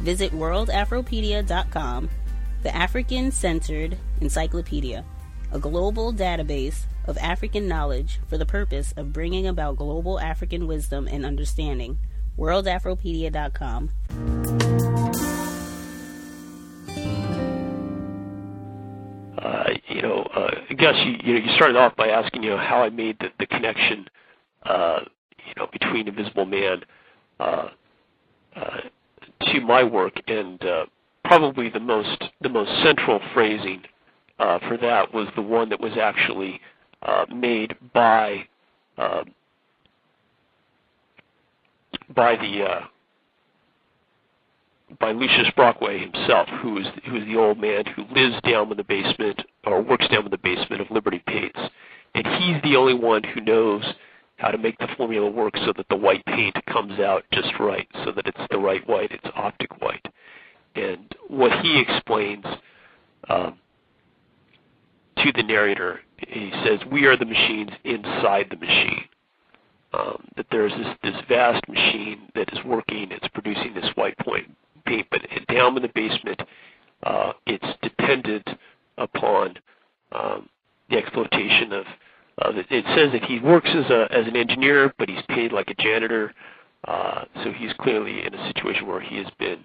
Visit worldafropedia.com, the African centered encyclopedia, a global database of African knowledge for the purpose of bringing about global African wisdom and understanding. worldafropedia.com. Uh, you know, uh, Gus, you, you know, you started off by asking, you know, how I made the, the connection uh, you know, between Invisible Man uh, uh, to my work, and uh, probably the most the most central phrasing uh, for that was the one that was actually uh, made by uh, by the uh, by Lucius Brockway himself, who is who is the old man who lives down in the basement or works down in the basement of Liberty Paints, and he's the only one who knows how to make the formula work so that the white paint comes out just right, so that it's the right white, it's optic white. And what he explains um, to the narrator, he says, "We are the machines inside the machine. Um, that there's this this vast machine that is working, it's producing this white point paint, but down in the basement, uh, it's dependent upon um, the exploitation of uh, it says that he works as a as an engineer, but he's paid like a janitor. Uh, so he's clearly in a situation where he has been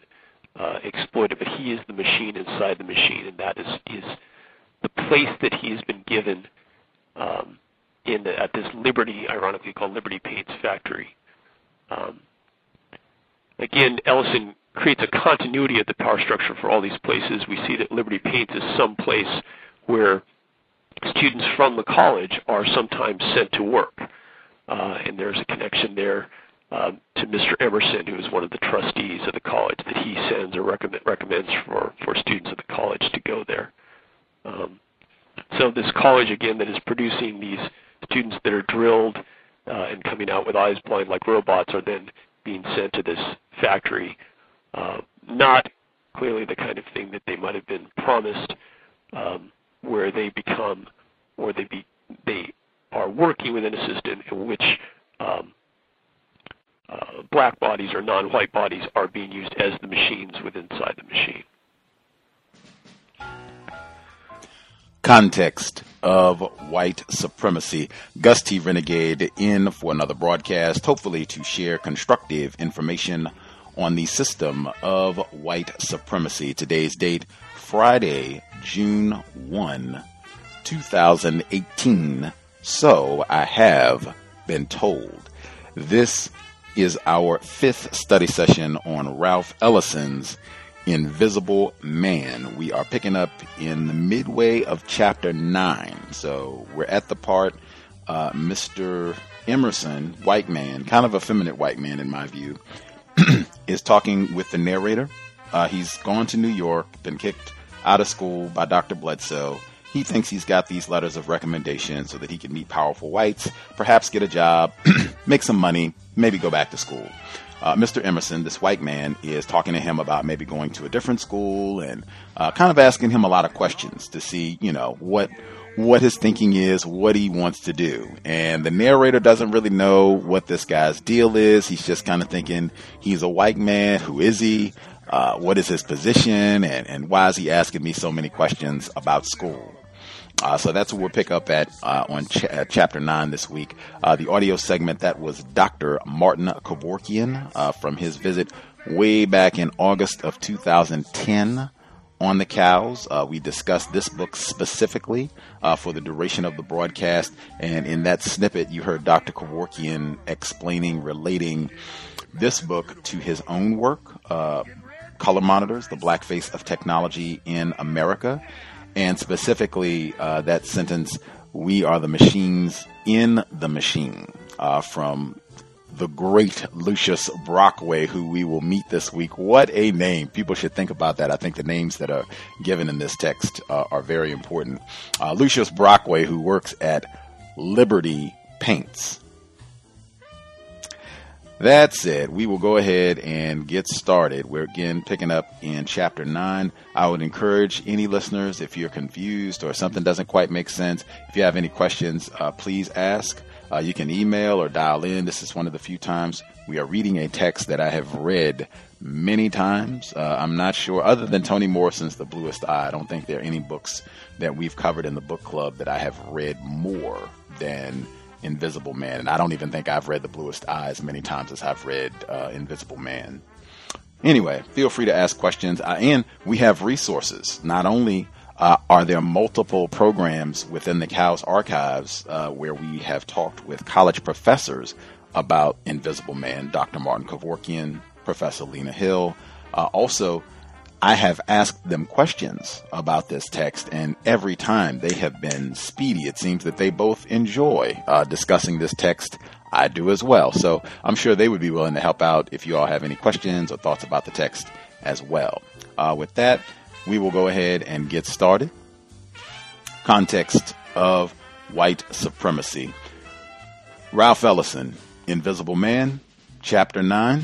uh, exploited, but he is the machine inside the machine, and that is is the place that he has been given um, in the, at this Liberty, ironically called Liberty Paints factory. Um, again, Ellison creates a continuity of the power structure for all these places. We see that Liberty Paints is some place where students from the college are sometimes sent to work. Uh, and there's a connection there uh, to Mr. Emerson, who is one of the trustees of the college, that he sends or recommend, recommends for, for students of the college to go there. Um, so this college, again, that is producing these students that are drilled uh, and coming out with eyes blind like robots are then being sent to this factory. Uh, not clearly the kind of thing that they might have been promised. Um, where they become or they be they are working with an assistant in which um, uh, black bodies or non-white bodies are being used as the machines within inside the machine. Context of white supremacy. Gus T. Renegade in for another broadcast, hopefully to share constructive information on the system of white supremacy. Today's date, Friday, June 1, 2018. So I have been told. This is our fifth study session on Ralph Ellison's Invisible Man. We are picking up in the midway of chapter 9. So we're at the part uh, Mr. Emerson, white man, kind of effeminate white man in my view, is talking with the narrator. Uh, he's gone to New York, been kicked out of school by Dr. Bledsoe. he thinks he's got these letters of recommendation so that he can meet powerful whites, perhaps get a job, make some money, maybe go back to school. Uh, Mr. Emerson, this white man, is talking to him about maybe going to a different school and uh, kind of asking him a lot of questions to see, you know, what what his thinking is, what he wants to do. And the narrator doesn't really know what this guy's deal is. He's just kind of thinking he's a white man. Who is he? Uh, what is his position? And, and why is he asking me so many questions about school? Uh, so that's what we'll pick up at uh, on ch- uh, chapter nine this week. Uh, the audio segment that was Dr. Martin Kevorkian uh, from his visit way back in August of 2010 on the cows. We discussed this book specifically for the duration of the broadcast, and in that snippet, you heard Dr. Kevorkian explaining, relating this book to his own work, Color Monitors: The Blackface of Technology in America, and specifically uh, that sentence, "We are the machines in the machine," uh, from the great Lucius Brockway, who we will meet this week. What a name. People should think about that. I think the names that are given in this text uh, are very important. Uh, Lucius Brockway, who works at Liberty Paints. That's said, We will go ahead and get started. We're again picking up in chapter 9. I would encourage any listeners, if you're confused or something doesn't quite make sense, if you have any questions, uh, please ask. Uh, you can email or dial in. This is one of the few times we are reading a text that I have read many times. Uh, I'm not sure, other than Toni Morrison's The Bluest Eye, I don't think there are any books that we've covered in the book club that I have read more than Invisible Man. And I don't even think I've read The Bluest Eye as many times as I've read uh, Invisible Man. Anyway, feel free to ask questions. Uh, and we have resources, not only uh, are there multiple programs within the COWS archives uh, where we have talked with college professors about Invisible Man? Dr. Martin Kevorkian, Professor Lena Hill. Uh, also, I have asked them questions about this text, and every time they have been speedy. It seems that they both enjoy uh, discussing this text. I do as well. So I'm sure they would be willing to help out if you all have any questions or thoughts about the text as well. Uh, with that, we will go ahead and get started. Context of white supremacy. Ralph Ellison, Invisible Man, Chapter 9.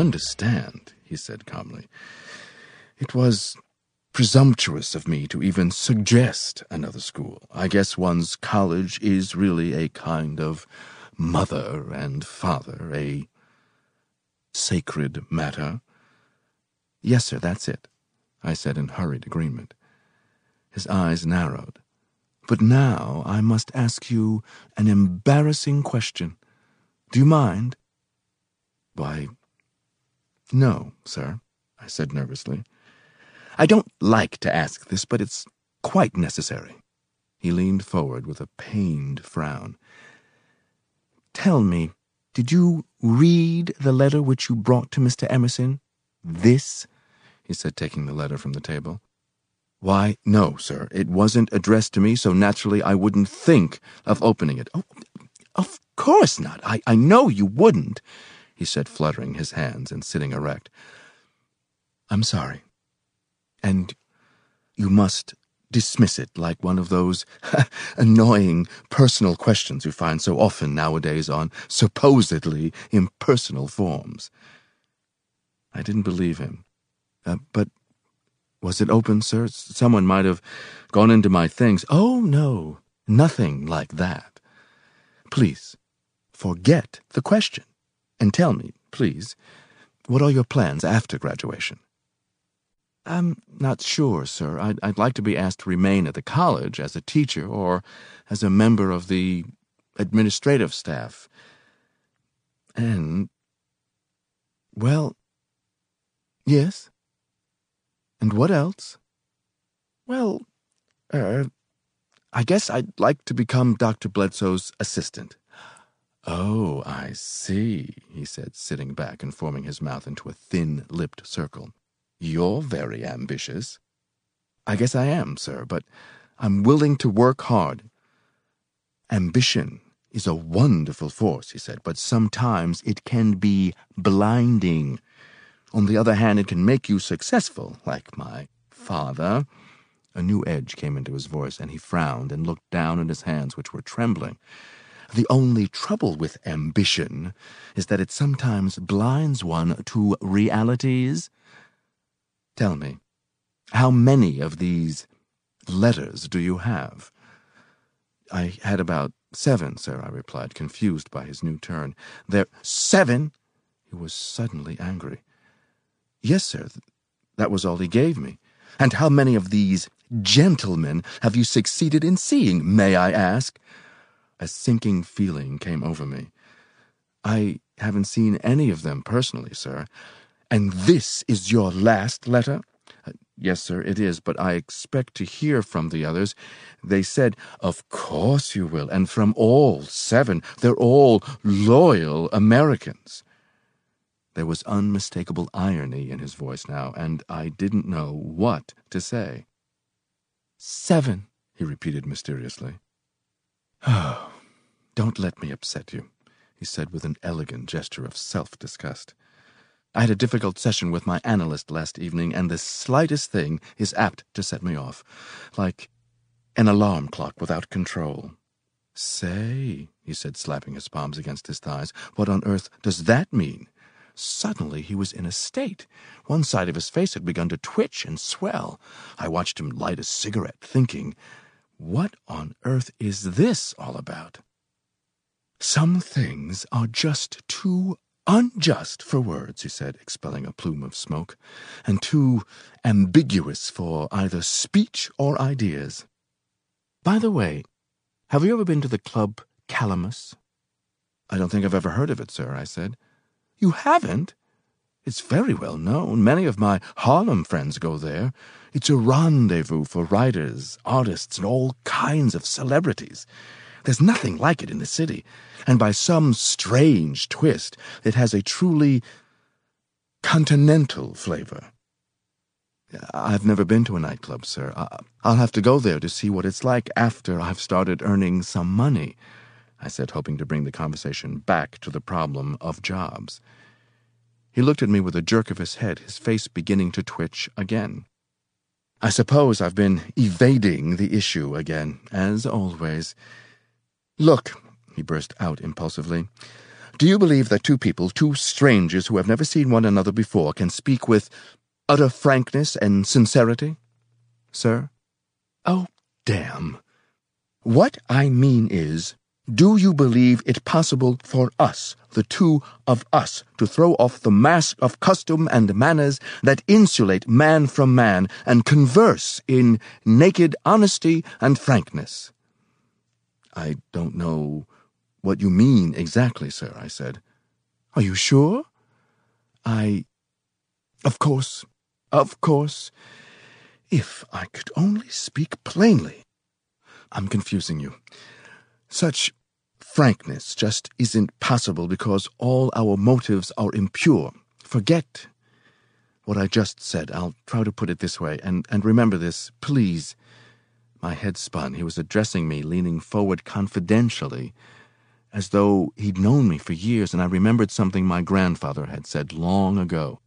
Understand, he said calmly. It was presumptuous of me to even suggest another school. I guess one's college is really a kind of mother and father, a sacred matter. Yes, sir, that's it, I said in hurried agreement. His eyes narrowed. But now I must ask you an embarrassing question. Do you mind? Why, no, sir, I said nervously. I don't like to ask this, but it's quite necessary. He leaned forward with a pained frown. Tell me, did you read the letter which you brought to Mr. Emerson? This? he said, taking the letter from the table. Why, no, sir. It wasn't addressed to me, so naturally I wouldn't think of opening it. Oh, of course not. I, I know you wouldn't he said, fluttering his hands and sitting erect. I'm sorry. And you must dismiss it like one of those annoying personal questions you find so often nowadays on supposedly impersonal forms. I didn't believe him. Uh, but was it open, sir? Someone might have gone into my things. Oh, no, nothing like that. Please, forget the question. And tell me, please, what are your plans after graduation? I'm not sure, sir. I'd, I'd like to be asked to remain at the college as a teacher or as a member of the administrative staff. And, well, yes. And what else? Well, er, I guess I'd like to become Dr. Bledsoe's assistant. Oh, I see, he said, sitting back and forming his mouth into a thin lipped circle. You're very ambitious. I guess I am, sir, but I'm willing to work hard. Ambition is a wonderful force, he said, but sometimes it can be blinding. On the other hand, it can make you successful, like my father. A new edge came into his voice, and he frowned and looked down at his hands, which were trembling. The only trouble with ambition is that it sometimes blinds one to realities. Tell me, how many of these letters do you have? I had about seven, sir, I replied, confused by his new turn. There, seven? He was suddenly angry. Yes, sir, that was all he gave me. And how many of these gentlemen have you succeeded in seeing, may I ask? A sinking feeling came over me. I haven't seen any of them personally, sir. And this is your last letter? Uh, yes, sir, it is, but I expect to hear from the others. They said, Of course you will, and from all seven. They're all loyal Americans. There was unmistakable irony in his voice now, and I didn't know what to say. Seven, he repeated mysteriously. Oh, don't let me upset you, he said with an elegant gesture of self disgust. I had a difficult session with my analyst last evening, and the slightest thing is apt to set me off, like an alarm clock without control. Say, he said, slapping his palms against his thighs, what on earth does that mean? Suddenly he was in a state. One side of his face had begun to twitch and swell. I watched him light a cigarette, thinking, what on earth is this all about? Some things are just too unjust for words, he said, expelling a plume of smoke, and too ambiguous for either speech or ideas. By the way, have you ever been to the club Calamus? I don't think I've ever heard of it, sir, I said. You haven't? It's very well known. Many of my Harlem friends go there. It's a rendezvous for writers, artists, and all kinds of celebrities. There's nothing like it in the city, and by some strange twist, it has a truly continental flavor. I've never been to a nightclub, sir. I'll have to go there to see what it's like after I've started earning some money, I said, hoping to bring the conversation back to the problem of jobs. He looked at me with a jerk of his head, his face beginning to twitch again. I suppose I've been evading the issue again, as always. Look, he burst out impulsively, do you believe that two people, two strangers who have never seen one another before, can speak with utter frankness and sincerity? Sir? Oh, damn. What I mean is, do you believe it possible for us, the two of us, to throw off the mask of custom and manners that insulate man from man and converse in naked honesty and frankness? I don't know what you mean exactly, sir, I said. Are you sure? I. Of course, of course. If I could only speak plainly. I'm confusing you. Such frankness just isn't possible because all our motives are impure. Forget what I just said. I'll try to put it this way, and, and remember this, please. My head spun. He was addressing me, leaning forward confidentially, as though he'd known me for years, and I remembered something my grandfather had said long ago.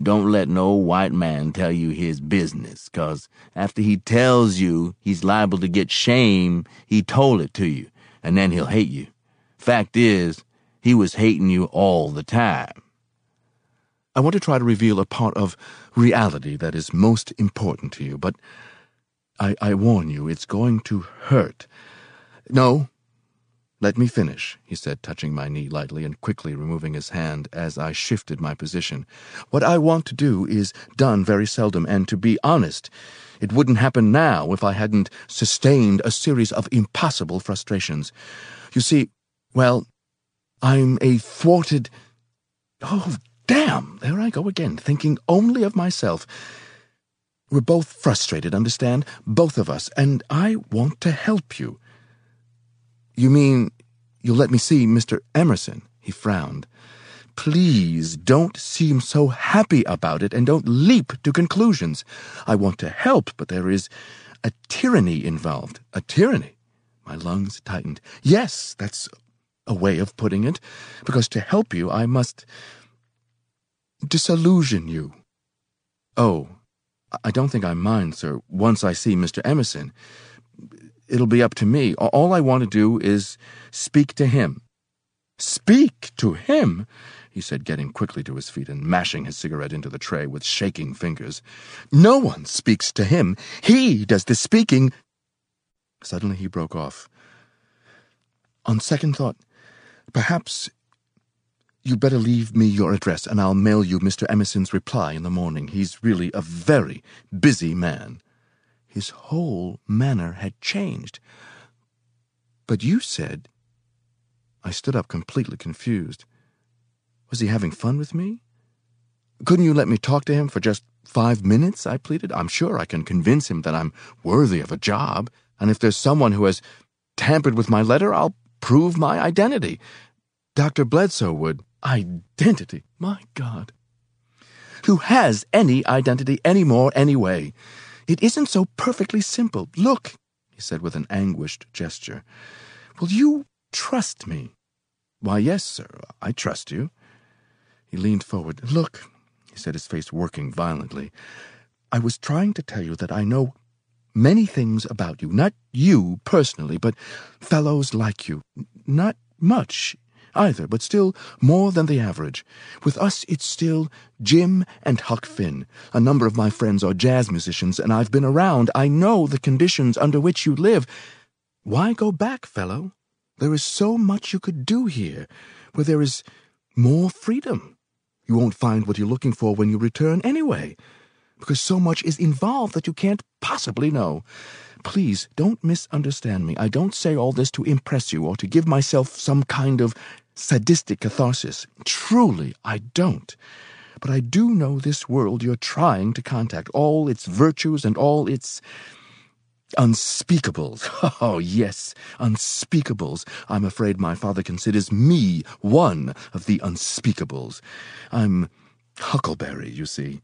Don't let no white man tell you his business, 'cause after he tells you he's liable to get shame, he told it to you, and then he'll hate you. Fact is, he was hating you all the time. I want to try to reveal a part of reality that is most important to you, but I, I warn you, it's going to hurt. No, let me finish, he said, touching my knee lightly and quickly removing his hand as I shifted my position. What I want to do is done very seldom, and to be honest, it wouldn't happen now if I hadn't sustained a series of impossible frustrations. You see, well, I'm a thwarted. Oh, damn! There I go again, thinking only of myself. We're both frustrated, understand? Both of us, and I want to help you. You mean you'll let me see Mr. Emerson. He frowned. Please don't seem so happy about it and don't leap to conclusions. I want to help, but there is a tyranny involved. A tyranny? My lungs tightened. Yes, that's a way of putting it, because to help you I must disillusion you. Oh, I don't think I mind, sir, once I see Mr. Emerson. It'll be up to me. All I want to do is speak to him. Speak to him? he said, getting quickly to his feet and mashing his cigarette into the tray with shaking fingers. No one speaks to him. He does the speaking. Suddenly he broke off. On second thought, perhaps you'd better leave me your address and I'll mail you Mr. Emerson's reply in the morning. He's really a very busy man. His whole manner had changed. But you said. I stood up completely confused. Was he having fun with me? Couldn't you let me talk to him for just five minutes? I pleaded. I'm sure I can convince him that I'm worthy of a job, and if there's someone who has tampered with my letter, I'll prove my identity. Dr. Bledsoe would. Identity? My God. Who has any identity anymore, anyway? It isn't so perfectly simple. Look, he said with an anguished gesture. Will you trust me? Why, yes, sir, I trust you. He leaned forward. Look, he said, his face working violently. I was trying to tell you that I know many things about you. Not you personally, but fellows like you. Not much either, but still more than the average. With us, it's still Jim and Huck Finn. A number of my friends are jazz musicians, and I've been around. I know the conditions under which you live. Why go back, fellow? There is so much you could do here, where there is more freedom. You won't find what you're looking for when you return anyway, because so much is involved that you can't possibly know. Please don't misunderstand me. I don't say all this to impress you or to give myself some kind of sadistic catharsis. Truly, I don't. But I do know this world you're trying to contact, all its virtues and all its Unspeakables. Oh, yes, unspeakables. I'm afraid my father considers me one of the unspeakables. I'm Huckleberry, you see.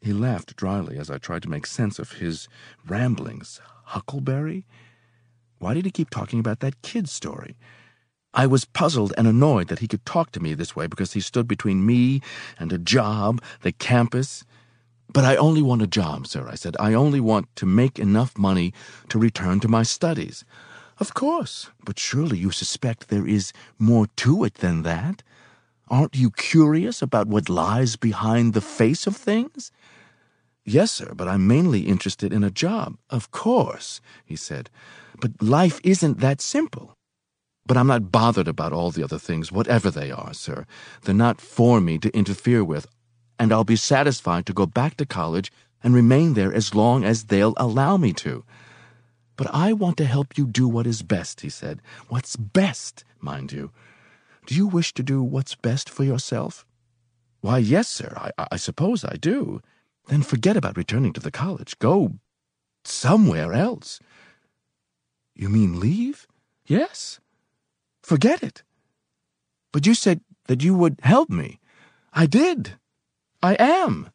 He laughed dryly as I tried to make sense of his ramblings. Huckleberry? Why did he keep talking about that kid story? I was puzzled and annoyed that he could talk to me this way because he stood between me and a job, the campus, but I only want a job, sir, I said. I only want to make enough money to return to my studies. Of course, but surely you suspect there is more to it than that. Aren't you curious about what lies behind the face of things? Yes, sir, but I'm mainly interested in a job. Of course, he said. But life isn't that simple. But I'm not bothered about all the other things, whatever they are, sir. They're not for me to interfere with and I'll be satisfied to go back to college and remain there as long as they'll allow me to. But I want to help you do what is best, he said. What's best, mind you. Do you wish to do what's best for yourself? Why, yes, sir, I, I suppose I do. Then forget about returning to the college. Go somewhere else. You mean leave? Yes. Forget it. But you said that you would help me. I did. I am.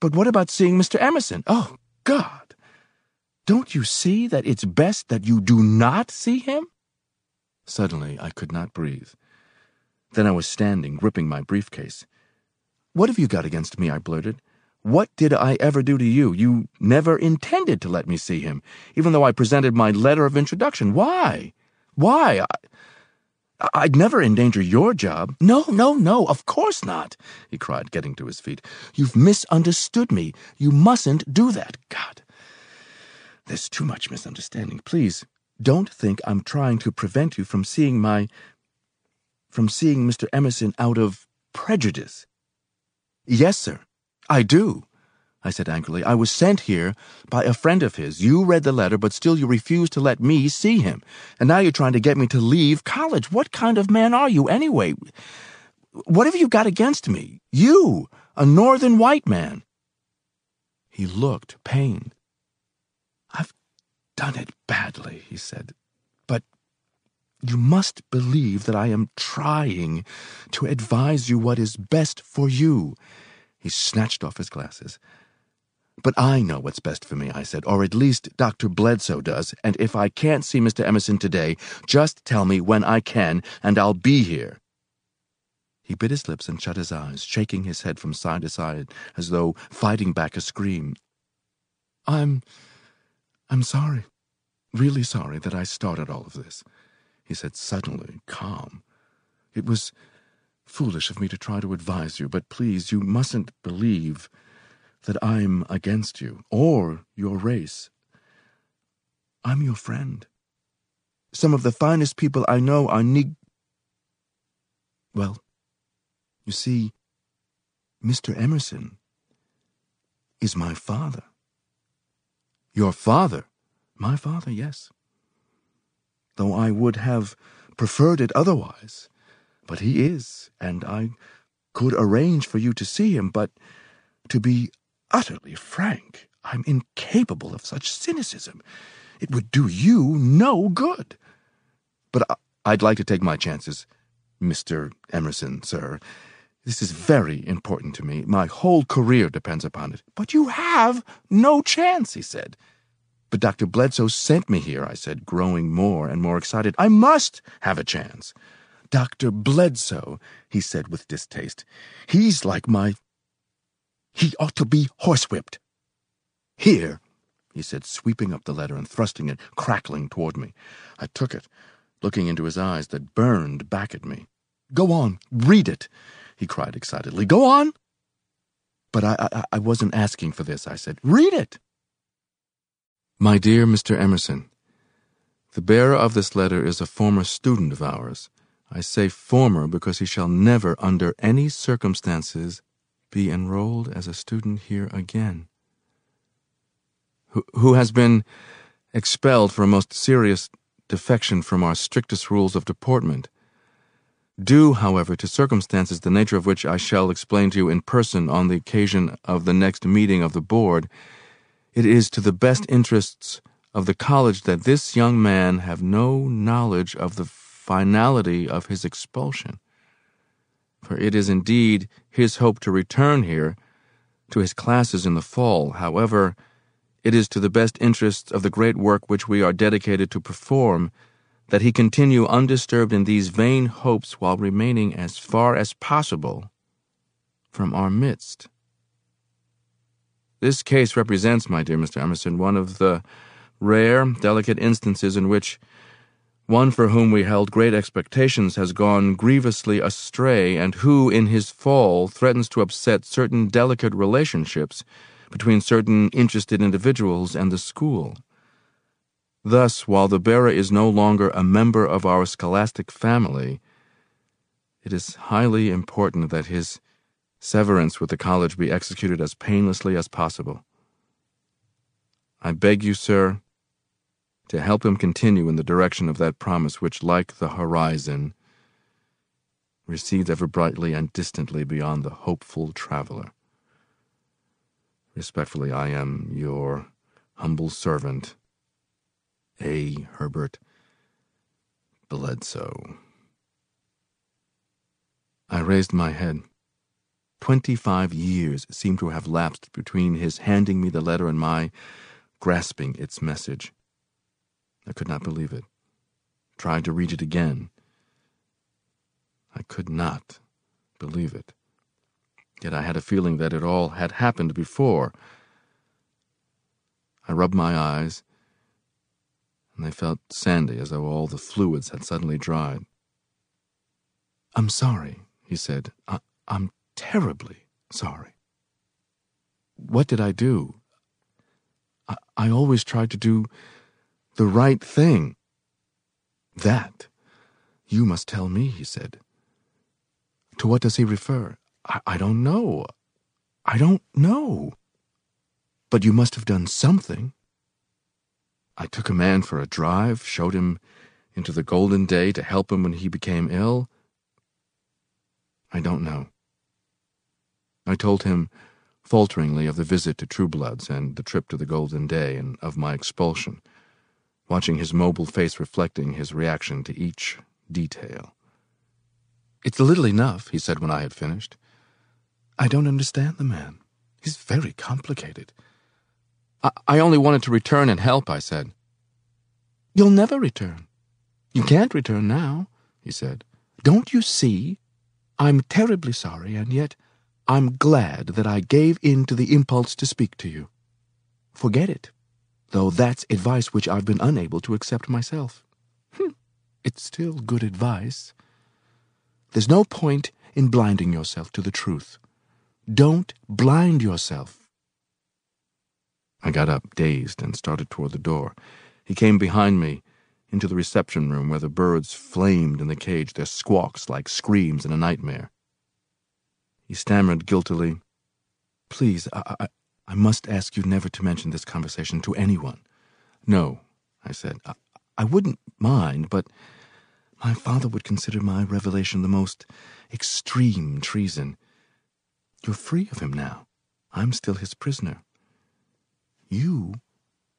But what about seeing Mr. Emerson? Oh, God! Don't you see that it's best that you do not see him? Suddenly, I could not breathe. Then I was standing, gripping my briefcase. What have you got against me? I blurted. What did I ever do to you? You never intended to let me see him, even though I presented my letter of introduction. Why? Why? I, I'd never endanger your job. No, no, no, of course not, he cried, getting to his feet. You've misunderstood me. You mustn't do that. God, there's too much misunderstanding. Please, don't think I'm trying to prevent you from seeing my. from seeing Mr. Emerson out of prejudice. Yes, sir, I do. I said angrily. I was sent here by a friend of his. You read the letter, but still you refused to let me see him. And now you're trying to get me to leave college. What kind of man are you, anyway? What have you got against me? You, a northern white man. He looked pained. I've done it badly, he said. But You must believe that I am trying to advise you what is best for you. He snatched off his glasses. But I know what's best for me, I said, or at least Dr. Bledsoe does, and if I can't see Mr. Emerson today, just tell me when I can, and I'll be here. He bit his lips and shut his eyes, shaking his head from side to side as though fighting back a scream. I'm. I'm sorry. Really sorry that I started all of this, he said suddenly, calm. It was foolish of me to try to advise you, but please, you mustn't believe that I'm against you or your race. I'm your friend. Some of the finest people I know are nig. Well, you see, Mr. Emerson is my father. Your father? My father, yes. Though I would have preferred it otherwise. But he is, and I could arrange for you to see him, but to be utterly frank, I'm incapable of such cynicism. It would do you no good. But I, would like to take my chances, Mr. Emerson, sir. This is very important to me. My whole career depends upon it. But you have no chance, he said. But Dr. Bledsoe sent me here, I said, growing more and more excited. I must have a chance. Dr. Bledsoe, he said with distaste. He's like my. He ought to be horsewhipped. Here, he said, sweeping up the letter and thrusting it, crackling toward me. I took it, looking into his eyes that burned back at me. Go on, read it he cried excitedly. Go on! But I, I, I wasn't asking for this, I said. Read it! My dear Mr. Emerson, the bearer of this letter is a former student of ours. I say former because he shall never, under any circumstances, be enrolled as a student here again. Who, who has been expelled for a most serious defection from our strictest rules of deportment Due, however, to circumstances the nature of which I shall explain to you in person on the occasion of the next meeting of the board, it is to the best interests of the college that this young man have no knowledge of the finality of his expulsion. For it is indeed his hope to return here to his classes in the fall. However, it is to the best interests of the great work which we are dedicated to perform that he continue undisturbed in these vain hopes while remaining as far as possible from our midst. This case represents, my dear Mr. Emerson, one of the rare, delicate instances in which one for whom we held great expectations has gone grievously astray, and who, in his fall, threatens to upset certain delicate relationships between certain interested individuals and the school. Thus, while the bearer is no longer a member of our scholastic family, it is highly important that his severance with the college be executed as painlessly as possible. I beg you, sir, to help him continue in the direction of that promise which, like the horizon, recedes ever brightly and distantly beyond the hopeful traveler. Respectfully, I am your humble servant. A. Herbert Bledsoe. I raised my head. Twenty five years seemed to have lapsed between his handing me the letter and my grasping its message. I could not believe it. Tried to read it again. I could not believe it. Yet I had a feeling that it all had happened before. I rubbed my eyes and they felt sandy as though all the fluids had suddenly dried. I'm sorry, he said. I- I'm terribly sorry. What did I do? I, I always tried to do the right thing. That you must tell me, he said. To what does he refer? I, I don't know. I don't know. But you must have done something. I took a man for a drive, showed him into the golden day to help him when he became ill. I don't know. I told him falteringly of the visit to Trueblood's and the trip to the Golden Day and of my expulsion. Watching his mobile face reflecting his reaction to each detail. It's little enough, he said when I had finished. I don't understand the man. He's very complicated. I, I only wanted to return and help, I said. You'll never return. You can't return now, he said. Don't you see? I'm terribly sorry, and yet I'm glad that I gave in to the impulse to speak to you. Forget it, though that's advice which I've been unable to accept myself. Hm, it's still good advice. There's no point in blinding yourself to the truth. Don't blind yourself. I got up, dazed, and started toward the door. He came behind me into the reception room where the birds flamed in the cage, their squawks like screams in a nightmare. He stammered guiltily, Please, I, I, I must ask you never to mention this conversation to anyone. No, I said. I, I wouldn't mind, but my father would consider my revelation the most extreme treason. You're free of him now. I'm still his prisoner. You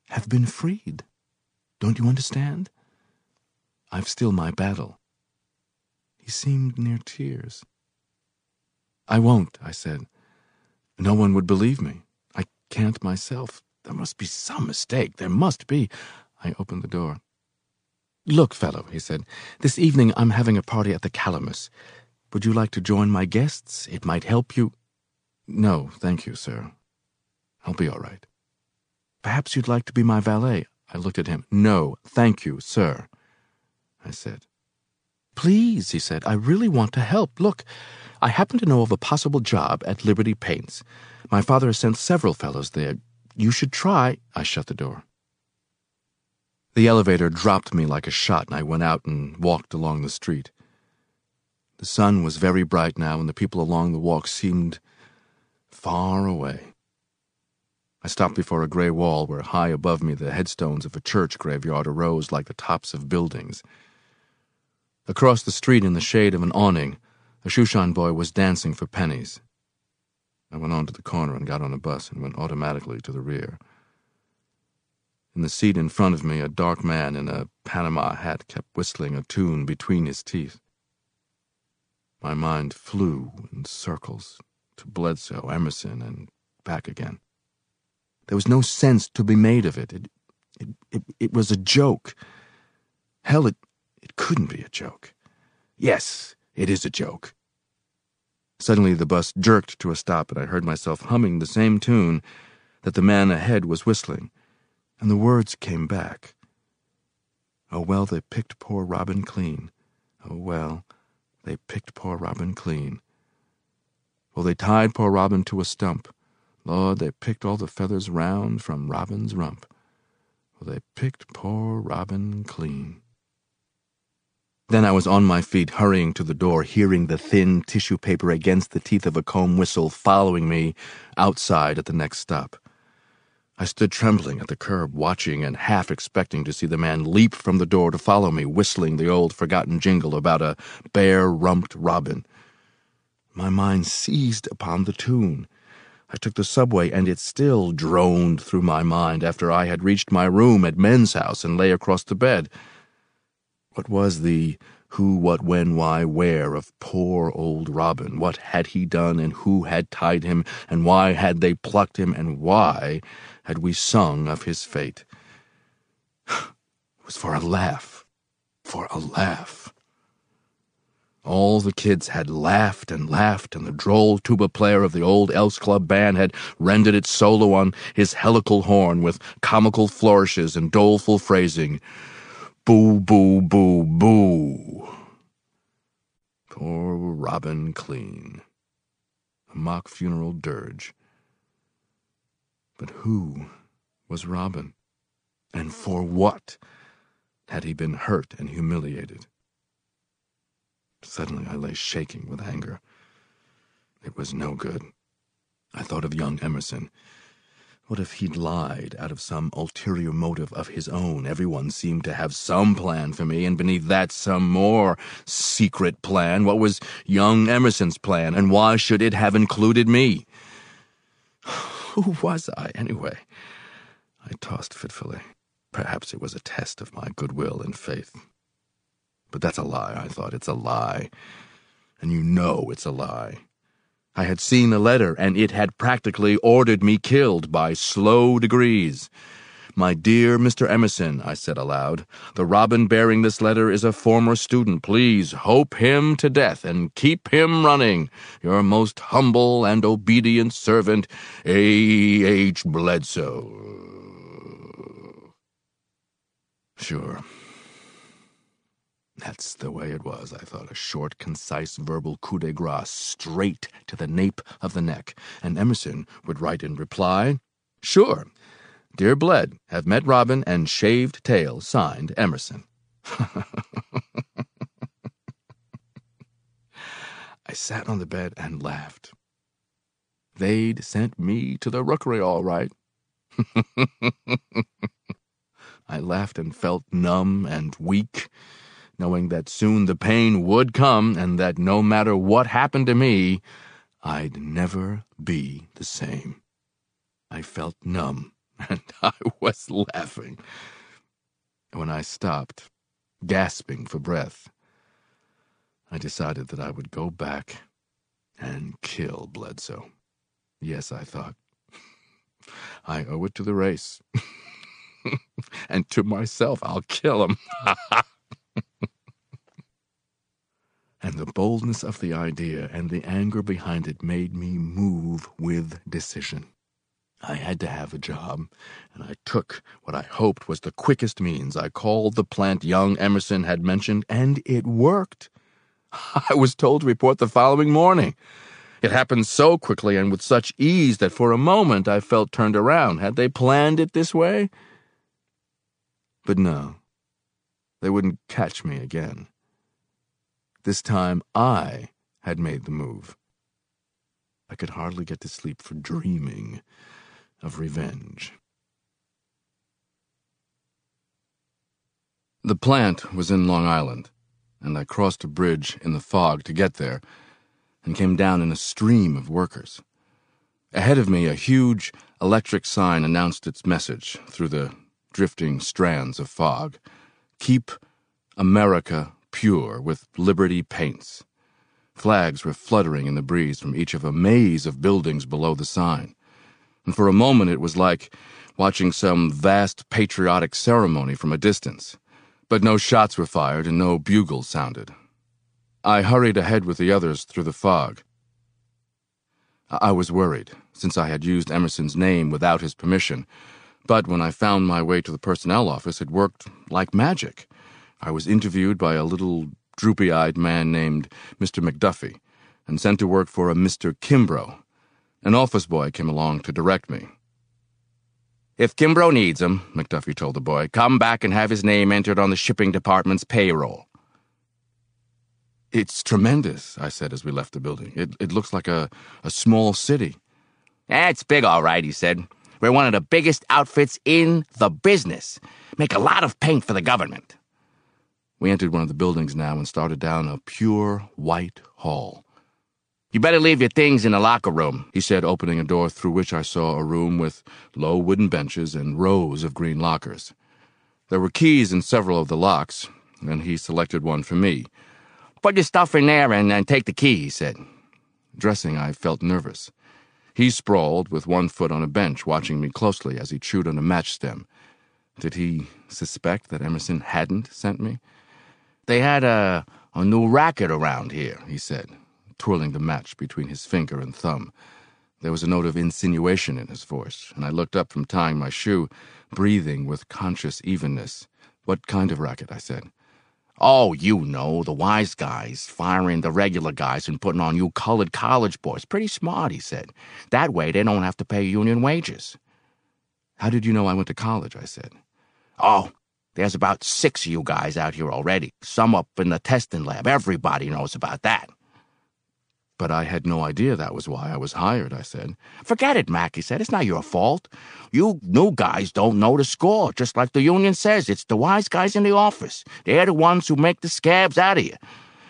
have been freed. Don't you understand? I've still my battle. He seemed near tears. I won't, I said. No one would believe me. Can't myself. There must be some mistake. There must be. I opened the door. Look, fellow, he said, this evening I'm having a party at the Calamus. Would you like to join my guests? It might help you. No, thank you, sir. I'll be all right. Perhaps you'd like to be my valet. I looked at him. No, thank you, sir. I said. Please, he said, I really want to help. Look, I happen to know of a possible job at Liberty Paints. My father has sent several fellows there. You should try. I shut the door. The elevator dropped me like a shot, and I went out and walked along the street. The sun was very bright now, and the people along the walk seemed far away. I stopped before a gray wall where high above me the headstones of a church graveyard arose like the tops of buildings. Across the street in the shade of an awning, a Shushan boy was dancing for pennies. I went on to the corner and got on a bus and went automatically to the rear. In the seat in front of me, a dark man in a Panama hat kept whistling a tune between his teeth. My mind flew in circles to Bledsoe, Emerson, and back again. There was no sense to be made of it. It, it, it, it was a joke. Hell, it, it couldn't be a joke. Yes, it is a joke. Suddenly the bus jerked to a stop, and I heard myself humming the same tune that the man ahead was whistling, and the words came back. Oh, well, they picked poor Robin clean. Oh, well, they picked poor Robin clean. Well, they tied poor Robin to a stump. Lord, they picked all the feathers round from Robin's rump. Well, they picked poor Robin clean. Then I was on my feet, hurrying to the door, hearing the thin tissue paper against the teeth of a comb whistle following me outside at the next stop. I stood trembling at the curb, watching and half expecting to see the man leap from the door to follow me, whistling the old forgotten jingle about a bare rumped robin. My mind seized upon the tune. I took the subway, and it still droned through my mind after I had reached my room at Men's House and lay across the bed. What was the who, what, when, why, where of poor old Robin? What had he done, and who had tied him, and why had they plucked him, and why had we sung of his fate? it was for a laugh, for a laugh. All the kids had laughed and laughed, and the droll tuba player of the old Elks Club band had rendered its solo on his helical horn with comical flourishes and doleful phrasing. Boo, boo, boo, boo. Poor Robin Clean. A mock funeral dirge. But who was Robin? And for what had he been hurt and humiliated? Suddenly I lay shaking with anger. It was no good. I thought of young Emerson what if he'd lied out of some ulterior motive of his own? Everyone seemed to have some plan for me, and beneath that, some more secret plan. What was young Emerson's plan, and why should it have included me? Who was I, anyway? I tossed fitfully. Perhaps it was a test of my goodwill and faith. But that's a lie, I thought. It's a lie. And you know it's a lie. I had seen the letter, and it had practically ordered me killed by slow degrees. My dear Mr. Emerson, I said aloud, the robin bearing this letter is a former student. Please hope him to death and keep him running. Your most humble and obedient servant, A. H. Bledsoe. Sure. That's the way it was, I thought. A short, concise verbal coup de grace straight to the nape of the neck. And Emerson would write in reply, Sure, Dear Bled, have met Robin and shaved tail, signed Emerson. I sat on the bed and laughed. They'd sent me to the rookery all right. I laughed and felt numb and weak, knowing that soon the pain would come and that no matter what happened to me, I'd never be the same. I felt numb and I was laughing. When I stopped, gasping for breath, I decided that I would go back and kill Bledsoe. Yes, I thought. I owe it to the race. and to myself, I'll kill him. And the boldness of the idea and the anger behind it made me move with decision. I had to have a job, and I took what I hoped was the quickest means. I called the plant young Emerson had mentioned, and it worked. I was told to report the following morning. It happened so quickly and with such ease that for a moment I felt turned around. Had they planned it this way? But no, they wouldn't catch me again. This time I had made the move. I could hardly get to sleep for dreaming of revenge. The plant was in Long Island, and I crossed a bridge in the fog to get there and came down in a stream of workers. Ahead of me, a huge electric sign announced its message through the drifting strands of fog Keep America Pure with Liberty Paints. Flags were fluttering in the breeze from each of a maze of buildings below the sign and for a moment it was like watching some vast patriotic ceremony from a distance. But no shots were fired and no bugles sounded. I hurried ahead with the others through the fog. I was worried, since I had used Emerson's name without his permission, but when I found my way to the personnel office, it worked like magic. I was interviewed by a little droopy eyed man named Mr. McDuffie and sent to work for a Mr. Kimbrough, an office boy came along to direct me. If Kimbrough needs him, McDuffie told the boy, come back and have his name entered on the shipping department's payroll. It's tremendous, I said as we left the building. It, it looks like a, a small city. It's big, all right, he said. We're one of the biggest outfits in the business. Make a lot of paint for the government. We entered one of the buildings now and started down a pure white hall. You better leave your things in the locker room, he said, opening a door through which I saw a room with low wooden benches and rows of green lockers. There were keys in several of the locks, and he selected one for me. Put your stuff in there and, and take the key, he said. Dressing, I felt nervous. He sprawled with one foot on a bench, watching me closely as he chewed on a match stem. Did he suspect that Emerson hadn't sent me? They had a, a new racket around here, he said twirling the match between his finger and thumb. There was a note of insinuation in his voice, and I looked up from tying my shoe, breathing with conscious evenness. What kind of racket? I said. Oh, you know, the wise guys, firing the regular guys and putting on you colored college boys. Pretty smart, he said. That way they don't have to pay union wages. How did you know I went to college? I said. Oh, there's about six of you guys out here already. Some up in the testing lab. Everybody knows about that. But I had no idea that was why I was hired, I said. Forget it, Mac, he said. It's not your fault. You new guys don't know the score, just like the union says. It's the wise guys in the office. They're the ones who make the scabs out of you.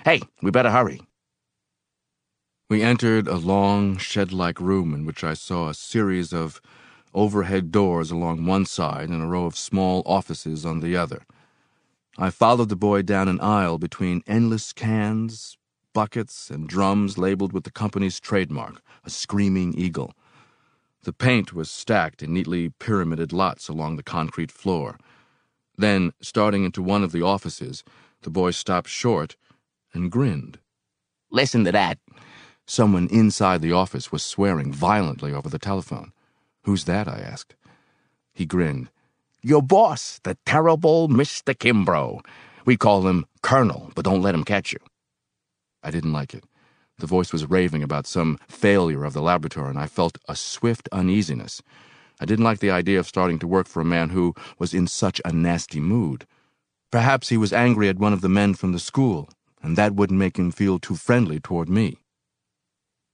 Hey, we better hurry. We entered a long, shed like room in which I saw a series of overhead doors along one side and a row of small offices on the other. I followed the boy down an aisle between endless cans, buckets, and drums labeled with the company's trademark, a screaming eagle. The paint was stacked in neatly pyramided lots along the concrete floor. Then, starting into one of the offices, the boy stopped short and grinned. Listen to that. Someone inside the office was swearing violently over the telephone. Who's that? I asked. He grinned. Your boss, the terrible Mr. Kimbrough. We call him Colonel, but don't let him catch you. I didn't like it. The voice was raving about some failure of the laboratory, and I felt a swift uneasiness. I didn't like the idea of starting to work for a man who was in such a nasty mood. Perhaps he was angry at one of the men from the school, and that wouldn't make him feel too friendly toward me.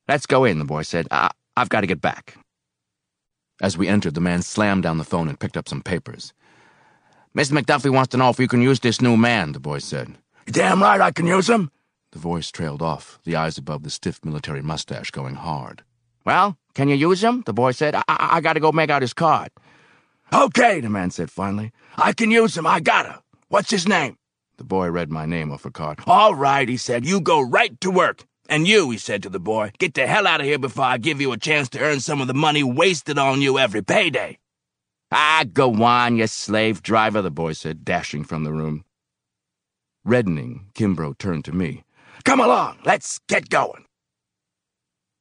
Let's go in, the boy said. I- I've got to get back. As we entered, the man slammed down the phone and picked up some papers. Mr. McDuffie wants to know if you can use this new man, the boy said. Damn right I can use him. The voice trailed off, the eyes above the stiff military mustache going hard. Well, can you use him? The boy said. I, I, I gotta go make out his card. Okay, the man said finally. I can use him. I gotta. What's his name? The boy read my name off a card. All right, he said. You go right to work. And you, he said to the boy, get the hell out of here before I give you a chance to earn some of the money wasted on you every payday. Ah, go on, you slave driver, the boy said, dashing from the room. Reddening, Kimbrough turned to me. Come along, let's get going.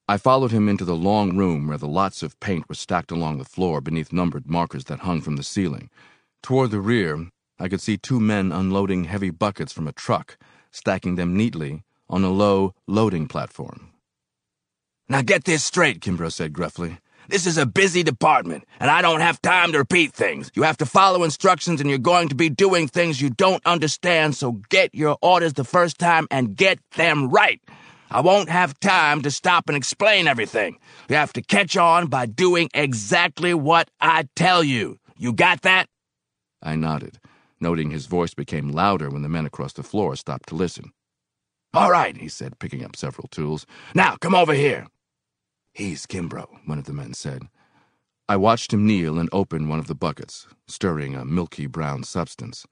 I followed him into the long room where the lots of paint were stacked along the floor beneath numbered markers that hung from the ceiling. Toward the rear, I could see two men unloading heavy buckets from a truck, stacking them neatly on a low loading platform. Now get this straight, Kimbrough said gruffly. This is a busy department, and I don't have time to repeat things. You have to follow instructions, and you're going to be doing things you don't understand, so get your orders the first time and get them right. I won't have time to stop and explain everything. You have to catch on by doing exactly what I tell you. You got that? I nodded, noting his voice became louder when the men across the floor stopped to listen. All right, he said, picking up several tools. Now, come over here. He's Kimbrough, one of the men said. I watched him kneel and open one of the buckets, stirring a milky brown substance.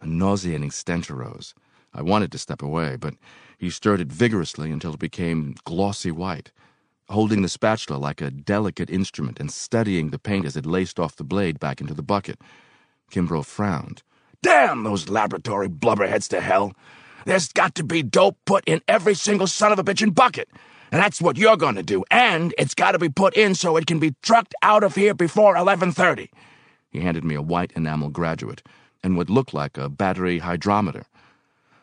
A nauseating stench arose. I wanted to step away, but he stirred it vigorously until it became glossy white. Holding the spatula like a delicate instrument and studying the paint as it laced off the blade back into the bucket, Kimbrough frowned. Damn those laboratory blubberheads to hell! There's got to be dope put in every single son of a bitchin' bucket. And that's what you're going to do. And it's got to be put in so it can be trucked out of here before 11:30. He handed me a white enamel graduate and what looked like a battery hydrometer.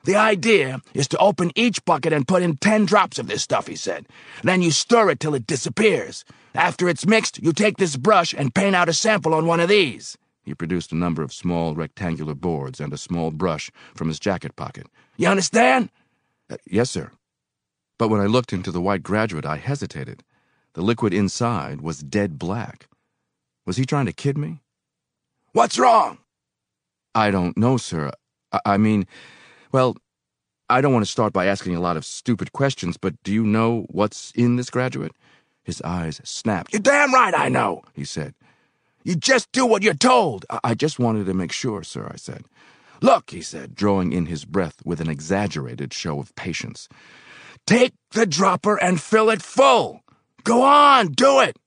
The idea is to open each bucket and put in 10 drops of this stuff, he said. Then you stir it till it disappears. After it's mixed, you take this brush and paint out a sample on one of these. He produced a number of small rectangular boards and a small brush from his jacket pocket. You understand? Uh, yes, sir. But when I looked into the white graduate, I hesitated. The liquid inside was dead black. Was he trying to kid me? What's wrong? I don't know, sir. I, I mean, well, I don't want to start by asking a lot of stupid questions, but do you know what's in this graduate? His eyes snapped. You're damn right I know, he said. You just do what you're told. I, I just wanted to make sure, sir, I said. Look, he said, drawing in his breath with an exaggerated show of patience. Take the dropper and fill it full. Go on, do it.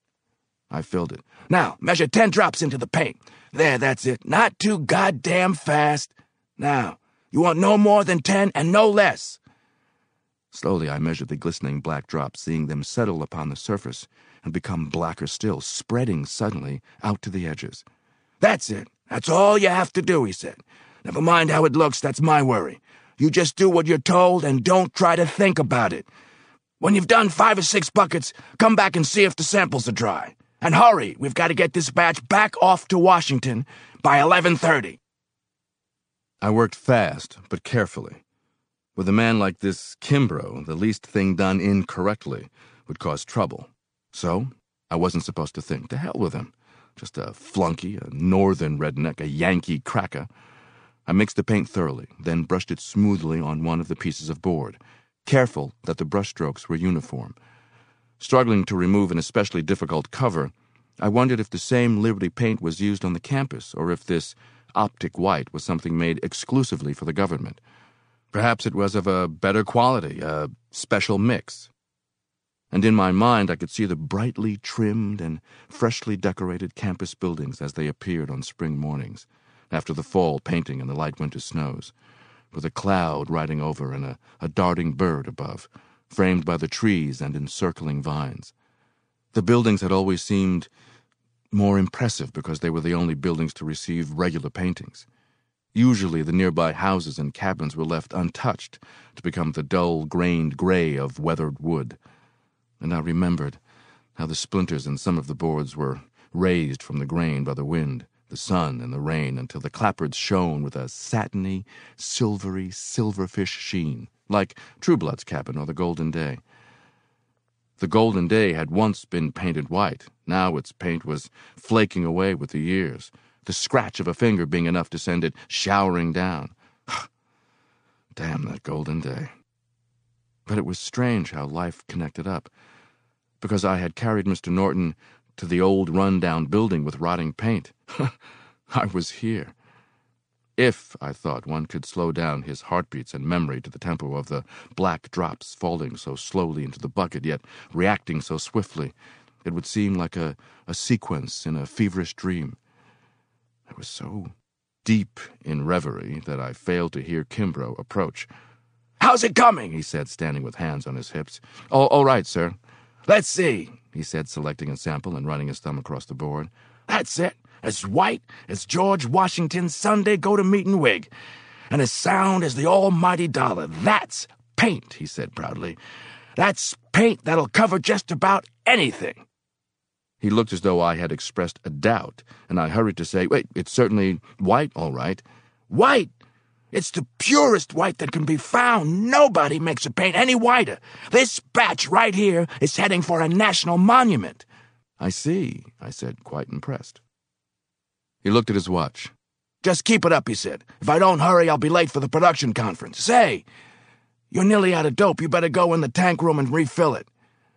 I filled it. Now, measure ten drops into the paint. There, that's it. Not too goddamn fast. Now, you want no more than ten and no less. Slowly, I measured the glistening black drops, seeing them settle upon the surface and become blacker still, spreading suddenly out to the edges. That's it. That's all you have to do, he said. Never mind how it looks, that's my worry. You just do what you're told and don't try to think about it. When you've done five or six buckets, come back and see if the samples are dry. And hurry, we've got to get this batch back off to Washington by 11:30. I worked fast, but carefully. With a man like this Kimbrough, the least thing done incorrectly would cause trouble. So, I wasn't supposed to think. To hell with him. Just a flunky, a northern redneck, a Yankee cracker. I mixed the paint thoroughly, then brushed it smoothly on one of the pieces of board, careful that the brushstrokes were uniform. Struggling to remove an especially difficult cover, I wondered if the same Liberty paint was used on the campus, or if this optic white was something made exclusively for the government. Perhaps it was of a better quality, a special mix. And in my mind, I could see the brightly trimmed and freshly decorated campus buildings as they appeared on spring mornings, after the fall painting and the light winter snows, with a cloud riding over and a, a darting bird above, framed by the trees and encircling vines. The buildings had always seemed more impressive because they were the only buildings to receive regular paintings. Usually, the nearby houses and cabins were left untouched to become the dull grained gray of weathered wood. And I remembered how the splinters in some of the boards were raised from the grain by the wind, the sun, and the rain until the clapboards shone with a satiny, silvery, silverfish sheen, like Trueblood's cabin or the Golden Day. The Golden Day had once been painted white. Now its paint was flaking away with the years, the scratch of a finger being enough to send it showering down. Damn that Golden Day. But it was strange how life connected up, because I had carried Mr. Norton to the old run-down building with rotting paint. I was here. If, I thought, one could slow down his heartbeats and memory to the tempo of the black drops falling so slowly into the bucket, yet reacting so swiftly, it would seem like a, a sequence in a feverish dream. I was so deep in reverie that I failed to hear Kimbrough approach. How's it coming? he said, standing with hands on his hips. All, all right, sir. Let's see, he said, selecting a sample and running his thumb across the board. That's it as white as George Washington's Sunday go to meeting wig, and as sound as the almighty dollar. That's paint, he said proudly. That's paint that'll cover just about anything. He looked as though I had expressed a doubt, and I hurried to say, Wait, it's certainly white, all right. White? It's the purest white that can be found. Nobody makes a paint any whiter. This batch right here is heading for a national monument. I see, I said, quite impressed. He looked at his watch. Just keep it up, he said. If I don't hurry, I'll be late for the production conference. Say, you're nearly out of dope. You better go in the tank room and refill it.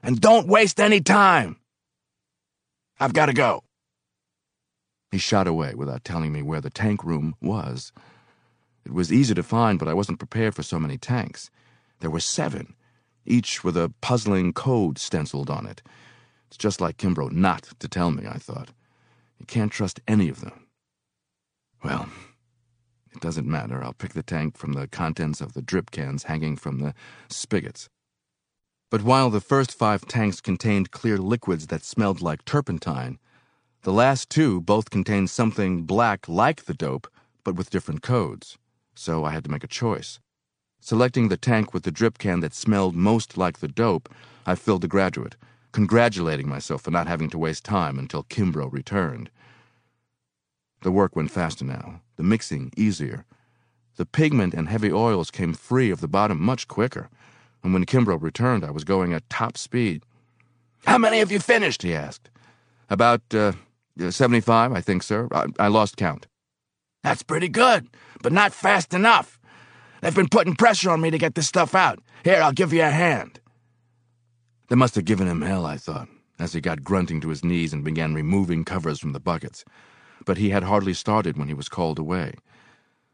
And don't waste any time. I've got to go. He shot away without telling me where the tank room was. It was easy to find, but I wasn't prepared for so many tanks. There were seven, each with a puzzling code stenciled on it. It's just like Kimbrough not to tell me, I thought. You can't trust any of them. Well, it doesn't matter. I'll pick the tank from the contents of the drip cans hanging from the spigots. But while the first five tanks contained clear liquids that smelled like turpentine, the last two both contained something black like the dope, but with different codes. So I had to make a choice. Selecting the tank with the drip can that smelled most like the dope, I filled the graduate congratulating myself for not having to waste time until Kimbrough returned. The work went faster now, the mixing easier. The pigment and heavy oils came free of the bottom much quicker, and when Kimbrough returned, I was going at top speed. How many have you finished? he asked. About, uh, 75, I think, sir. I, I lost count. That's pretty good, but not fast enough. They've been putting pressure on me to get this stuff out. Here, I'll give you a hand. They must have given him hell, I thought, as he got grunting to his knees and began removing covers from the buckets. But he had hardly started when he was called away.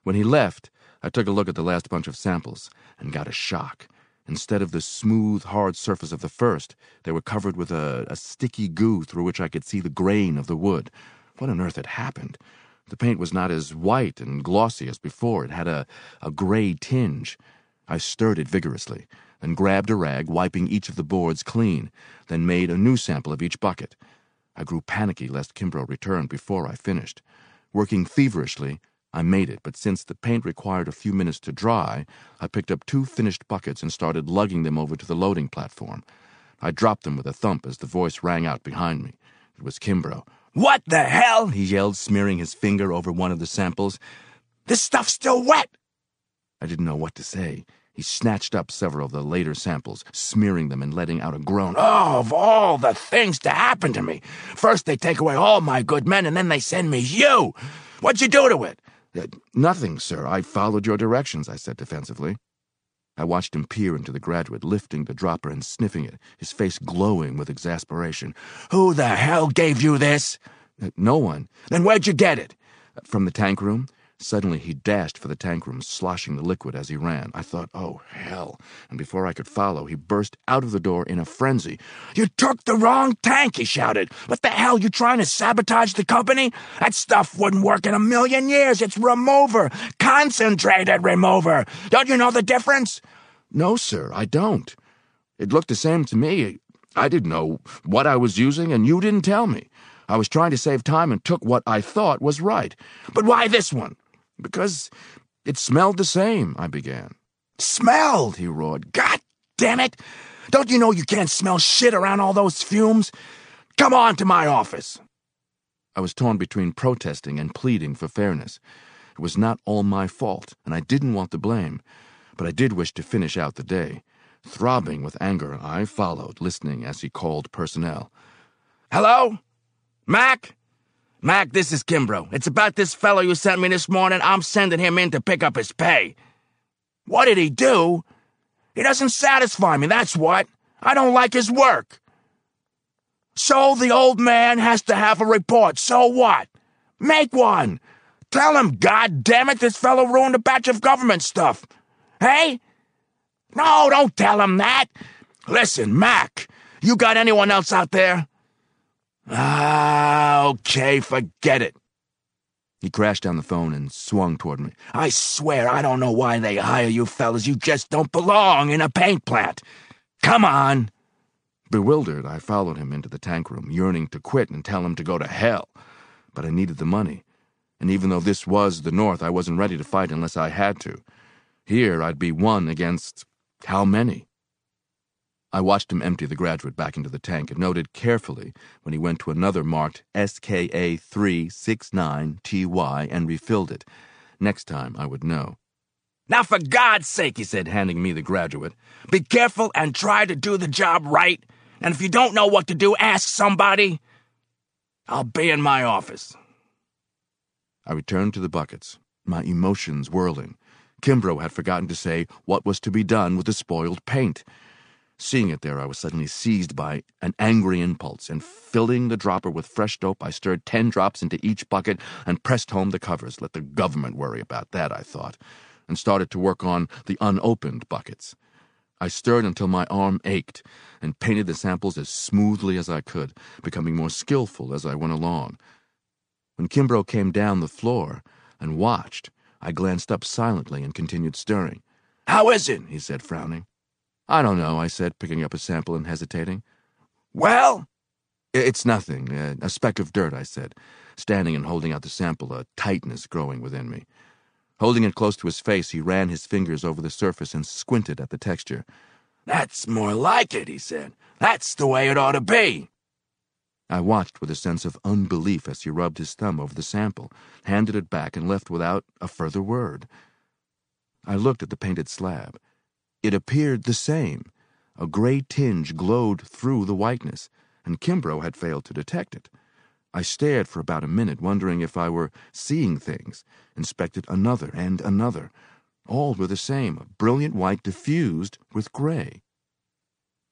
When he left, I took a look at the last bunch of samples and got a shock. Instead of the smooth, hard surface of the first, they were covered with a, a sticky goo through which I could see the grain of the wood. What on earth had happened? The paint was not as white and glossy as before. It had a, a gray tinge. I stirred it vigorously and grabbed a rag, wiping each of the boards clean, then made a new sample of each bucket. I grew panicky lest Kimbrough return before I finished. Working feverishly, I made it, but since the paint required a few minutes to dry, I picked up two finished buckets and started lugging them over to the loading platform. I dropped them with a thump as the voice rang out behind me. It was Kimbrough. What the hell? he yelled, smearing his finger over one of the samples. This stuff's still wet! I didn't know what to say. He snatched up several of the later samples, smearing them and letting out a groan. Oh, of all the things to happen to me! First they take away all my good men, and then they send me you! What'd you do to it? Uh, nothing, sir. I followed your directions, I said defensively. I watched him peer into the graduate, lifting the dropper and sniffing it, his face glowing with exasperation. Who the hell gave you this? No one. Then where'd you get it? From the tank room. Suddenly he dashed for the tank room, sloshing the liquid as he ran. I thought, oh, hell. And before I could follow, he burst out of the door in a frenzy. You took the wrong tank, he shouted. What the hell, you trying to sabotage the company? That stuff wouldn't work in a million years. It's remover. Concentrated remover. Don't you know the difference? No, sir, I don't. It looked the same to me. I didn't know what I was using, and you didn't tell me. I was trying to save time and took what I thought was right. But why this one? Because it smelled the same, I began. Smelled, he roared. God damn it! Don't you know you can't smell shit around all those fumes? Come on to my office. I was torn between protesting and pleading for fairness. It was not all my fault, and I didn't want the blame, but I did wish to finish out the day. Throbbing with anger, I followed, listening as he called personnel. Hello? Mac? Mac, this is Kimbrough. It's about this fellow you sent me this morning. I'm sending him in to pick up his pay. What did he do? He doesn't satisfy me, that's what. I don't like his work. So the old man has to have a report. So what? Make one. Tell him, God damn it, this fellow ruined a batch of government stuff. Hey? No, don't tell him that. Listen, Mac, you got anyone else out there? Ah, okay, forget it. He crashed down the phone and swung toward me. I swear I don't know why they hire you fellas. You just don't belong in a paint plant. Come on. Bewildered, I followed him into the tank room, yearning to quit and tell him to go to hell. But I needed the money. And even though this was the North, I wasn't ready to fight unless I had to. Here, I'd be one against how many? I watched him empty the graduate back into the tank and noted carefully when he went to another marked SKA 369TY and refilled it. Next time, I would know. Now, for God's sake, he said, handing me the graduate, be careful and try to do the job right. And if you don't know what to do, ask somebody. I'll be in my office. I returned to the buckets, my emotions whirling. Kimbrough had forgotten to say what was to be done with the spoiled paint. Seeing it there, I was suddenly seized by an angry impulse, and filling the dropper with fresh dope, I stirred ten drops into each bucket and pressed home the covers. Let the government worry about that, I thought, and started to work on the unopened buckets. I stirred until my arm ached and painted the samples as smoothly as I could, becoming more skillful as I went along. When Kimbrough came down the floor and watched, I glanced up silently and continued stirring. How is it? he said, frowning. I don't know, I said, picking up a sample and hesitating. Well? It's nothing. Uh, a speck of dirt, I said, standing and holding out the sample, a tightness growing within me. Holding it close to his face, he ran his fingers over the surface and squinted at the texture. That's more like it, he said. That's the way it ought to be. I watched with a sense of unbelief as he rubbed his thumb over the sample, handed it back, and left without a further word. I looked at the painted slab. It appeared the same. A gray tinge glowed through the whiteness, and Kimbrough had failed to detect it. I stared for about a minute, wondering if I were seeing things, inspected another and another. All were the same, a brilliant white diffused with gray.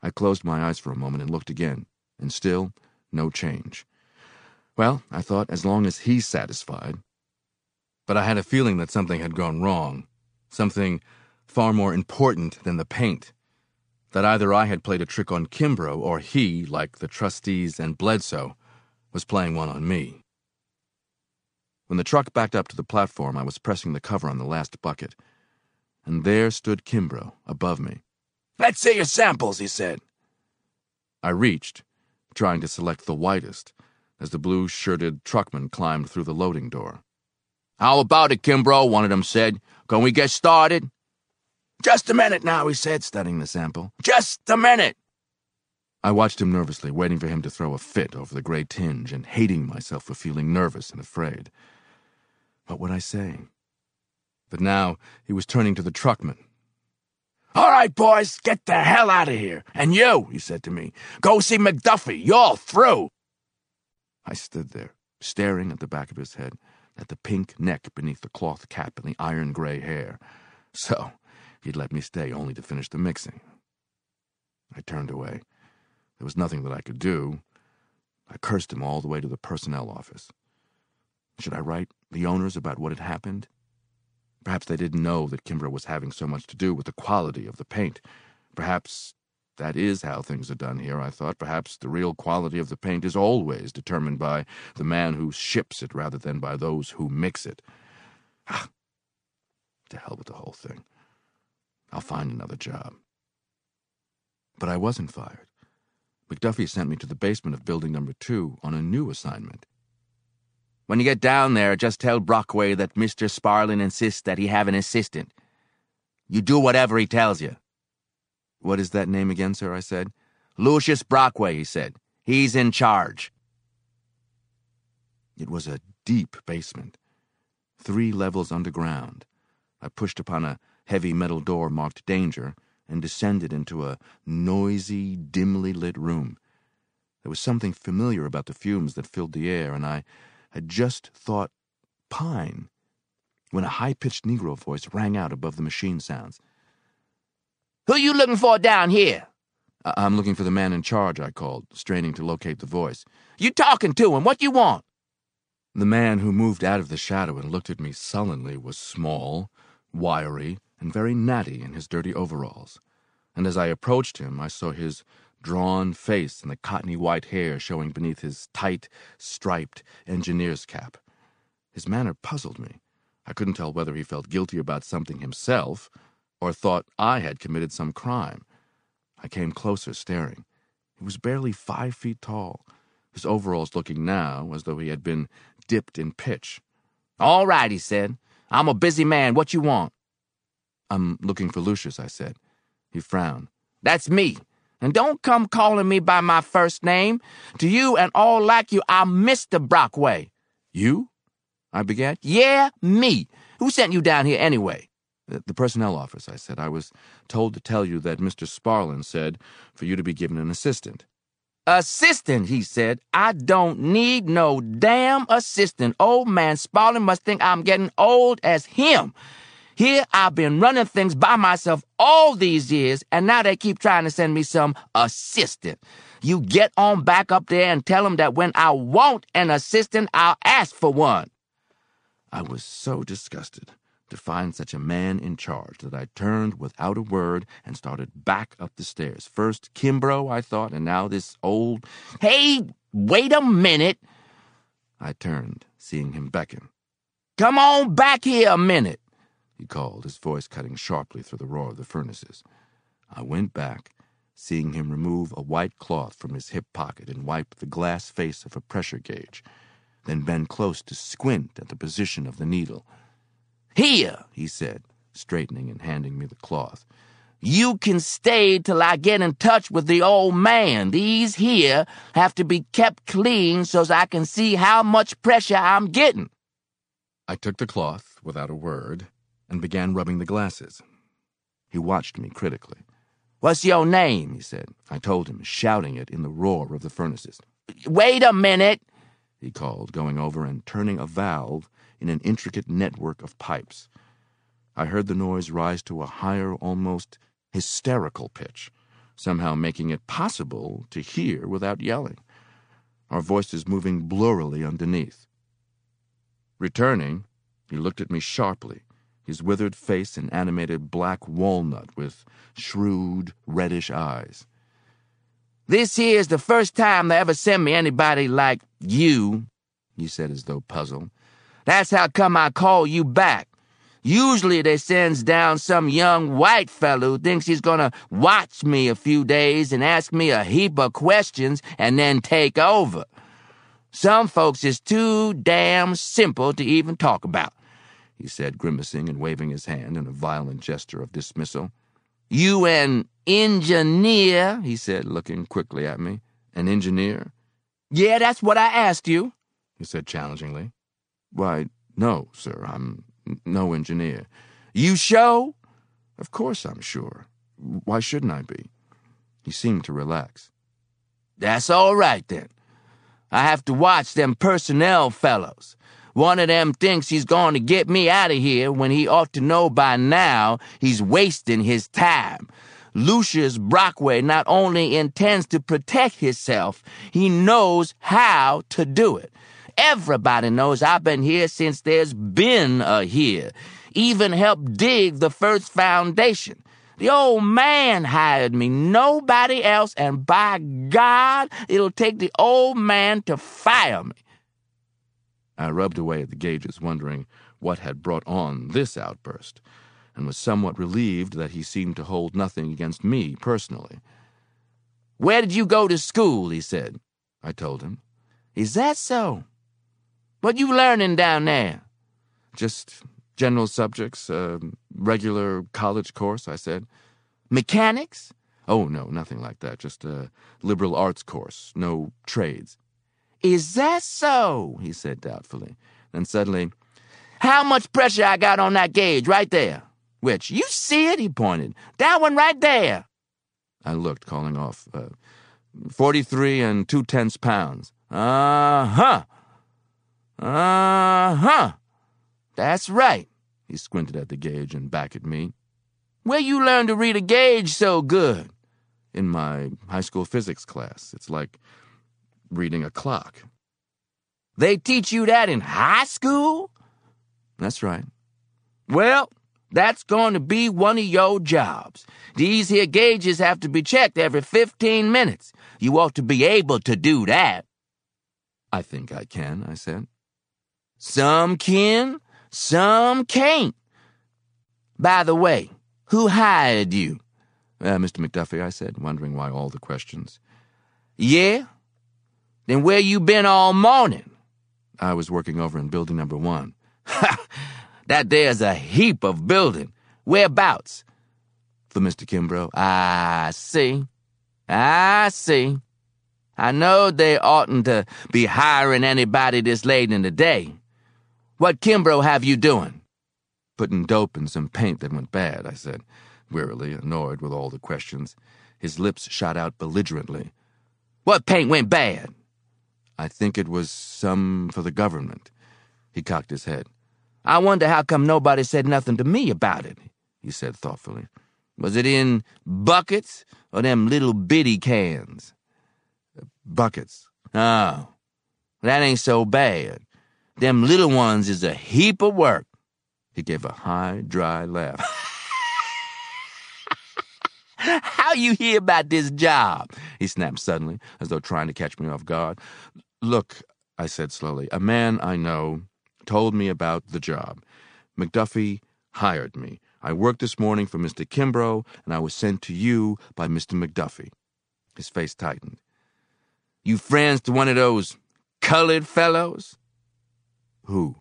I closed my eyes for a moment and looked again, and still no change. Well, I thought, as long as he's satisfied. But I had a feeling that something had gone wrong. Something far more important than the paint. That either I had played a trick on Kimbrough or he, like the trustees and Bledsoe, was playing one on me. When the truck backed up to the platform, I was pressing the cover on the last bucket, and there stood Kimbrough above me. Let's see your samples, he said. I reached, trying to select the whitest, as the blue shirted truckman climbed through the loading door. How about it, Kimbrough? One of them said. Can we get started? Just a minute now, he said, studying the sample. Just a minute. I watched him nervously, waiting for him to throw a fit over the gray tinge and hating myself for feeling nervous and afraid. What would I say? But now he was turning to the truckman. All right, boys, get the hell out of here. And you, he said to me, go see McDuffie. You're through. I stood there, staring at the back of his head, at the pink neck beneath the cloth cap and the iron gray hair. So, He'd let me stay only to finish the mixing. I turned away. There was nothing that I could do. I cursed him all the way to the personnel office. Should I write the owners about what had happened? Perhaps they didn't know that Kimbrough was having so much to do with the quality of the paint. Perhaps that is how things are done here, I thought. Perhaps the real quality of the paint is always determined by the man who ships it rather than by those who mix it. Ah, to hell with the whole thing. I'll find another job. But I wasn't fired. McDuffie sent me to the basement of building number two on a new assignment. When you get down there, just tell Brockway that Mr. Sparland insists that he have an assistant. You do whatever he tells you. What is that name again, sir? I said. Lucius Brockway, he said. He's in charge. It was a deep basement, three levels underground. I pushed upon a heavy metal door marked danger and descended into a noisy, dimly lit room. There was something familiar about the fumes that filled the air, and I had just thought pine when a high pitched Negro voice rang out above the machine sounds. Who you looking for down here? I- I'm looking for the man in charge, I called, straining to locate the voice. You talking to him? What you want? The man who moved out of the shadow and looked at me sullenly was small, wiry, and very natty in his dirty overalls. And as I approached him, I saw his drawn face and the cottony white hair showing beneath his tight, striped engineer's cap. His manner puzzled me. I couldn't tell whether he felt guilty about something himself or thought I had committed some crime. I came closer, staring. He was barely five feet tall, his overalls looking now as though he had been dipped in pitch. All right, he said. I'm a busy man. What you want? I'm looking for Lucius, I said. He frowned. That's me. And don't come calling me by my first name. To you and all like you, I'm Mr. Brockway. You? I began. Yeah, me. Who sent you down here anyway? The, personnel office, I said. I was told to tell you that Mr. Sparland said for you to be given an assistant. Assistant, he said. I don't need no damn assistant. Old man Sparland must think I'm getting old as him. Here I've been running things by myself all these years, and now they keep trying to send me some assistant. You get on back up there and tell them that when I want an assistant, I'll ask for one. I was so disgusted to find such a man in charge that I turned without a word and started back up the stairs. First Kimbrough, I thought, and now this old. Hey, wait a minute. I turned, seeing him beckon. Come on back here a minute he called, his voice cutting sharply through the roar of the furnaces. I went back, seeing him remove a white cloth from his hip pocket and wipe the glass face of a pressure gauge, then bend close to squint at the position of the needle. Here, he said, straightening and handing me the cloth. You can stay till I get in touch with the old man. These here have to be kept clean so's I can see how much pressure I'm getting. I took the cloth without a word and began rubbing the glasses. He watched me critically. What's your name? he said. I told him, shouting it in the roar of the furnaces. Wait a minute, he called, going over and turning a valve in an intricate network of pipes. I heard the noise rise to a higher, almost hysterical pitch, somehow making it possible to hear without yelling, our voices moving blurrily underneath. Returning, he looked at me sharply, his withered face an animated black walnut with shrewd, reddish eyes. This here's the first time they ever sent me anybody like you, he said as though puzzled. That's how come I call you back. Usually they sends down some young white fellow who thinks he's gonna watch me a few days and ask me a heap of questions and then take over. Some folks is too damn simple to even talk about he said, grimacing and waving his hand in a violent gesture of dismissal. You an engineer, he said, looking quickly at me. An engineer? Yeah, that's what I asked you, he said challengingly. Why, no, sir, I'm no engineer. You show? Of course I'm sure. Why shouldn't I be? He seemed to relax. That's all right then. I have to watch them personnel fellows. One of them thinks he's going to get me out of here when he ought to know by now he's wasting his time. Lucius Brockway not only intends to protect himself, he knows how to do it. Everybody knows I've been here since there's been a here. Even helped dig the first foundation. The old man hired me, nobody else, and by God, it'll take the old man to fire me. I rubbed away at the gauges, wondering what had brought on this outburst, and was somewhat relieved that he seemed to hold nothing against me personally. Where did you go to school? he said. I told him. Is that so? What you learning down there? Just general subjects, uh, regular college course, I said. Mechanics? Oh, no, nothing like that. Just a liberal arts course. No trades. Is that so? he said doubtfully. Then suddenly, How much pressure I got on that gauge right there? Which? You see it? He pointed. That one right there. I looked, calling off. Uh, 43 and two tenths pounds. Uh huh. Uh huh. That's right. He squinted at the gauge and back at me. Where you learn to read a gauge so good? In my high school physics class. It's like reading a clock. They teach you that in high school? That's right. Well, that's going to be one of your jobs. These here gauges have to be checked every 15 minutes. You ought to be able to do that. I think I can, I said. Some can, some can't. By the way, who hired you? Uh, Mr. McDuffie, I said, wondering why all the questions. Yeah? Then where you been all morning? I was working over in building number one. Ha! that there's a heap of building. Whereabouts? For Mr. Kimbrough. I see. I see. I know they oughtn't to be hiring anybody this late in the day. What Kimbrough have you doing? Putting dope in some paint that went bad, I said, wearily, annoyed with all the questions. His lips shot out belligerently. What paint went bad? I think it was some for the government. He cocked his head. I wonder how come nobody said nothing to me about it, he said thoughtfully. Was it in buckets or them little bitty cans? Buckets. Oh, that ain't so bad. Them little ones is a heap of work. He gave a high, dry laugh. How you hear about this job? He snapped suddenly, as though trying to catch me off guard. Look, I said slowly, a man I know told me about the job. McDuffie hired me. I worked this morning for Mr. Kimbrough, and I was sent to you by Mr. McDuffie. His face tightened. You friends to one of those colored fellows? Who?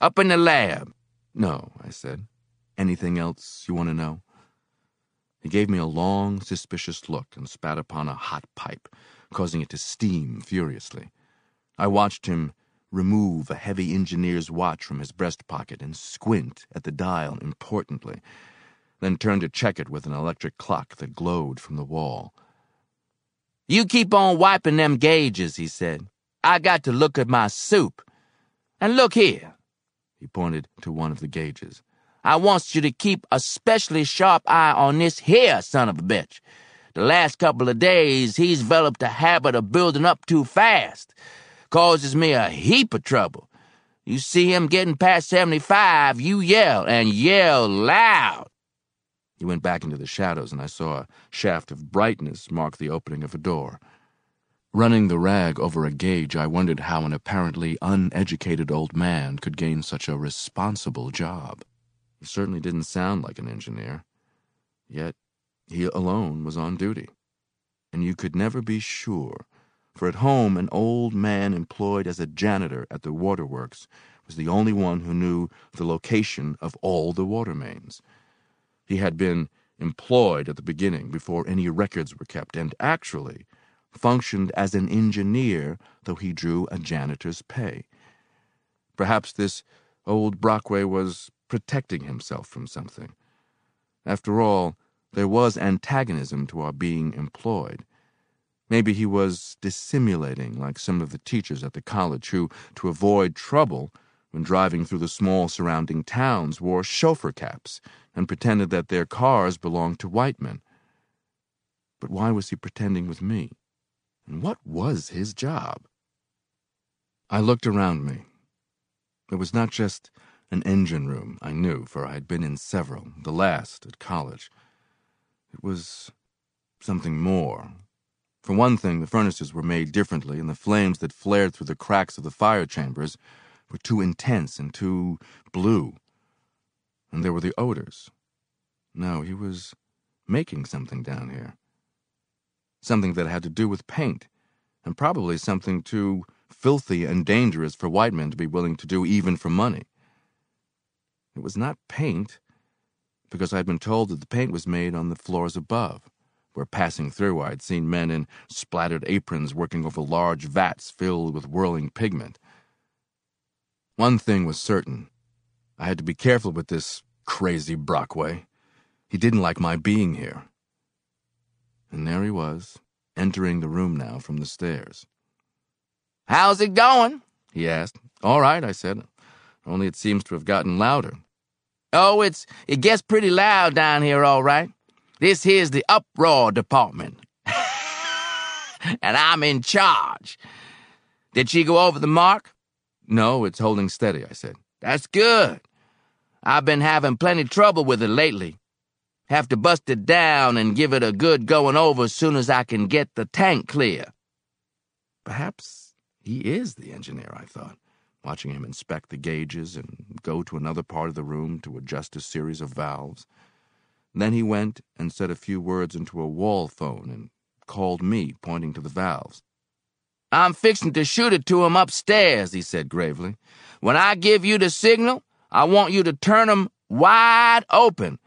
Up in the lab. No, I said. Anything else you want to know? He gave me a long, suspicious look and spat upon a hot pipe, causing it to steam furiously. I watched him remove a heavy engineer's watch from his breast pocket and squint at the dial importantly, then turn to check it with an electric clock that glowed from the wall. You keep on wiping them gauges, he said. I got to look at my soup. And look here. He pointed to one of the gauges. I wants you to keep a specially sharp eye on this here son of a bitch. The last couple of days, he's developed a habit of building up too fast. Causes me a heap of trouble. You see him getting past 75, you yell, and yell loud. He went back into the shadows, and I saw a shaft of brightness mark the opening of a door. Running the rag over a gauge, I wondered how an apparently uneducated old man could gain such a responsible job. He certainly didn't sound like an engineer. Yet he alone was on duty. And you could never be sure, for at home an old man employed as a janitor at the waterworks was the only one who knew the location of all the water mains. He had been employed at the beginning before any records were kept, and actually functioned as an engineer, though he drew a janitor's pay. Perhaps this old Brockway was protecting himself from something. After all, there was antagonism to our being employed. Maybe he was dissimulating like some of the teachers at the college who, to avoid trouble, when driving through the small surrounding towns, wore chauffeur caps and pretended that their cars belonged to white men. But why was he pretending with me? And what was his job? I looked around me. It was not just an engine room, I knew, for I had been in several, the last at college. It was something more. For one thing, the furnaces were made differently, and the flames that flared through the cracks of the fire chambers were too intense and too blue. And there were the odors. No, he was making something down here. Something that had to do with paint, and probably something too filthy and dangerous for white men to be willing to do even for money. It was not paint, because I had been told that the paint was made on the floors above, where passing through I had seen men in splattered aprons working over large vats filled with whirling pigment. One thing was certain. I had to be careful with this crazy Brockway. He didn't like my being here. And there he was, entering the room now from the stairs. How's it going? he asked. All right, I said, only it seems to have gotten louder. Oh, it's it gets pretty loud down here, all right. This here's the uproar department. and I'm in charge. Did she go over the mark? No, it's holding steady, I said. That's good. I've been having plenty trouble with it lately. Have to bust it down and give it a good going over as soon as I can get the tank clear. Perhaps he is the engineer, I thought watching him inspect the gauges and go to another part of the room to adjust a series of valves. Then he went and said a few words into a wall phone and called me, pointing to the valves. I'm fixing to shoot it to him upstairs, he said gravely. When I give you the signal, I want you to turn 'em wide open.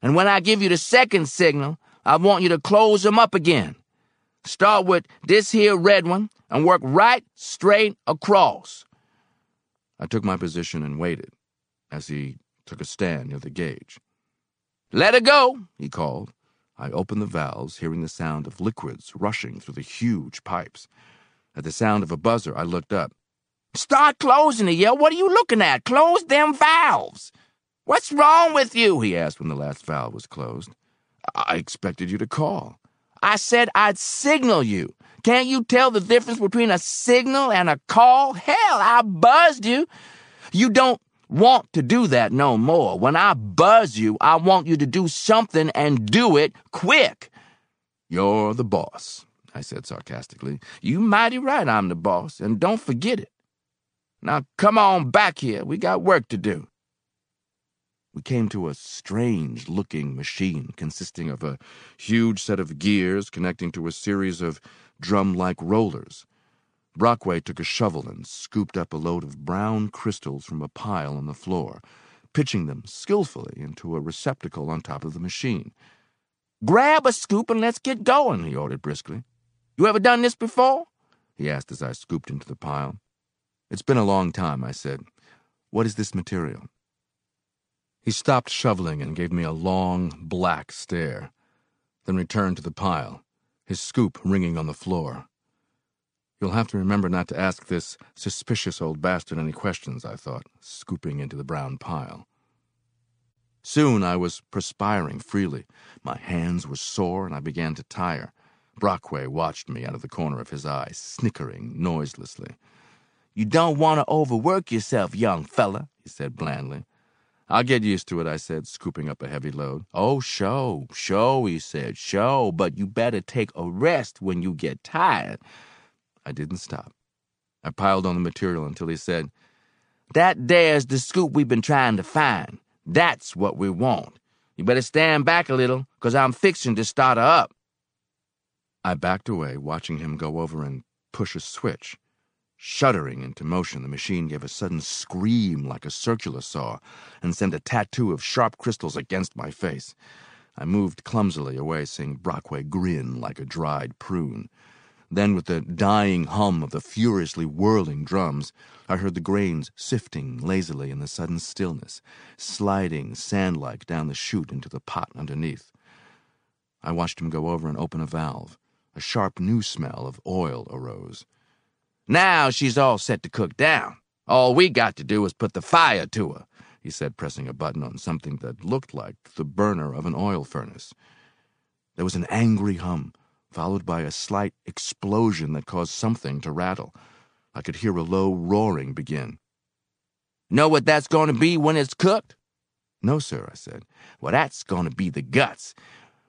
And when I give you the second signal, I want you to close 'em up again. Start with this here red one and work right straight across. I took my position and waited as he took a stand near the gauge. Let it go, he called. I opened the valves, hearing the sound of liquids rushing through the huge pipes. At the sound of a buzzer, I looked up. Start closing it, yo. What are you looking at? Close them valves. What's wrong with you? he asked when the last valve was closed. I expected you to call. I said I'd signal you. Can't you tell the difference between a signal and a call? Hell, I buzzed you. You don't want to do that no more. When I buzz you, I want you to do something and do it quick. You're the boss, I said sarcastically. You mighty right I'm the boss, and don't forget it. Now come on back here. We got work to do. We came to a strange looking machine consisting of a huge set of gears connecting to a series of drum like rollers. Brockway took a shovel and scooped up a load of brown crystals from a pile on the floor, pitching them skillfully into a receptacle on top of the machine. Grab a scoop and let's get going, he ordered briskly. You ever done this before? he asked as I scooped into the pile. It's been a long time, I said. What is this material? He stopped shoveling and gave me a long, black stare, then returned to the pile his scoop ringing on the floor. You'll have to remember not to ask this suspicious old bastard any questions, I thought, scooping into the brown pile. Soon I was perspiring freely. My hands were sore and I began to tire. Brockway watched me out of the corner of his eye, snickering noiselessly. You don't want to overwork yourself, young fella, he said blandly. I'll get used to it, I said, scooping up a heavy load. Oh, show, show, he said, show, but you better take a rest when you get tired. I didn't stop. I piled on the material until he said, That there's the scoop we've been trying to find. That's what we want. You better stand back a little, 'cause I'm fixing to start her up. I backed away, watching him go over and push a switch. Shuddering into motion, the machine gave a sudden scream like a circular saw and sent a tattoo of sharp crystals against my face. I moved clumsily away, seeing Brockway grin like a dried prune. Then, with the dying hum of the furiously whirling drums, I heard the grains sifting lazily in the sudden stillness, sliding sand-like down the chute into the pot underneath. I watched him go over and open a valve. A sharp new smell of oil arose. Now she's all set to cook down. All we got to do is put the fire to her, he said, pressing a button on something that looked like the burner of an oil furnace. There was an angry hum, followed by a slight explosion that caused something to rattle. I could hear a low roaring begin. Know what that's going to be when it's cooked? No, sir, I said. Well, that's going to be the guts,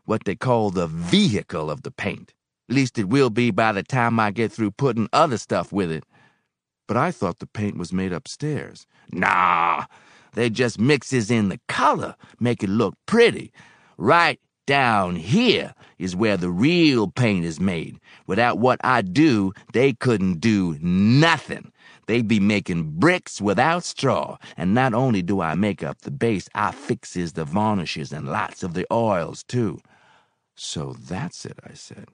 what they call the vehicle of the paint. At least it will be by the time I get through putting other stuff with it. But I thought the paint was made upstairs. Nah, they just mixes in the color, make it look pretty. Right down here is where the real paint is made. Without what I do, they couldn't do nothing. They'd be making bricks without straw. And not only do I make up the base, I fixes the varnishes and lots of the oils, too. So that's it, I said.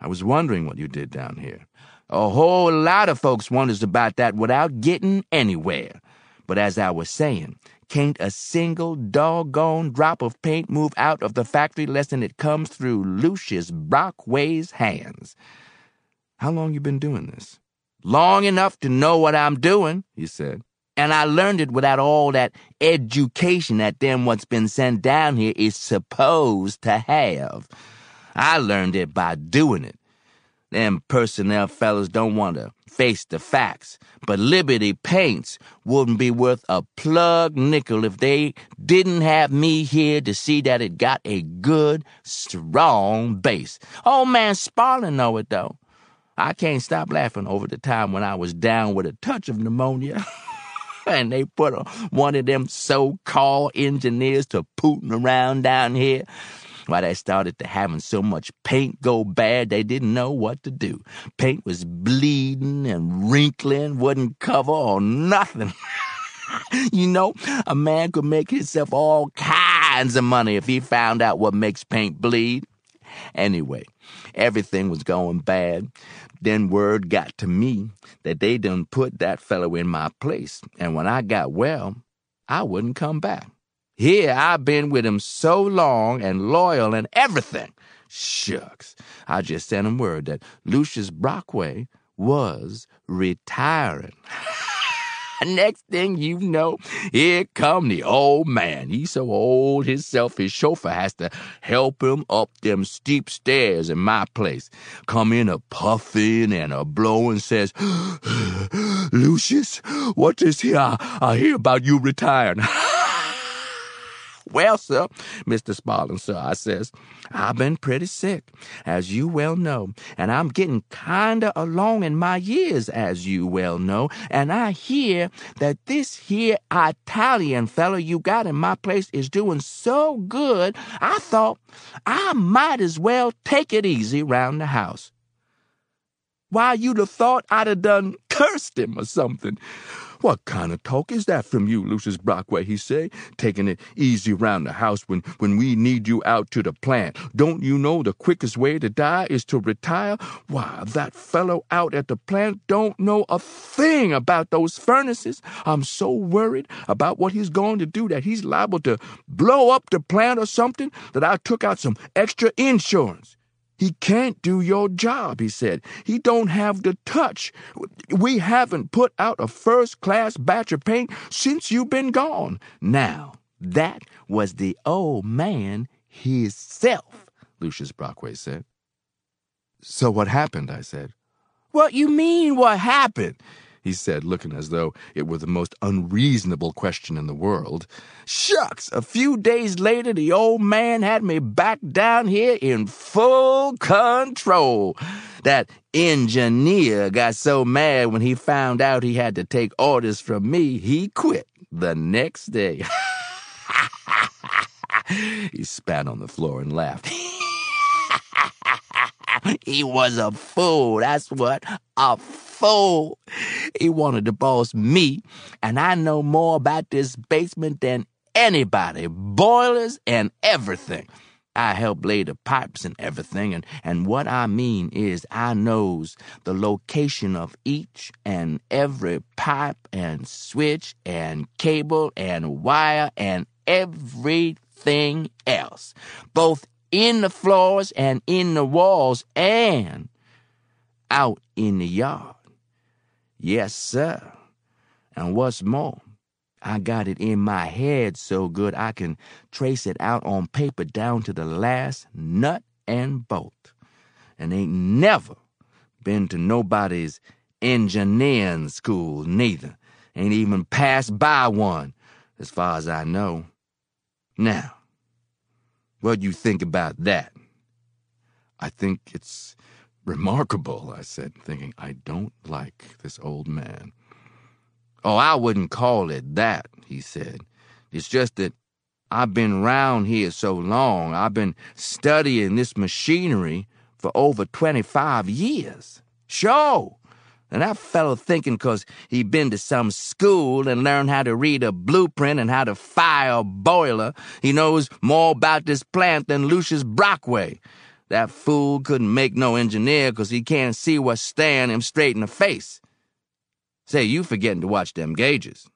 I was wondering what you did down here. A whole lot of folks wonders about that without getting anywhere. But as I was saying, can't a single doggone drop of paint move out of the factory less it comes through Lucius Brockway's hands. How long you been doing this? Long enough to know what I'm doing, he said. And I learned it without all that education that them what's been sent down here is supposed to have. I learned it by doing it. Them personnel fellas don't want to face the facts, but Liberty Paints wouldn't be worth a plug nickel if they didn't have me here to see that it got a good, strong base. Old man Sparland know it, though. I can't stop laughing over the time when I was down with a touch of pneumonia. and they put a, one of them so-called engineers to pooting around down here. Why, they started to having so much paint go bad they didn't know what to do. Paint was bleeding and wrinkling, wouldn't cover or nothing. you know, a man could make himself all kinds of money if he found out what makes paint bleed. Anyway, everything was going bad. Then word got to me that they done put that fellow in my place, and when I got well, I wouldn't come back. Here I've been with him so long and loyal and everything. Shucks, I just sent him word that Lucius Brockway was retiring. Next thing you know, here come the old man. He's so old himself, his chauffeur has to help him up them steep stairs in my place. Come in a puffing and a blowing, says, Lucius, what is here? I, I hear about you retiring. Well, sir, Mr. Sparland, sir, I says, I've been pretty sick, as you well know, and I'm getting kinda along in my years, as you well know, and I hear that this here Italian fellow you got in my place is doing so good, I thought I might as well take it easy round the house. Why, you'd have thought I'd have done cursed him or something. What kind of talk is that from you, Lucius Brockway, he say, taking it easy round the house when, when we need you out to the plant. Don't you know the quickest way to die is to retire? Why, that fellow out at the plant don't know a thing about those furnaces. I'm so worried about what he's going to do that he's liable to blow up the plant or something that I took out some extra insurance. He can't do your job, he said. He don't have the touch. We haven't put out a first-class batch of paint since you've been gone. Now, that was the old man himself, Lucius Brockway said. So what happened? I said. What you mean, what happened? He said, looking as though it were the most unreasonable question in the world. Shucks! A few days later, the old man had me back down here in full control. That engineer got so mad when he found out he had to take orders from me, he quit the next day. he spat on the floor and laughed. he was a fool, that's what. A fool. He wanted to boss me, and I know more about this basement than anybody. Boilers and everything. I help lay the pipes and everything, and, and what I mean is I knows the location of each and every pipe and switch and cable and wire and everything else, both in the floors and in the walls and out in the yard. Yes, sir. And what's more, I got it in my head so good I can trace it out on paper down to the last nut and bolt. And ain't never been to nobody's engineering school, neither. Ain't even passed by one, as far as I know. Now, what do you think about that? I think it's remarkable, I said, thinking, I don't like this old man. Oh, I wouldn't call it that, he said. It's just that I've been round here so long, I've been studying this machinery for over 25 years. Sure. And that fellow thinking 'cause he been to some school and learned how to read a blueprint and how to fire a boiler, he knows more about this plant than Lucius Brockway. That fool couldn't make no engineer 'cause he can't see what's staring him straight in the face. Say, you forgetting to watch them gauges.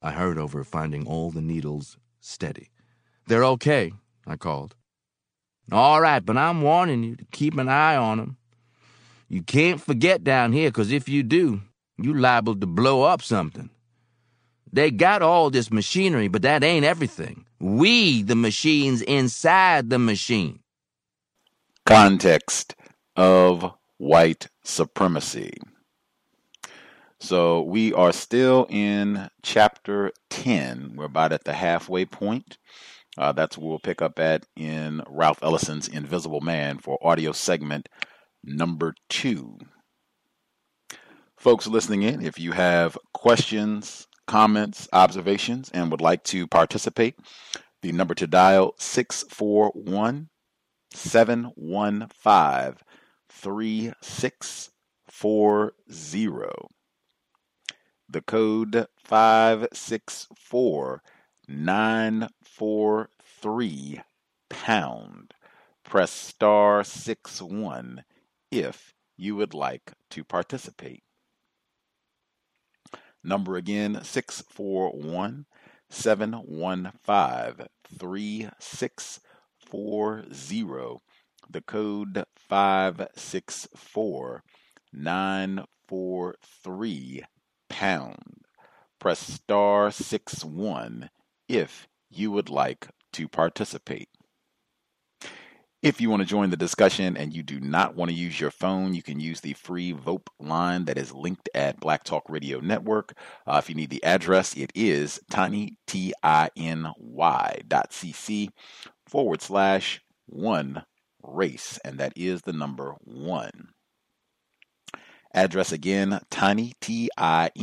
I hurried over, finding all the needles steady. They're okay, I called. All right, but I'm warning you to keep an eye on 'em. You can't forget down here, 'cause if you do, you liable to blow up something. They got all this machinery, but that ain't everything. We, the machines inside the machine. Context of white supremacy. So we are still in chapter 10. We're about at the halfway point. Uh, that's where we'll pick up at in Ralph Ellison's Invisible Man for audio segment number two. Folks listening in, if you have questions, comments, observations, and would like to participate, the number to dial 641 715 3640. The code 564943 pound. Press star 61 if you would like to participate. Number again 641 715 3640. The code 564943 pound. Press star 61 if you would like to participate. If you want to join the discussion and you do not want to use your phone, you can use the free VOP line that is linked at Black Talk Radio Network. Uh, if you need the address, it is tiny, dot CC forward slash one race, and that is the number one. Address again, tiny, dot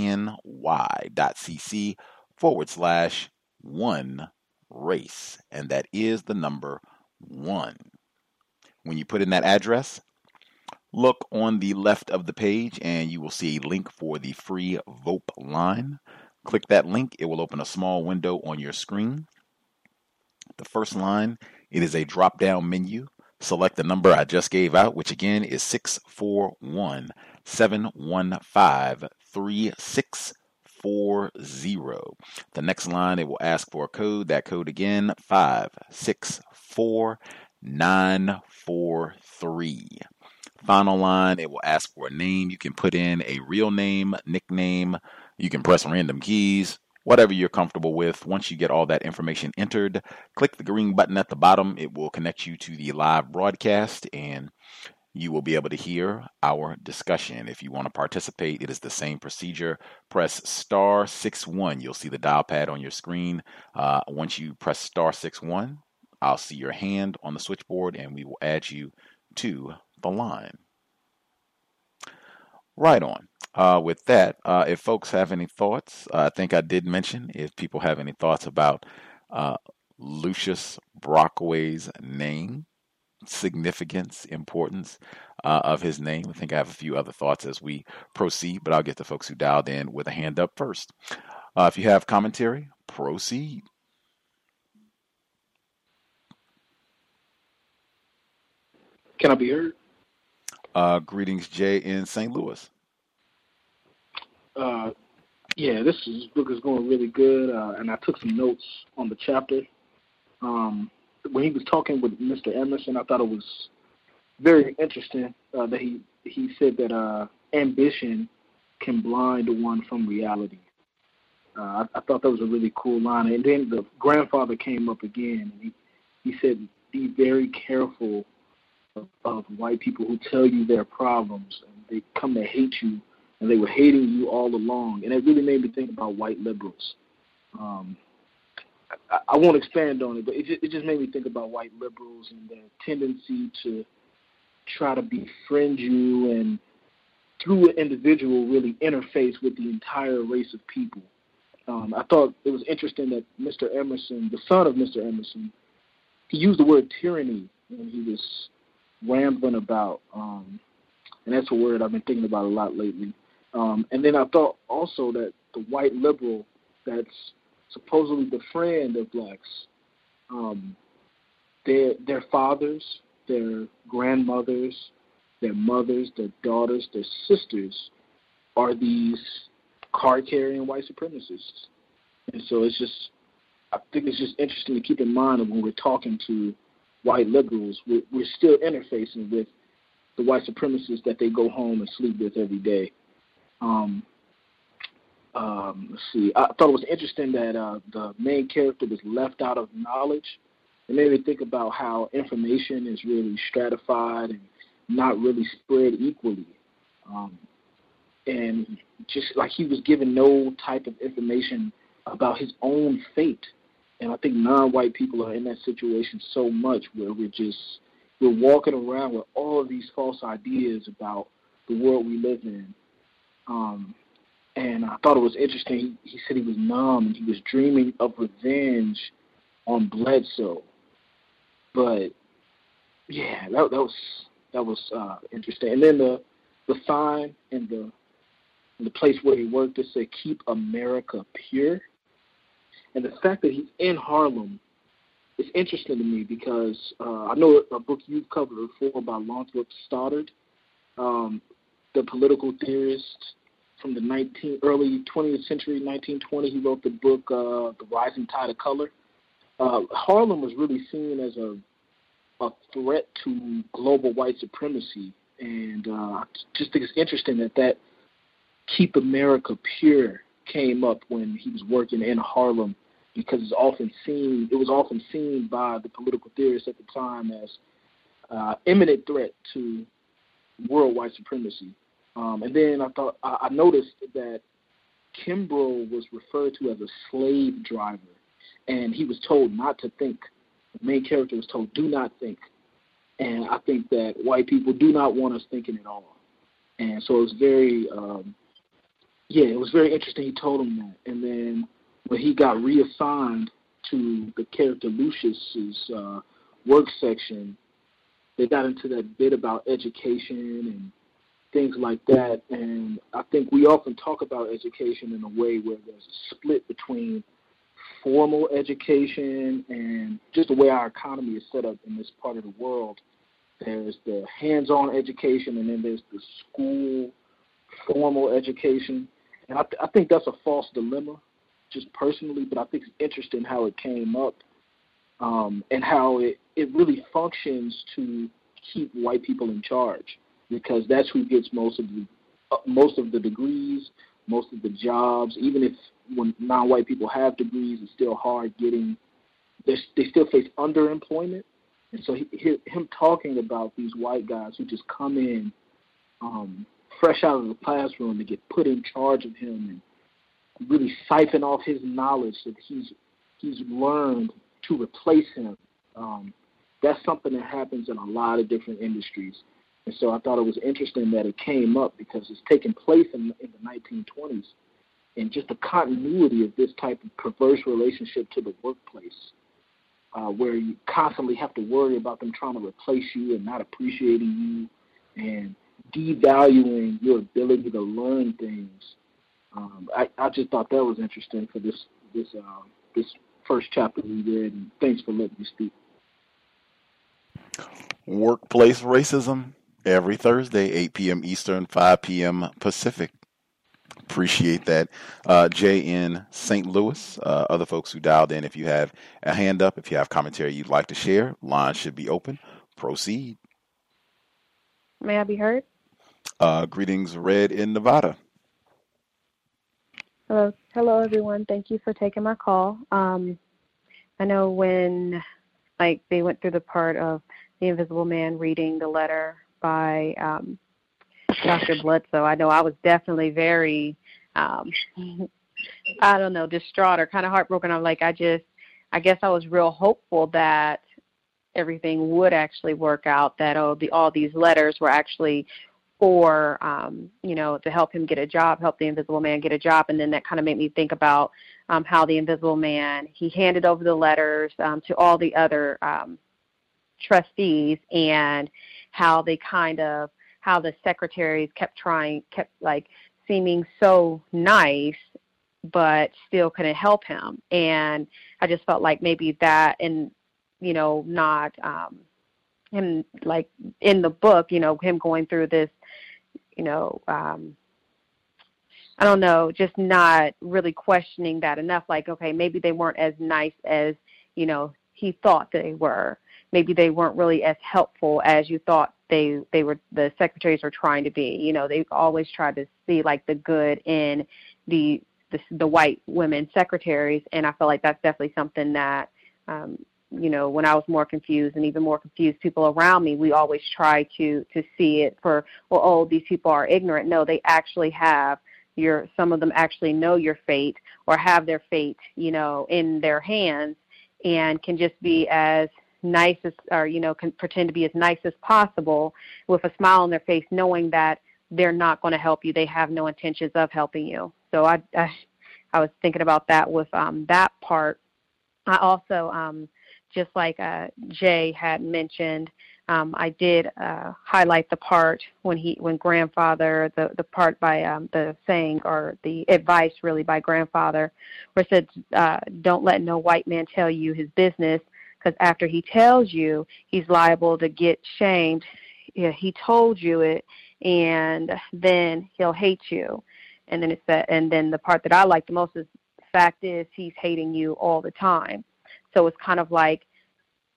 CC forward slash one race, and that is the number one. When you put in that address, look on the left of the page and you will see a link for the free VOP line. Click that link, it will open a small window on your screen. The first line, it is a drop down menu. Select the number I just gave out, which again is 641 715 3640. The next line, it will ask for a code. That code again, 564 943. Final line, it will ask for a name. You can put in a real name, nickname. You can press random keys, whatever you're comfortable with. Once you get all that information entered, click the green button at the bottom. It will connect you to the live broadcast and you will be able to hear our discussion. If you want to participate, it is the same procedure. Press star six one. You'll see the dial pad on your screen. Uh, once you press star six one, I'll see your hand on the switchboard and we will add you to the line. Right on. Uh, with that, uh, if folks have any thoughts, uh, I think I did mention if people have any thoughts about uh, Lucius Brockway's name, significance, importance uh, of his name. I think I have a few other thoughts as we proceed, but I'll get the folks who dialed in with a hand up first. Uh, if you have commentary, proceed. Can I be heard? Uh, greetings, Jay in St. Louis. Uh, yeah, this, is, this book is going really good, uh, and I took some notes on the chapter. Um, when he was talking with Mr. Emerson, I thought it was very interesting uh, that he he said that uh, ambition can blind one from reality. Uh, I, I thought that was a really cool line. And then the grandfather came up again, and he he said, "Be very careful of, white people who tell you their problems, and they come to hate you, and they were hating you all along." And it really made me think about white liberals. Um, I, I won't expand on it, but it just, it just made me think about white liberals and their tendency to try to befriend you and through an individual really interface with the entire race of people. Um, I thought it was interesting that Mr. Emerson, the son of Mr. Emerson, he used the word tyranny when he was rambling about, um, and that's a word I've been thinking about a lot lately. Um, and then I thought also that the white liberal that's supposedly the friend of blacks, um, their their fathers, their grandmothers, their mothers, their daughters, their sisters are these card carrying white supremacists. And so it's just, I think it's just interesting to keep in mind when we're talking to white liberals, we're, we're still interfacing with the white supremacists that they go home and sleep with every day. Um, um, let's see. I thought it was interesting that uh, the main character was left out of knowledge. It made me think about how information is really stratified and not really spread equally. Um, and just like he was given no type of information about his own fate. And I think non-white people are in that situation so much where we're just we're walking around with all of these false ideas about the world we live in. Um, and I thought it was interesting. He, he said he was numb and he was dreaming of revenge on Bledsoe. But yeah, that, that was that was uh, interesting. And then the the sign in the the place where he worked it said "Keep America Pure," and the fact that he's in Harlem is interesting to me because uh, I know a book you've covered before by Lothrop Stoddard, um, the political theorist from the 19 early 20th century, 1920. He wrote the book uh, "The Rising Tide of Color." Uh, Harlem was really seen as a a threat to global white supremacy. And uh, I just think it's interesting that that "Keep America Pure" came up when he was working in Harlem, because it's often seen it was often seen by the political theorists at the time as uh, imminent threat to world white supremacy. Um, and then I thought I, noticed that Kimbrough was referred to as a slave driver, and he was told not to think the main character was told, "Do not think," and I think that white people do not want us thinking at all. And so it was very, um, yeah, it was very interesting. He told him that, and then when he got reassigned to the character Lucius's uh, work section, they got into that bit about education and things like that. And I think we often talk about education in a way where there's a split between formal education and just the way our economy is set up in this part of the world. There's the hands-on education, and then there's the school formal education. And I, th- I think that's a false dilemma, just personally. But I think it's interesting how it came up, um, and how it it really functions to keep white people in charge, because that's who gets most of the uh, most of the degrees, most of the jobs. Even if when non-white people have degrees, it's still hard getting. They still face underemployment, and so he, he, him talking about these white guys who just come in um, fresh out of the classroom to get put in charge of him and really siphon off his knowledge that he's he's learned to replace him. Um, that's something that happens in a lot of different industries. And so I thought it was interesting that it came up because it's taking place in, in the 1920s and just the continuity of this type of perverse relationship to the workplace, uh, where you constantly have to worry about them trying to replace you and not appreciating you and devaluing your ability to learn things. Um, I, I just thought that was interesting for this this uh, this first chapter we read, and thanks for letting me speak. Workplace racism every Thursday, 8 p.m. Eastern, 5 p.m. Pacific. Appreciate that. Uh, Jay in St. Louis, uh, other folks who dialed in, if you have a hand up, if you have commentary you'd like to share, line should be open. Proceed. May I be heard? Uh, greetings, Red in Nevada. Hello. Hello, everyone. Thank you for taking my call. Um, I know when, like, they went through the part of the Invisible Man reading the letter by um, Dr. Bledsoe. I know I was definitely very, um, I don't know, distraught or kind of heartbroken. I'm like, I just, I guess I was real hopeful that everything would actually work out. That oh, the all these letters were actually for um, you know to help him get a job, help the Invisible Man get a job, and then that kind of made me think about um, how the Invisible Man he handed over the letters um, to all the other um, trustees and how they kind of how the secretaries kept trying kept like seeming so nice but still couldn't help him. And i just felt like maybe that and you know not um him like in the book you know him going through this you know um i don't know just not really questioning that enough like okay maybe they weren't as nice as you know he thought they were. Maybe they weren't really as helpful as you thought they they were the secretaries were trying to be. You know they always tried to see like the good in the the, the white women secretaries and i feel like that's definitely something that um you know when i was more confused and even more confused people around me we always try to to see it for well oh these people are ignorant. No they actually have your some of them actually know your fate or have their fate you know in their hands and can just be as nice as or you know can pretend to be as nice as possible with a smile on their face knowing that they're not going to help you. They have no intentions of helping you. So i i, I was thinking about that with um that part. I also um just like uh jay had mentioned um i did uh highlight the part when he when grandfather the the part by um the saying or the advice really by grandfather where it said uh don't let no white man tell you his business because after he tells you, he's liable to get shamed. Yeah, he told you it, and then he'll hate you. And then it's that, and then the part that I like the most is fact is he's hating you all the time. So it's kind of like,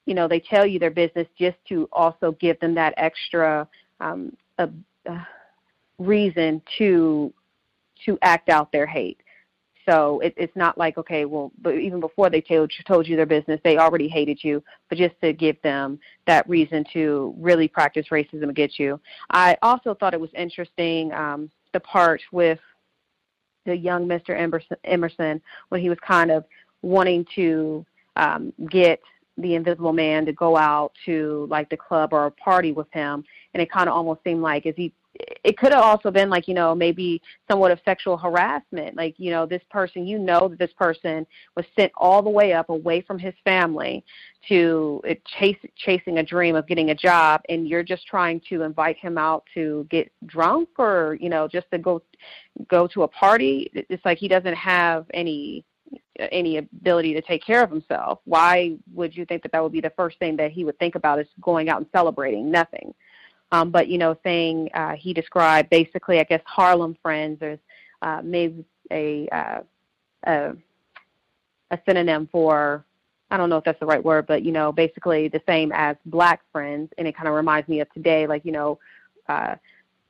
you know, they tell you their business just to also give them that extra um, a, reason to to act out their hate. So it, it's not like okay, well, but even before they told told you their business, they already hated you. But just to give them that reason to really practice racism against you. I also thought it was interesting um, the part with the young Mr. Emerson, Emerson when he was kind of wanting to um, get the Invisible Man to go out to like the club or a party with him, and it kind of almost seemed like is he it could have also been like you know maybe somewhat of sexual harassment. Like you know this person you know that this person was sent all the way up away from his family to uh, chase chasing a dream of getting a job. And you're just trying to invite him out to get drunk or you know just to go go to a party. It's like he doesn't have any any ability to take care of himself why would you think that that would be the first thing that he would think about is going out and celebrating? Nothing. Um, but you know, saying uh, he described basically, I guess Harlem Friends or uh, maybe a, uh, a a synonym for I don't know if that's the right word, but you know, basically the same as black friends, and it kind of reminds me of today, like you know, uh,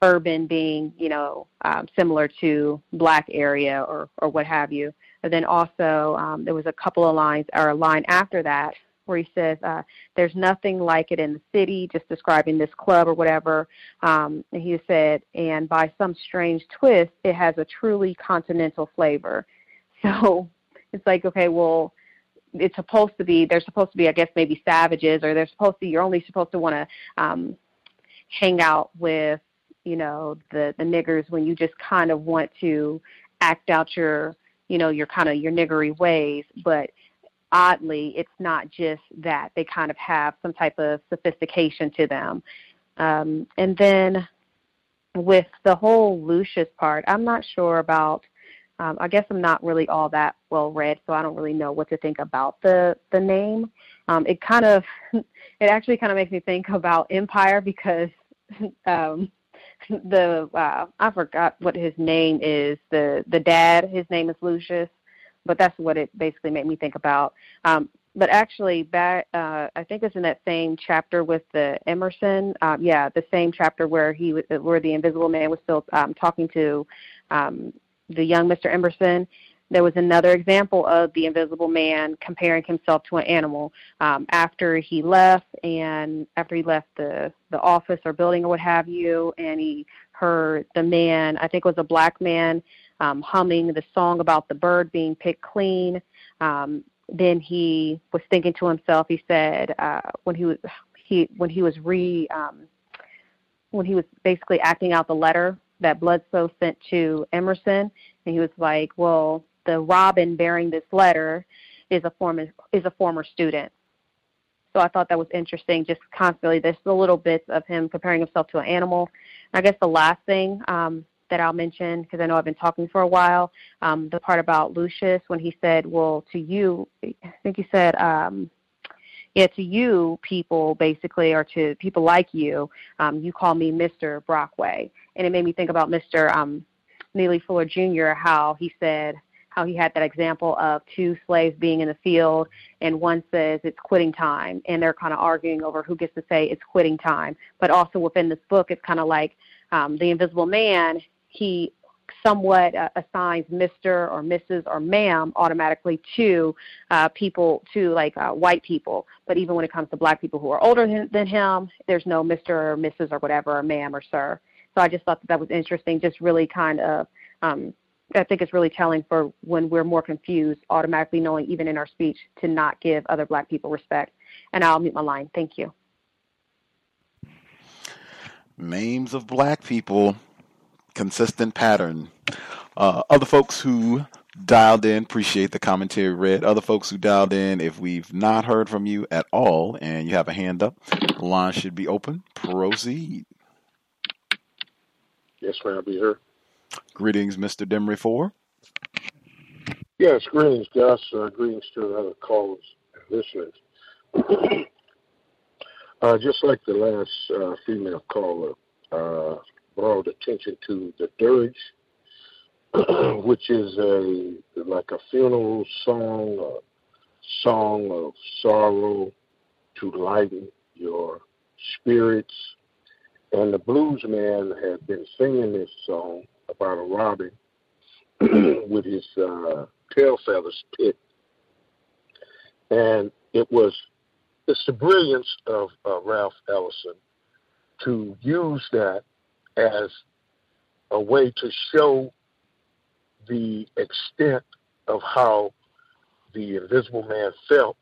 urban being you know um, similar to black area or or what have you. And then also um, there was a couple of lines or a line after that where he says uh, there's nothing like it in the city, just describing this club or whatever. Um, and he said, and by some strange twist, it has a truly continental flavor. So it's like, okay, well, it's supposed to be. They're supposed to be, I guess, maybe savages, or they're supposed to. You're only supposed to want to um, hang out with, you know, the the niggers when you just kind of want to act out your, you know, your kind of your niggery ways. But oddly, it's not just that. They kind of have some type of sophistication to them. Um, and then with the whole Lucius part, I'm not sure about. Um, I guess I'm not really all that well read, so I don't really know what to think about the the name. Um, it kind of, it actually kind of makes me think about Empire because um, the uh, I forgot what his name is. The the dad, his name is Lucius, but that's what it basically made me think about. Um, but actually, back uh, I think it's in that same chapter with the Emerson. Um, yeah, the same chapter where he where the Invisible Man was still um, talking to um, the young Mr. Emerson. There was another example of the invisible man comparing himself to an animal um, after he left and after he left the the office or building or what have you and he heard the man i think it was a black man um, humming the song about the bird being picked clean. Um, then he was thinking to himself he said uh, when he was he when he was re um, when he was basically acting out the letter that Bledsoe sent to Emerson, and he was like, "Well, the Robin bearing this letter is a former is a former student." So I thought that was interesting. Just constantly, there's the little bits of him comparing himself to an animal. I guess the last thing um, that I'll mention, because I know I've been talking for a while, um, the part about Lucius when he said, "Well, to you," I think he said. Um, yeah, to you people basically, or to people like you, um, you call me Mr. Brockway, and it made me think about Mr. Um, Neely Fuller Jr. How he said how he had that example of two slaves being in the field, and one says it's quitting time, and they're kind of arguing over who gets to say it's quitting time. But also within this book, it's kind of like um, the Invisible Man. He somewhat uh, assigns Mr. or Mrs. or Ma'am automatically to uh, people, to like uh, white people. But even when it comes to black people who are older than, than him, there's no Mr. or Mrs. or whatever, or Ma'am or Sir. So I just thought that that was interesting, just really kind of. Um, I think it's really telling for when we're more confused, automatically knowing, even in our speech, to not give other black people respect. And I'll mute my line. Thank you. Names of black people consistent pattern. Uh, other folks who dialed in, appreciate the commentary Red. Other folks who dialed in, if we've not heard from you at all and you have a hand up, the line should be open. Proceed. Yes, ma'am, I'll be here. Greetings, Mr. Demery 4. Yes, greetings, Gus. Uh, greetings to the other callers and listeners. uh, just like the last uh, female caller, uh, brought attention to the dirge, which is a like a funeral song, a song of sorrow to lighten your spirits. And the blues man had been singing this song about a robin with his uh, tail feathers picked. And it was it's the brilliance of uh, Ralph Ellison to use that as a way to show the extent of how the invisible man felt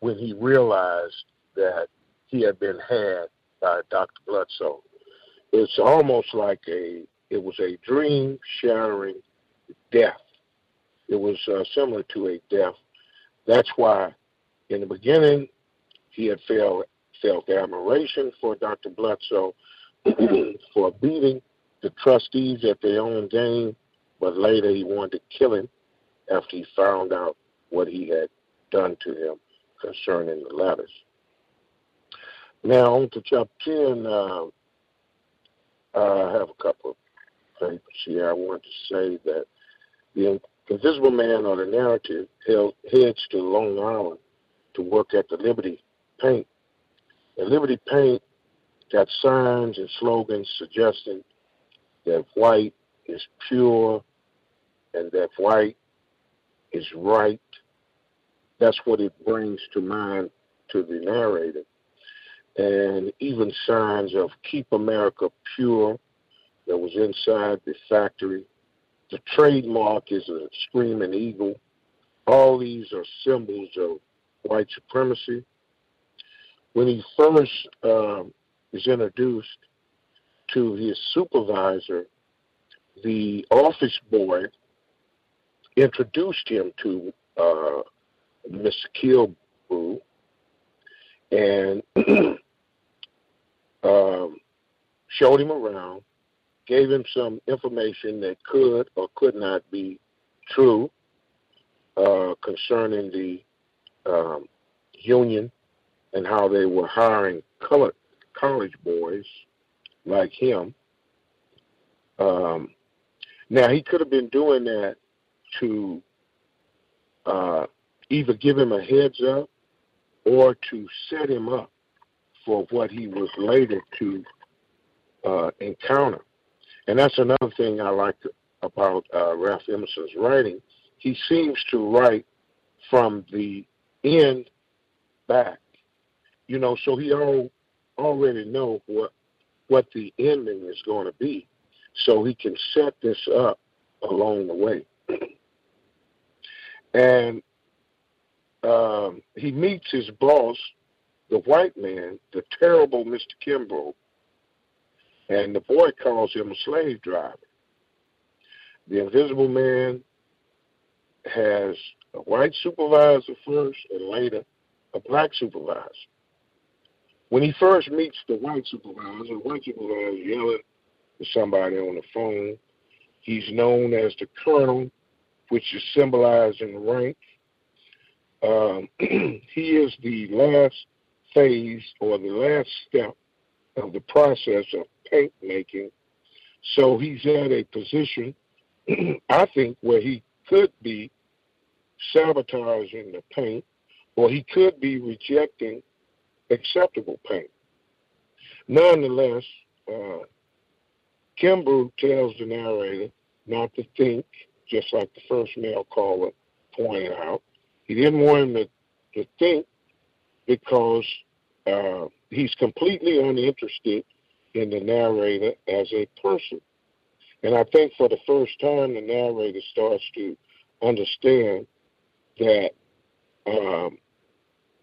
when he realized that he had been had by Dr. Bledsoe. It's almost like a it was a dream shattering death. It was uh, similar to a death. That's why in the beginning he had felt felt admiration for Dr. Bledsoe for beating the trustees at their own game, but later he wanted to kill him after he found out what he had done to him concerning the letters. Now, on to chapter 10, uh, I have a couple of things. I want to say that the Invisible Man or the narrative heads to Long Island to work at the Liberty Paint. The Liberty Paint got signs and slogans suggesting that white is pure and that white is right. That's what it brings to mind to the narrator. And even signs of Keep America Pure that was inside the factory. The trademark is a screaming eagle. All these are symbols of white supremacy. When he first um, is introduced to his supervisor, the office boy introduced him to uh, Mr. Kilbrew and um, showed him around, gave him some information that could or could not be true uh, concerning the um, union and how they were hiring colored college boys like him. Um, now he could have been doing that to uh, either give him a heads up or to set him up for what he was later to uh, encounter. And that's another thing I like about uh, Ralph Emerson's writing. he seems to write from the end back. You know, so he all, already know what what the ending is going to be, so he can set this up along the way. and um, he meets his boss, the white man, the terrible Mr. Kimbrough, and the boy calls him a slave driver. The invisible man has a white supervisor first and later a black supervisor. When he first meets the white supervisor, the white supervisor is yelling to somebody on the phone. He's known as the colonel, which is symbolized in rank. Um, he is the last phase or the last step of the process of paint making. So he's at a position, I think, where he could be sabotaging the paint or he could be rejecting acceptable paint. Nonetheless, uh, tells the narrator not to think, just like the first male caller pointed out. He didn't want him to, to think because uh, he's completely uninterested in the narrator as a person. And I think for the first time, the narrator starts to understand that um,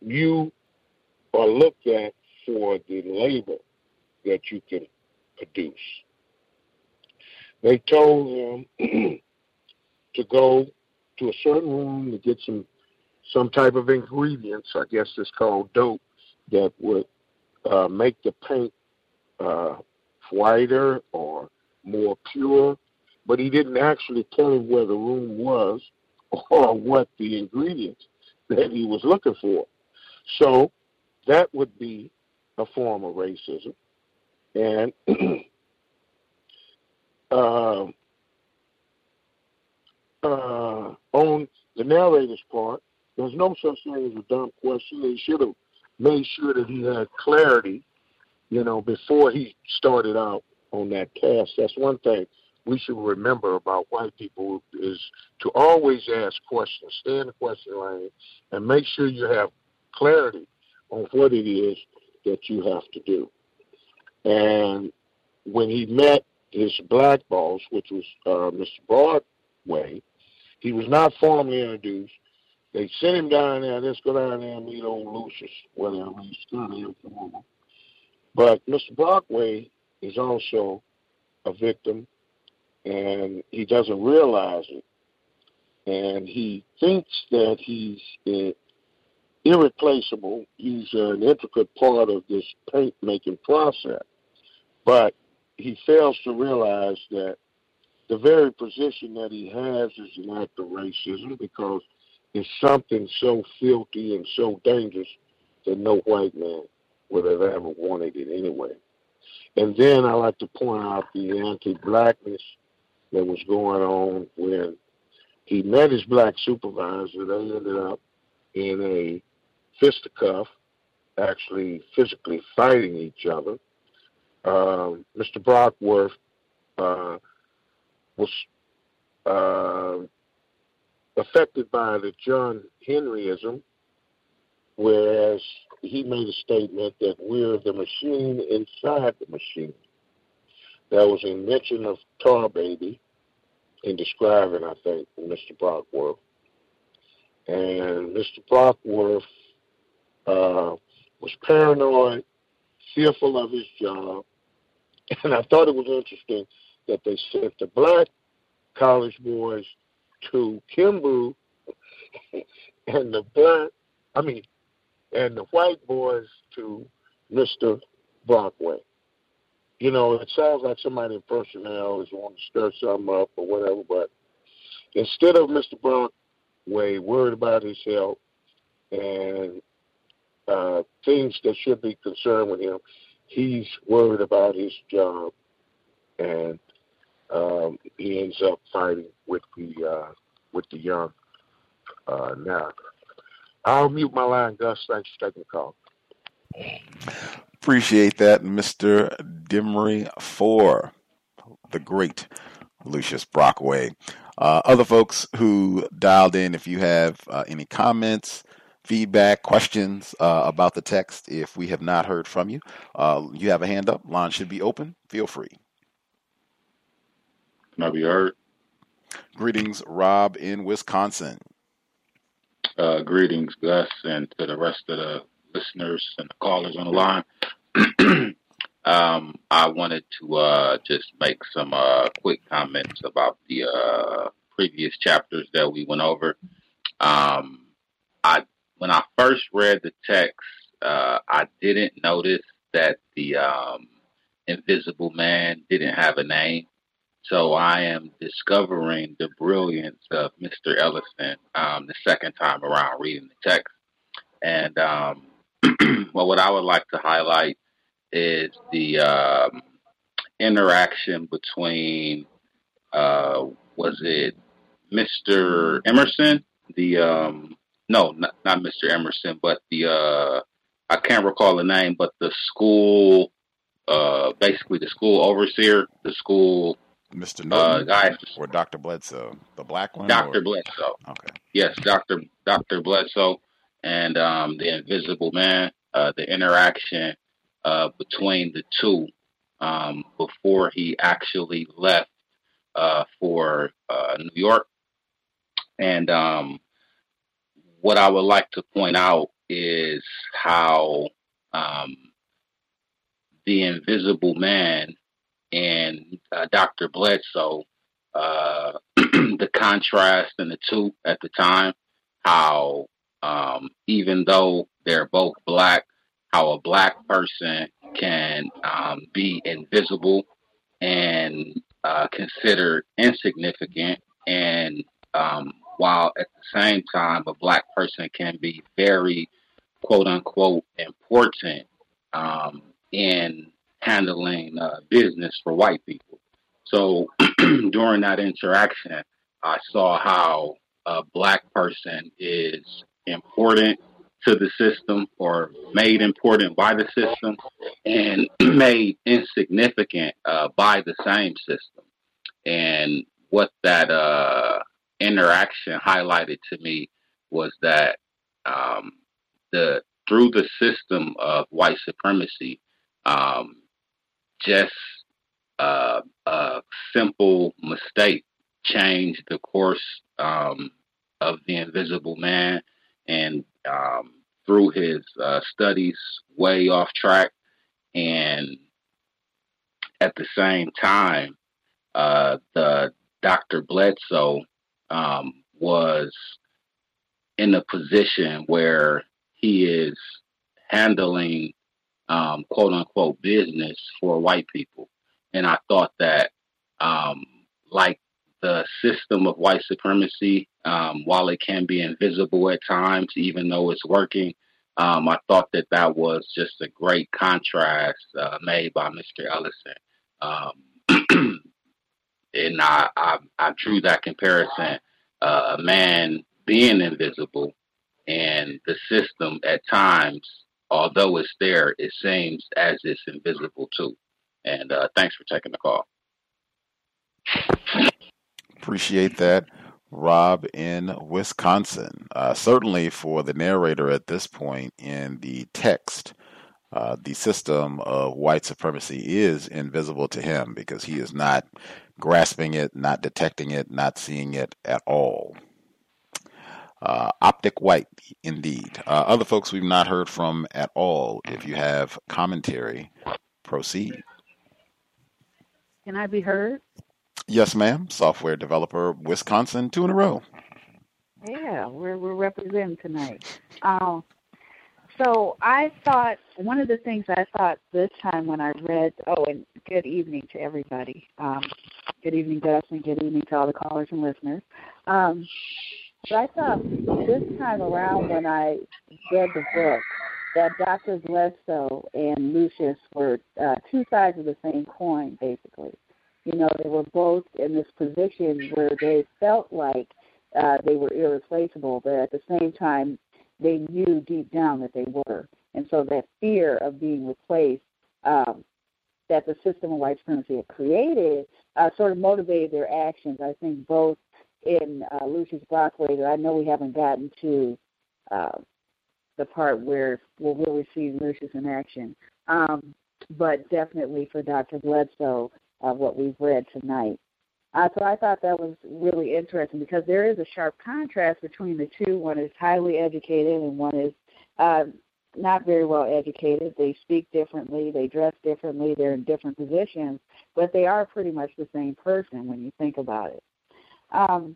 you are looked at for the labor that you can produce. They told him to go to a certain room to get some some type of ingredients. I guess it's called dope that would uh, make the paint uh, whiter or more pure. But he didn't actually tell him where the room was or what the ingredients that he was looking for. So that would be a form of racism. And uh, uh, on the narrator's part, there's no such thing as a dumb question. He should have made sure that he had clarity, you know, before he started out on that task. That's one thing we should remember about white people is to always ask questions, stay in the question lane, and make sure you have clarity on what it is that you have to do. And when he met his black boss, which was uh, Mr. Brockway, he was not formally introduced. They sent him down there. Let's go down there and meet old Lucius, whatever he's still informal. But Mr. Brockway is also a victim, and he doesn't realize it. And he thinks that he's uh, irreplaceable. He's an intricate part of this paint making process. But he fails to realize that the very position that he has is an act of racism because it's something so filthy and so dangerous that no white man would have ever wanted it anyway. And then I like to point out the anti blackness that was going on when he met his black supervisor. They ended up in a fisticuff, actually physically fighting each other. Um, Mr. Brockway uh, was uh, affected by the John Henryism, whereas he made a statement that we're the machine inside the machine. There was a mention of Tar Baby in describing, I think, Mr. Brockway. And Mr. Brockway uh, was paranoid, fearful of his job, and I thought it was interesting that they sent the black college boys to Kimbro and the black, I mean, and the white boys to Mr. Brockway. You know, it sounds like somebody in personnel is wanting to stir something up or whatever, but instead of Mr. Brockway worried about his health and uh, things that should be concerned with him, he's worried about his job, and um, he ends up fighting with the uh, with the young uh, now. I'll mute my line, Gus. Thanks for taking the call. Appreciate that, Mr. Dimery for the great Lucius Brockway. Uh, other folks who dialed in, if you have uh, any comments, feedback, questions uh, about the text, if we have not heard from you, uh, you have a hand up. Line should be open. Feel free. Can I be heard? Greetings, Rob in Wisconsin. Uh, greetings, Gus, and to the rest of the listeners and the callers on the line. um, I wanted to uh, just make some uh, quick comments about the uh, previous chapters that we went over. Um, I when I first read the text, uh, I didn't notice that the um, Invisible Man didn't have a name. So I am discovering the brilliance of Mr. Ellison um, the second time around reading the text. And um, well, what I would like to highlight is the um, interaction between uh, was it Mr. Emerson, the um, no, not, not Mr. Emerson, but the uh, I can't recall the name, but the school, uh, basically the school overseer, the school Mr. uh, Norton guy, or Dr. Bledsoe, the black one? Dr. or- Bledsoe. Okay. Yes, Dr. Dr. Bledsoe and um, the Invisible Man, uh, the interaction uh, between the two um, before he actually left uh, for uh, New York. And um, what I would like to point out is how um, the Invisible Man and uh, Dr. Bledsoe, uh, the contrast in the two at the time, how um, even though they're both black, how a black person can um, be invisible and uh, considered insignificant, and um, while at the same time a black person can be very quote unquote important um, in handling uh, business for white people. So during that interaction, I saw how a black person is important to the system or made important by the system and made insignificant uh, by the same system. And what that uh, interaction highlighted to me was that um, the through the system of white supremacy, um, just uh, a simple mistake changed the course um, of the Invisible Man, and um, through his uh, studies way off track, and at the same time, uh, the Dr. Bledsoe um, was in a position where he is handling um, quote unquote business for white people. And I thought that, um, like the system of white supremacy, um, while it can be invisible at times, even though it's working, um, I thought that that was just a great contrast uh, made by Mr. Ellison. Um, and I, I, I drew that comparison uh, a man being invisible and the system at times, although it's there, it seems as it's invisible too. And uh, thanks for taking the call. Appreciate that, Rob in Wisconsin. Uh, certainly for the narrator at this point in the text, uh, the system of white supremacy is invisible to him because he is not grasping it, not detecting it, not seeing it at all. Uh, optic white, indeed. Uh, other folks we've not heard from at all. If you have commentary, proceed. Can I be heard? Yes, ma'am. Software developer, Wisconsin, two in a row. Yeah, we're we're representing tonight. Um, so I thought one of the things I thought this time when I read. Oh, and good evening to everybody. Um, good evening, Dustin. Good evening to all the callers and listeners. Um, but I thought this time around when I read the book that Dr. Bledsoe and Lucius were uh, two sides of the same coin, basically. You know, they were both in this position where they felt like uh, they were irreplaceable, but at the same time, they knew deep down that they were. And so that fear of being replaced um, that the system of white supremacy had created uh, sort of motivated their actions. I think both in uh, Lucius Brockway, I know we haven't gotten to uh, the part where we'll really see Lucius in action, um, but definitely for Dr. Bledsoe, uh, what we've read tonight. Uh, so I thought that was really interesting because there is a sharp contrast between the two. One is highly educated and one is uh, not very well educated. They speak differently, they dress differently, they're in different positions, but they are pretty much the same person when you think about it. Um,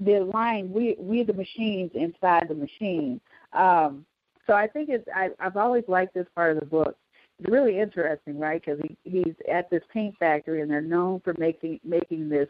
the line "we we the machines inside the machine." Um, so I think it's I, I've always liked this part of the book. It's really interesting, right? Because he, he's at this paint factory, and they're known for making making this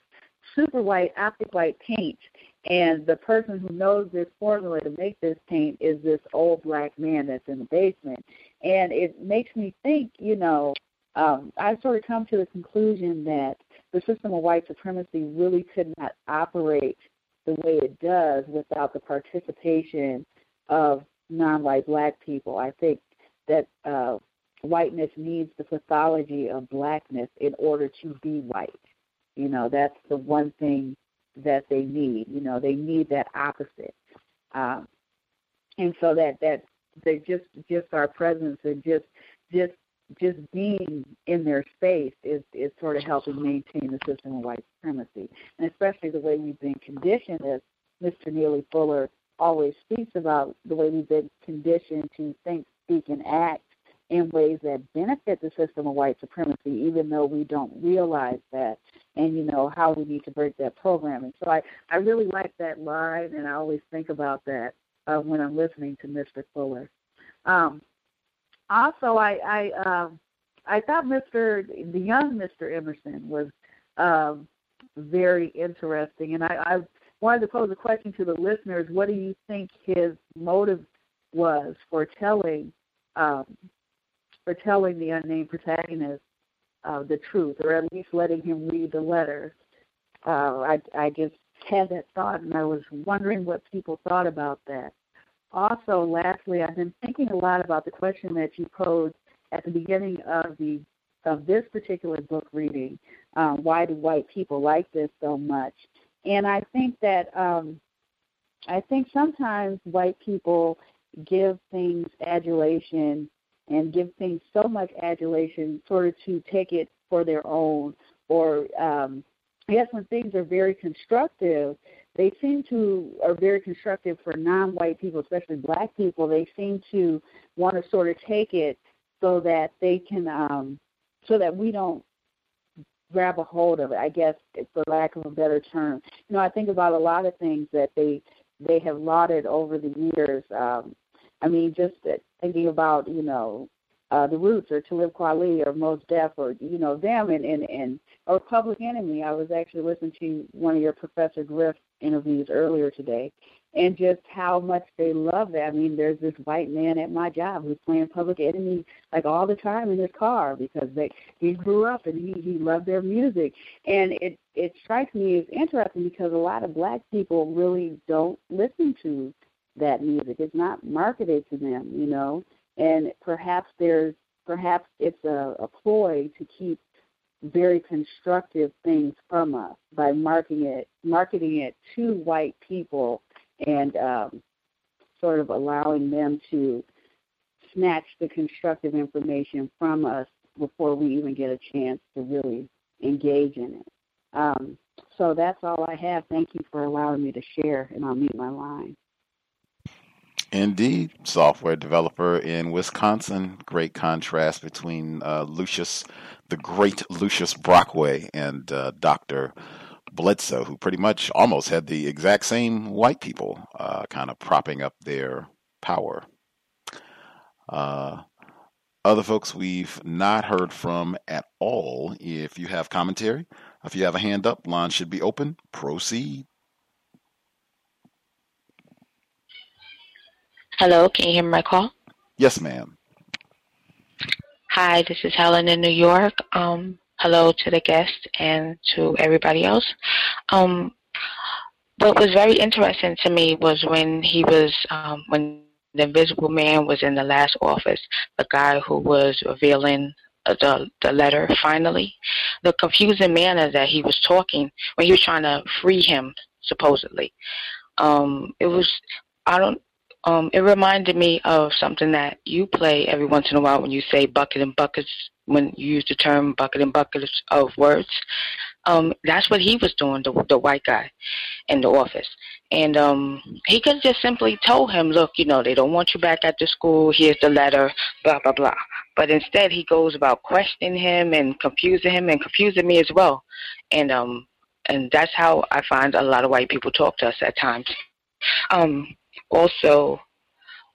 super white optic white paint and the person who knows this formula to make this paint is this old black man that's in the basement. And it makes me think, you know, um, I've sort of come to the conclusion that the system of white supremacy really could not operate the way it does without the participation of non-white black people. I think that uh, whiteness needs the pathology of blackness in order to be white. You know, that's the one thing that they need. You know, they need that opposite. Um, and so that that they just just our presence and just just just being in their space is is sort of helping maintain the system of white supremacy, and especially the way we've been conditioned, as Mr. Neely Fuller always speaks about, the way we've been conditioned to think, speak, and act in ways that benefit the system of white supremacy, even though we don't realize that, and you know how we need to break that programming. So I I really like that line, and I always think about that uh, when I'm listening to Mr. Fuller. Um, also, I I um, I thought Mr. the young Mr. Emerson was um, very interesting, and I, I wanted to pose a question to the listeners. What do you think his motive was for telling um, for telling the unnamed protagonist uh, the truth, or at least letting him read the letters. Uh, I, I just had that thought, and I was wondering what people thought about that. Also, lastly, I've been thinking a lot about the question that you posed at the beginning of the of this particular book reading. Um, why do white people like this so much? And I think that um, I think sometimes white people give things adulation and give things so much adulation sort of to take it for their own or um I guess when things are very constructive, they seem to are very constructive for non-white people, especially black people. They seem to want to sort of take it so that they can, um, so that we don't grab a hold of it. I guess, for lack of a better term. You know, I think about a lot of things that they they have lauded over the years. Um, I mean, just thinking about you know uh, the Roots or Talib Kweli or Mos Def or you know them and and and or Public Enemy. I was actually listening to one of your Professor Griff interviews earlier today, and just how much they love that. I mean, there's this white man at my job who's playing Public Enemy like all the time in his car because they he grew up and he he loved their music, and it it strikes me as interesting because a lot of black people really don't listen to that music. It's not marketed to them, you know, and perhaps there's perhaps it's a, a ploy to keep very constructive things from us by marketing it marketing it to white people and um, sort of allowing them to snatch the constructive information from us before we even get a chance to really engage in it. Um, so that's all I have. Thank you for allowing me to share, and I'll mute my line. Indeed, software developer in Wisconsin. Great contrast between uh, Lucius, the great Lucius Brockway, and uh, Dr. Bledsoe, who pretty much almost had the exact same white people uh, kind of propping up their power. Uh, other folks we've not heard from at all. If you have commentary, if you have a hand up, line should be open. Proceed. Hello, can you hear my call? Yes, ma'am. Hi, this is Helen in New York. Um, hello to the guest and to everybody else. Um, what was very interesting to me was when he was um, when the Invisible Man was in the last office, the guy who was revealing uh, the the letter finally, the confusing manner that he was talking when he was trying to free him supposedly. Um, it was I don't um, it reminded me of something that you play every once in a while when you say bucket and buckets when you use the term bucket and buckets of words. Um, that's what he was doing, the the white guy in the office. And um he could just simply told him, Look, you know, they don't want you back at the school, here's the letter, blah blah blah. But instead he goes about questioning him and confusing him and confusing me as well. And um and that's how I find a lot of white people talk to us at times. Um also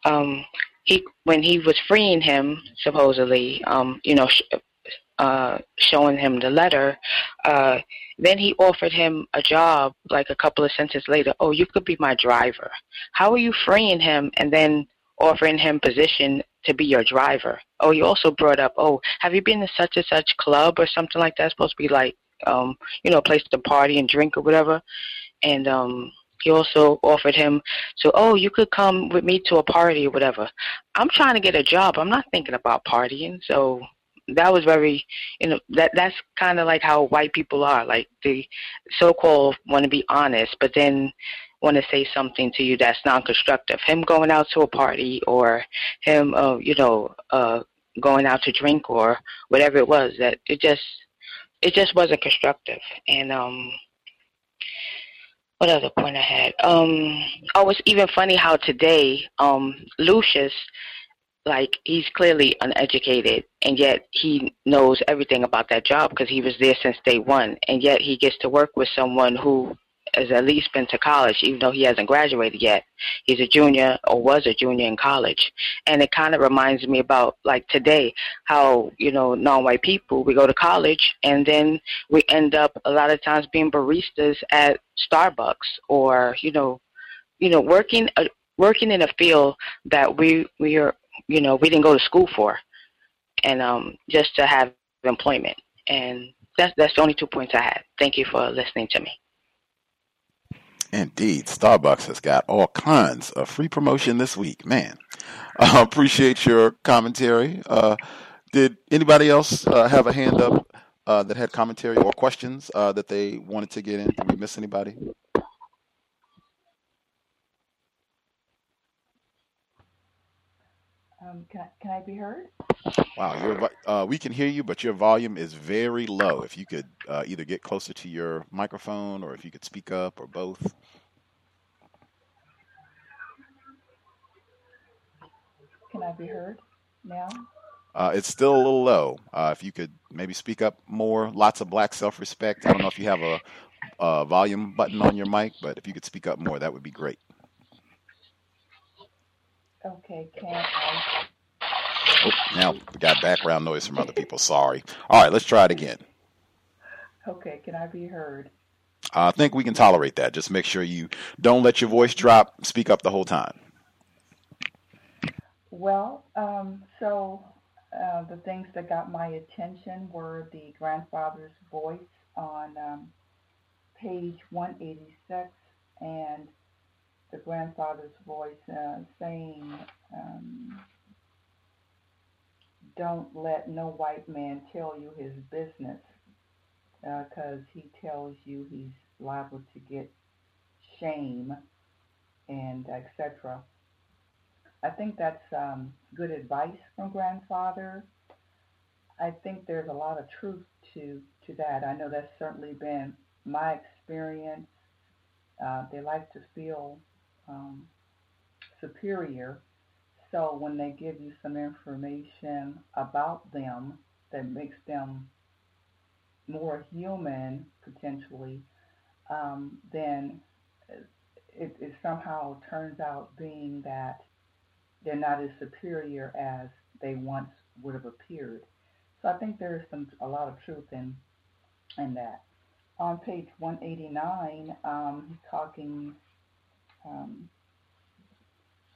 um he when he was freeing him supposedly um you know sh- uh showing him the letter uh then he offered him a job like a couple of sentences later oh you could be my driver. How are you freeing him and then offering him position to be your driver? Oh you also brought up oh have you been to such and such club or something like that? Supposed to be like um you know a place to party and drink or whatever. And um he also offered him so oh you could come with me to a party or whatever. I'm trying to get a job. I'm not thinking about partying. So that was very you know that that's kind of like how white people are. Like they so called want to be honest but then want to say something to you that's non-constructive. Him going out to a party or him uh you know uh going out to drink or whatever it was that it just it just wasn't constructive. And um what other point I had? Um, oh, it's even funny how today, um, Lucius, like he's clearly uneducated, and yet he knows everything about that job because he was there since day one, and yet he gets to work with someone who has at least been to college, even though he hasn't graduated yet. He's a junior or was a junior in college, and it kind of reminds me about like today, how you know non-white people we go to college and then we end up a lot of times being baristas at Starbucks or you know, you know working uh, working in a field that we we are you know we didn't go to school for, and um just to have employment and. That's, that's the only two points I had. Thank you for listening to me. Indeed, Starbucks has got all kinds of free promotion this week. Man, I appreciate your commentary. Uh, did anybody else uh, have a hand up uh, that had commentary or questions uh, that they wanted to get in? Did we miss anybody? Um, can, I, can I be heard? Wow, your, uh, we can hear you, but your volume is very low. If you could uh, either get closer to your microphone or if you could speak up or both. Can I be heard now? Uh, it's still a little low. Uh, if you could maybe speak up more, lots of black self respect. I don't know if you have a, a volume button on your mic, but if you could speak up more, that would be great. Okay, can I? Oh, now we got background noise from other people. Sorry. All right, let's try it again. Okay, can I be heard? I think we can tolerate that. Just make sure you don't let your voice drop. Speak up the whole time. Well, um, so uh, the things that got my attention were the grandfather's voice on um, page 186 and the grandfather's voice uh, saying, um, Don't let no white man tell you his business because uh, he tells you he's liable to get shame and etc. I think that's um, good advice from grandfather. I think there's a lot of truth to to that. I know that's certainly been my experience. Uh, they like to feel um, superior, so when they give you some information about them that makes them more human potentially, um, then it, it somehow turns out being that they're not as superior as they once would have appeared. So I think there is some a lot of truth in in that. On page 189, um, he's talking, um,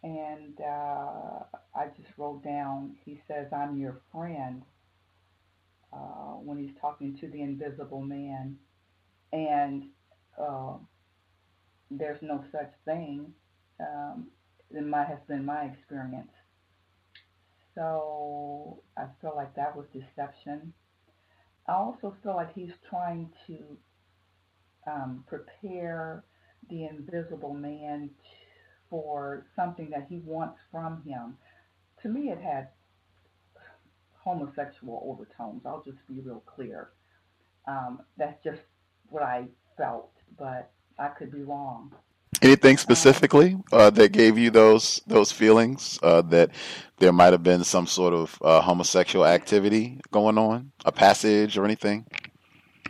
and uh, I just wrote down. He says, "I'm your friend." Uh, when he's talking to the invisible man, and uh, there's no such thing. Um, in my has been my experience. so I feel like that was deception. I also feel like he's trying to um, prepare the invisible man for something that he wants from him. To me, it had homosexual overtones. I'll just be real clear. Um, that's just what I felt, but I could be wrong. Anything specifically uh, that gave you those those feelings uh, that there might have been some sort of uh, homosexual activity going on, a passage or anything?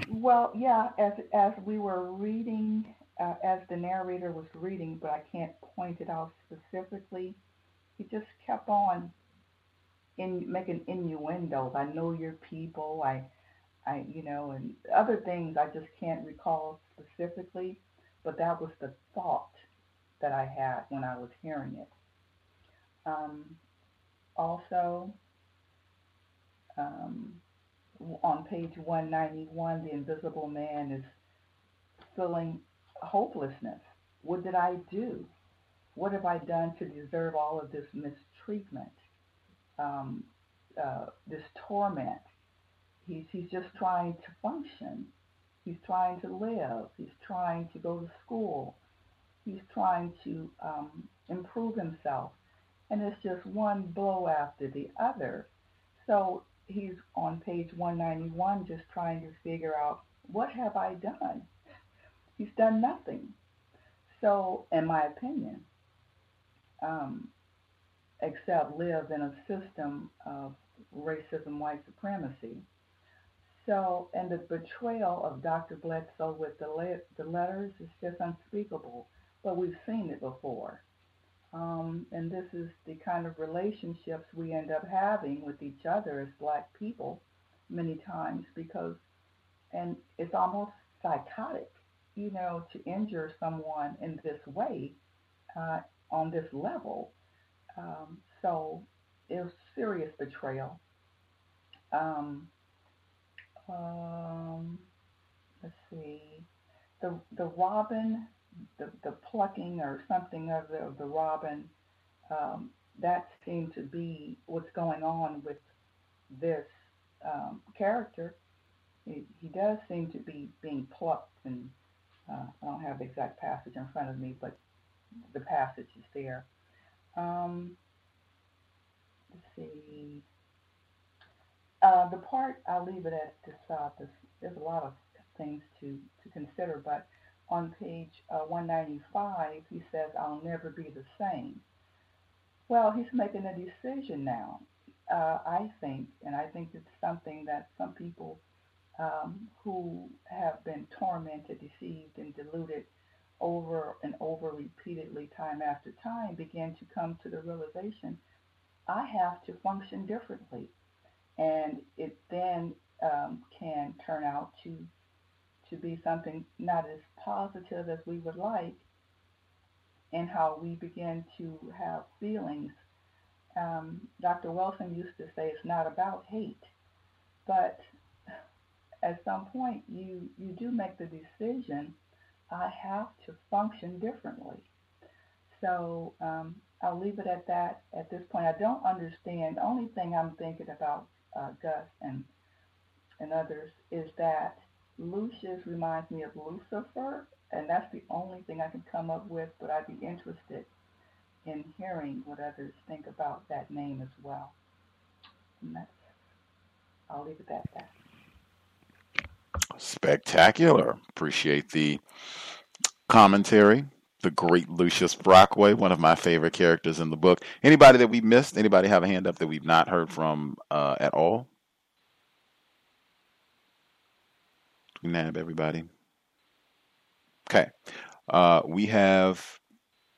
Well, yeah, as as we were reading, uh, as the narrator was reading, but I can't point it out specifically. He just kept on in making innuendos. I know your people. I, I, you know, and other things I just can't recall specifically, but that was the thought that I had when I was hearing it. Um, also, um, on page 191, the invisible man is feeling hopelessness. What did I do? What have I done to deserve all of this mistreatment, um, uh, this torment? He's, he's just trying to function. He's trying to live. He's trying to go to school. He's trying to um, improve himself. And it's just one blow after the other. So he's on page 191 just trying to figure out what have I done? He's done nothing. So, in my opinion, um, except live in a system of racism, white supremacy. So, and the betrayal of Dr. Bledsoe with the, le- the letters is just unspeakable, but we've seen it before. Um, and this is the kind of relationships we end up having with each other as black people many times because, and it's almost psychotic, you know, to injure someone in this way uh, on this level. Um, so it was serious betrayal. Um, um, let's see, the the robin the, the plucking or something of the, of the robin, um, that seemed to be what's going on with this um, character. He, he does seem to be being plucked, and uh, I don't have the exact passage in front of me, but the passage is there. Um, let's see. Uh, the part I'll leave it at this. Uh, this there's a lot of things to to consider, but on page uh, 195, he says, I'll never be the same. Well, he's making a decision now, uh, I think, and I think it's something that some people um, who have been tormented, deceived, and deluded over and over repeatedly, time after time, begin to come to the realization I have to function differently. And it then um, can turn out to to be something not as positive as we would like, and how we begin to have feelings. Um, Dr. Wilson used to say it's not about hate, but at some point you you do make the decision. I have to function differently. So um, I'll leave it at that at this point. I don't understand. The only thing I'm thinking about uh, Gus and and others is that Lucius reminds me of Lucifer, and that's the only thing I can come up with, but I'd be interested in hearing what others think about that name as well. And that's, I'll leave it at that. Spectacular. Appreciate the commentary. The great Lucius Brockway, one of my favorite characters in the book. Anybody that we missed? Anybody have a hand up that we've not heard from uh, at all? nab everybody. Okay. Uh, we have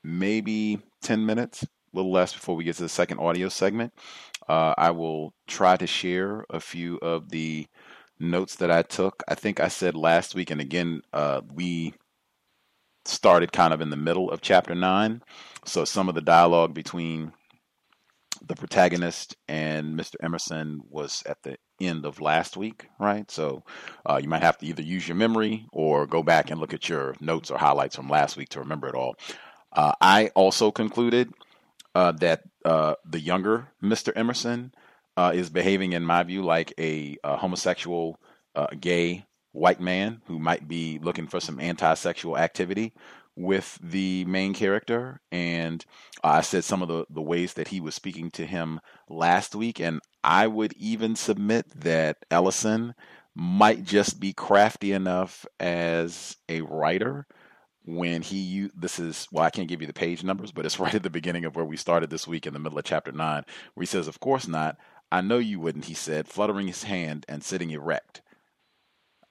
maybe 10 minutes, a little less before we get to the second audio segment. Uh, I will try to share a few of the notes that I took. I think I said last week, and again, uh, we started kind of in the middle of chapter 9. So some of the dialogue between the protagonist and Mr. Emerson was at the end of last week, right? So uh, you might have to either use your memory or go back and look at your notes or highlights from last week to remember it all. Uh, I also concluded uh, that uh, the younger Mr. Emerson uh, is behaving, in my view, like a, a homosexual, uh, gay white man who might be looking for some anti-sexual activity with the main character. And I said some of the, the ways that he was speaking to him last week. And I would even submit that Ellison might just be crafty enough as a writer when he this is well i can't give you the page numbers but it's right at the beginning of where we started this week in the middle of chapter 9 where he says of course not i know you wouldn't he said fluttering his hand and sitting erect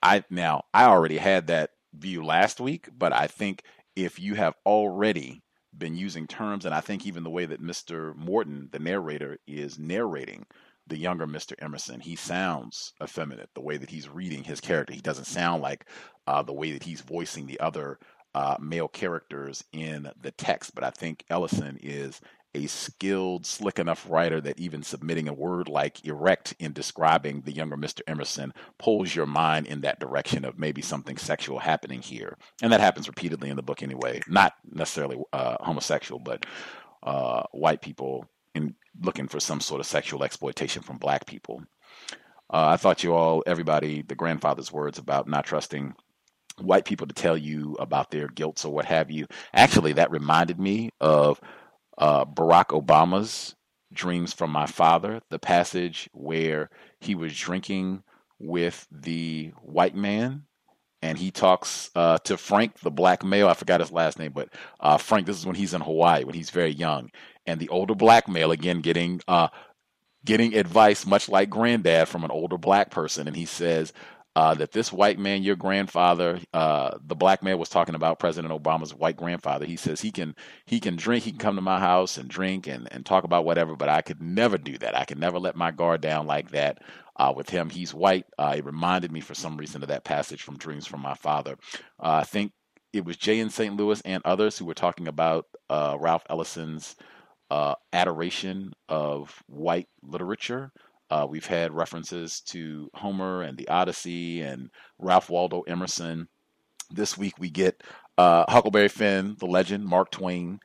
i now i already had that view last week but i think if you have already been using terms and i think even the way that mr morton the narrator is narrating the younger Mr. Emerson. He sounds effeminate the way that he's reading his character. He doesn't sound like uh, the way that he's voicing the other uh, male characters in the text. But I think Ellison is a skilled, slick enough writer that even submitting a word like erect in describing the younger Mr. Emerson pulls your mind in that direction of maybe something sexual happening here. And that happens repeatedly in the book anyway. Not necessarily uh, homosexual, but uh, white people in looking for some sort of sexual exploitation from black people. Uh, I thought you all, everybody, the grandfather's words about not trusting white people to tell you about their guilt or what have you. Actually, that reminded me of uh, Barack Obama's Dreams from My Father, the passage where he was drinking with the white man and he talks uh, to Frank, the black male. I forgot his last name, but uh, Frank. This is when he's in Hawaii, when he's very young, and the older black male again getting uh, getting advice, much like granddad, from an older black person, and he says, uh, that this white man, your grandfather, uh, the black man was talking about President Obama's white grandfather. He says he can he can drink, he can come to my house and drink and, and talk about whatever, but I could never do that. I could never let my guard down like that. Uh, with him, he's white. Uh, it reminded me for some reason of that passage from Dreams from My Father. Uh, I think it was Jay in St. Louis and others who were talking about uh, Ralph Ellison's adoration of white literature. Uh, we've had references to Homer and the Odyssey and Ralph Waldo Emerson. This week we get uh, Huckleberry Finn, the legend, Mark Twain.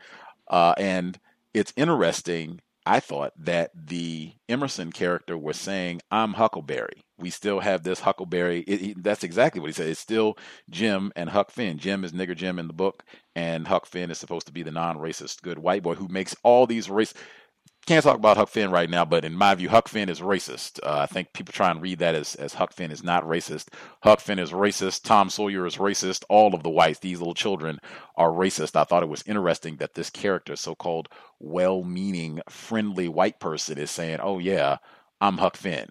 Uh, and it's interesting, I thought, that the Emerson character was saying, I'm Huckleberry. We still have this Huckleberry. It, it, that's exactly what he said. It's still Jim and Huck Finn. Jim is Nigger Jim in the book, and Huck Finn is supposed to be the non racist good white boy who makes all these race can't talk about Huck Finn right now, but in my view, Huck Finn is racist. Uh, I think people try and read that as, as Huck Finn is not racist. Huck Finn is racist. Tom Sawyer is racist. All of the whites, these little children, are racist. I thought it was interesting that this character, so called well meaning, friendly white person, is saying, Oh, yeah, I'm Huck Finn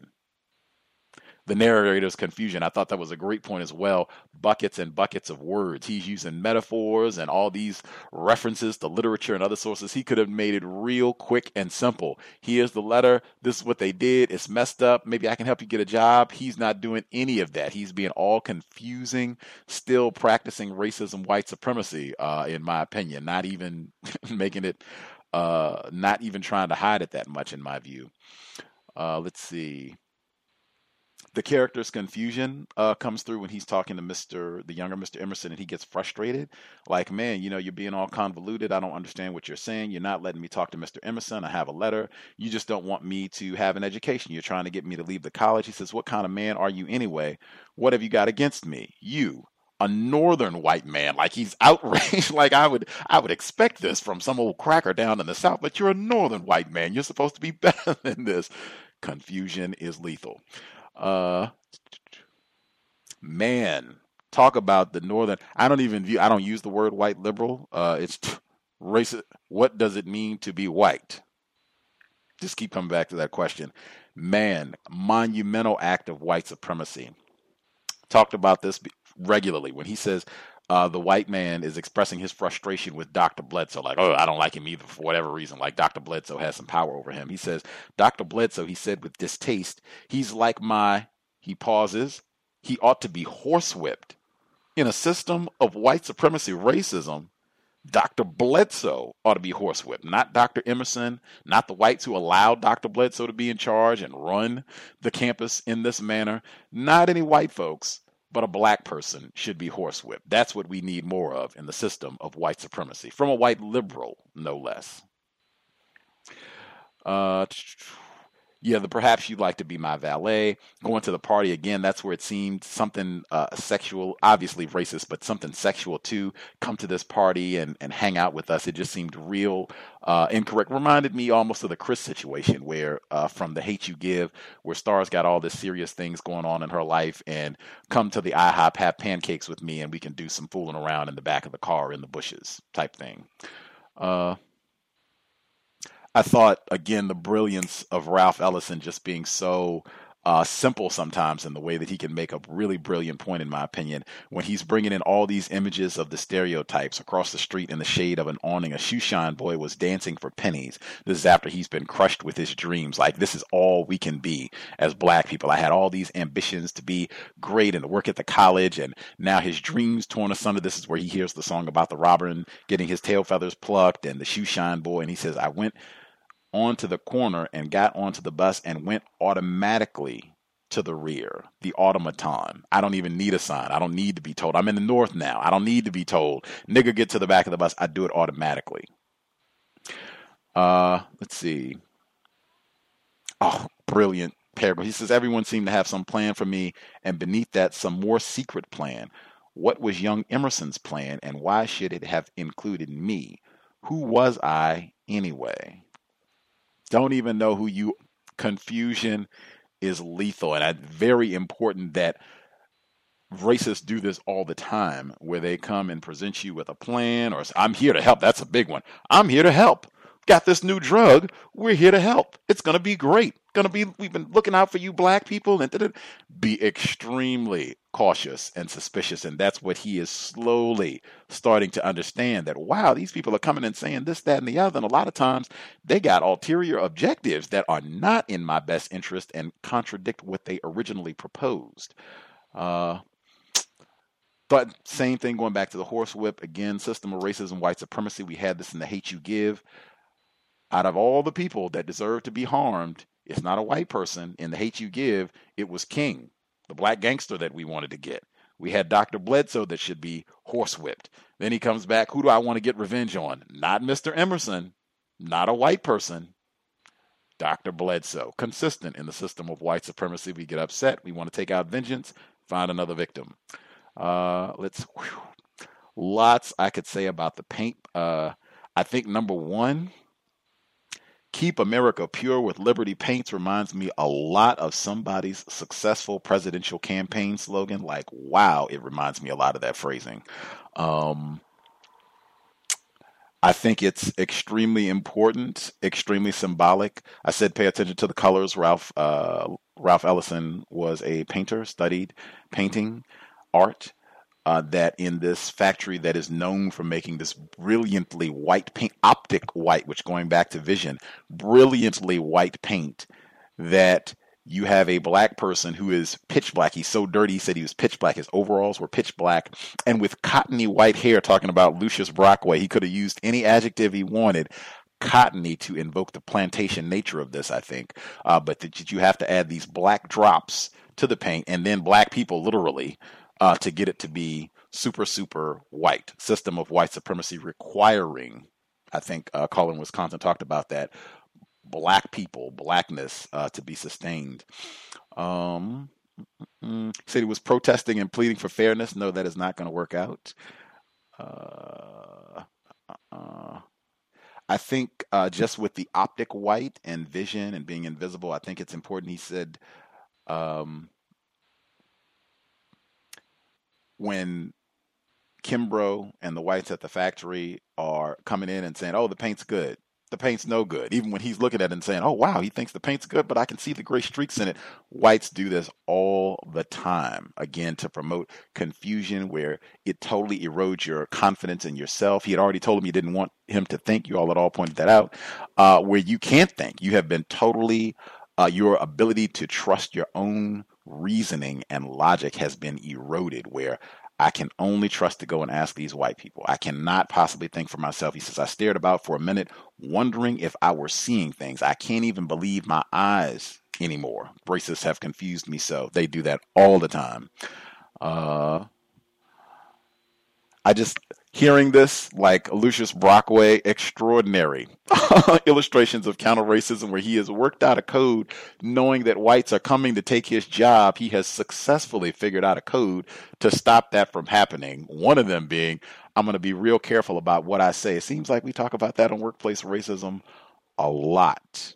the narrator's confusion. I thought that was a great point as well. Buckets and buckets of words. He's using metaphors and all these references to literature and other sources. He could have made it real quick and simple. Here's the letter. This is what they did. It's messed up. Maybe I can help you get a job. He's not doing any of that. He's being all confusing, still practicing racism, white supremacy, uh, in my opinion, not even making it, uh, not even trying to hide it that much, in my view. Uh, let's see the character's confusion uh, comes through when he's talking to Mr. the younger Mr. Emerson and he gets frustrated. Like, man, you know, you're being all convoluted. I don't understand what you're saying. You're not letting me talk to Mr. Emerson. I have a letter. You just don't want me to have an education. You're trying to get me to leave the college. He says, What kind of man are you anyway? What have you got against me? You, a northern white man like he's outraged like i would i would expect this from some old cracker down in the south but you're a northern white man you're supposed to be better than this confusion is lethal uh, man, talk about the northern. I don't even view. I don't use the word white liberal. Uh, it's racist. What does it mean to be white? Just keep coming back to that question. Man, monumental act of white supremacy. Talked about this regularly when he says uh, the white man is expressing his frustration with Dr. Bledsoe, like, oh, I don't like him either for whatever reason. Like, Dr. Bledsoe has some power over him. He says, Dr. Bledsoe, he said with distaste, he's like my, he pauses, he ought to be horsewhipped. In a system of white supremacy racism, Dr. Bledsoe ought to be horsewhipped, not Dr. Emerson, not the whites who allowed Dr. Bledsoe to be in charge and run the campus in this manner, not any white folks but a black person should be horsewhipped. That's what we need more of in the system of white supremacy, from a white liberal, no less. Uh, yeah, the perhaps you'd like to be my valet. Going to the party again, that's where it seemed something uh, sexual, obviously racist, but something sexual too. Come to this party and, and hang out with us. It just seemed real uh, incorrect. Reminded me almost of the Chris situation where uh, from The Hate You Give, where Starr's got all this serious things going on in her life and come to the IHOP, have pancakes with me, and we can do some fooling around in the back of the car in the bushes type thing. Uh, I thought again the brilliance of Ralph Ellison just being so uh, simple sometimes in the way that he can make a really brilliant point, in my opinion, when he's bringing in all these images of the stereotypes across the street in the shade of an awning. A shoeshine boy was dancing for pennies. This is after he's been crushed with his dreams. Like, this is all we can be as black people. I had all these ambitions to be great and to work at the college, and now his dreams torn asunder. This is where he hears the song about the robber getting his tail feathers plucked and the shoeshine boy, and he says, I went onto the corner and got onto the bus and went automatically to the rear, the automaton. I don't even need a sign. I don't need to be told. I'm in the north now. I don't need to be told. Nigga, get to the back of the bus. I do it automatically. Uh, let's see. Oh, brilliant paragraph. He says, Everyone seemed to have some plan for me, and beneath that, some more secret plan. What was young Emerson's plan, and why should it have included me? Who was I anyway? Don't even know who you confusion is lethal and it's very important that racists do this all the time where they come and present you with a plan or I'm here to help. That's a big one. I'm here to help got this new drug. We're here to help. It's going to be great. Going to be, we've been looking out for you black people and be extremely cautious and suspicious. And that's what he is slowly starting to understand that, wow, these people are coming and saying this, that, and the other. And a lot of times they got ulterior objectives that are not in my best interest and contradict what they originally proposed. Uh, but same thing going back to the horsewhip again, system of racism, white supremacy. We had this in the hate you give out of all the people that deserve to be harmed, it's not a white person in the hate you give, it was King, the black gangster that we wanted to get. We had Dr. Bledsoe that should be horsewhipped. Then he comes back, who do I want to get revenge on? Not Mr. Emerson, not a white person. Dr. Bledsoe, consistent in the system of white supremacy. We get upset, we want to take out vengeance, find another victim. Uh, let's, whew, lots I could say about the paint. Uh, I think number one, Keep America Pure with Liberty Paints reminds me a lot of somebody's successful presidential campaign slogan. Like, wow, it reminds me a lot of that phrasing. Um, I think it's extremely important, extremely symbolic. I said pay attention to the colors. Ralph uh, Ralph Ellison was a painter, studied painting, art, uh, that in this factory that is known for making this brilliantly white paint, optic white, which going back to vision, brilliantly white paint, that you have a black person who is pitch black. He's so dirty, he said he was pitch black. His overalls were pitch black. And with cottony white hair, talking about Lucius Brockway, he could have used any adjective he wanted cottony to invoke the plantation nature of this, I think. Uh, but that you have to add these black drops to the paint and then black people literally uh, to get it to be super, super white. System of white supremacy requiring, I think uh, Colin Wisconsin talked about that, black people, blackness uh, to be sustained. Um, mm, said he was protesting and pleading for fairness. No, that is not going to work out. Uh, uh, I think uh, just with the optic white and vision and being invisible, I think it's important. He said, um, when Kimbro and the whites at the factory are coming in and saying, "Oh, the paint's good." The paint's no good. Even when he's looking at it and saying, "Oh, wow, he thinks the paint's good, but I can see the gray streaks in it." Whites do this all the time, again to promote confusion, where it totally erodes your confidence in yourself. He had already told him he didn't want him to think. You all at all pointed that out. Uh, where you can't think, you have been totally uh, your ability to trust your own reasoning and logic has been eroded where I can only trust to go and ask these white people. I cannot possibly think for myself. He says, I stared about for a minute, wondering if I were seeing things. I can't even believe my eyes anymore. Racists have confused me so. They do that all the time. Uh, I just, hearing this, like Lucius Brockway, extraordinary illustrations of counter racism where he has worked out a code knowing that whites are coming to take his job. He has successfully figured out a code to stop that from happening. One of them being, I'm going to be real careful about what I say. It seems like we talk about that on workplace racism a lot.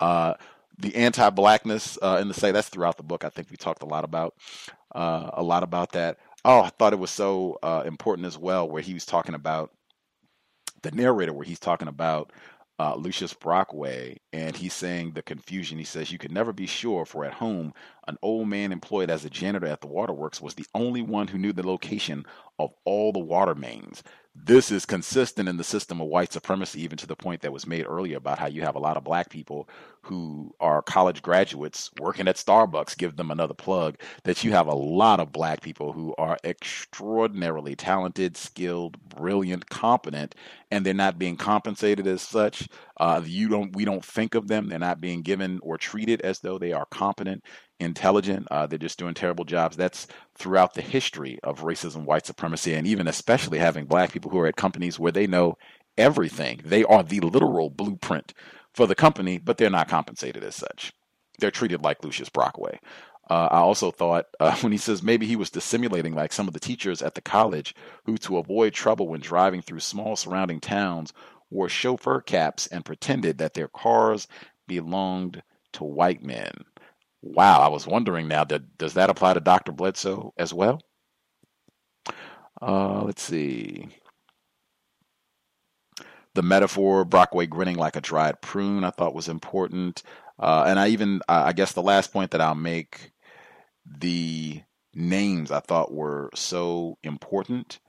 Uh, the anti-blackness uh, in the say that's throughout the book. I think we talked a lot about uh, a lot about that. Oh, I thought it was so uh, important as well, where he was talking about the narrator, where he's talking about uh, Lucius Brockway, and he's saying the confusion. He says, You could never be sure, for at home, an old man employed as a janitor at the waterworks was the only one who knew the location of all the water mains this is consistent in the system of white supremacy, even to the point that was made earlier about how you have a lot of black people who are college graduates working at Starbucks, give them another plug, that you have a lot of black people who are extraordinarily talented, skilled, brilliant, competent, and they're not being compensated as such. Uh, you don't, we don't think of them. They're not being given or treated as though they are competent intelligent. Uh, they're just doing terrible jobs. That's throughout the history of racism, white supremacy, and even especially having black people who are at companies where they know everything. They are the literal blueprint for the company, but they're not compensated as such. They're treated like Lucius Brockway. Uh, I also thought uh, when he says maybe he was dissimulating like some of the teachers at the college who, to avoid trouble when driving through small surrounding towns, wore chauffeur caps and pretended that their cars belonged to white men. Wow, I was wondering now that does that apply to Dr. Bledsoe as well? Uh, let's see. The metaphor, Brockway grinning like a dried prune, I thought was important. Uh, and I even, I guess the last point that I'll make, the names I thought were so important.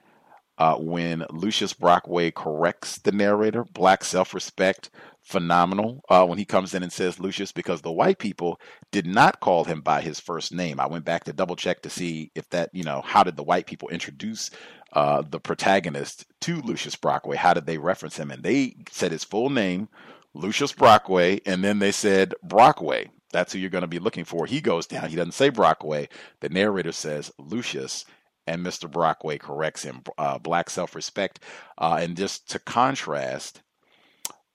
Uh, when Lucius Brockway corrects the narrator, black self respect, phenomenal uh, when he comes in and says Lucius because the white people did not call him by his first name. I went back to double check to see if that, you know, how did the white people introduce uh, the protagonist to Lucius Brockway? How did they reference him? And they said his full name, Lucius Brockway, and then they said Brockway. That's who you're going to be looking for. He goes down. He doesn't say Brockway. The narrator says Lucius, and Mr. Brockway corrects him. Uh, black self respect. Uh, and just to contrast,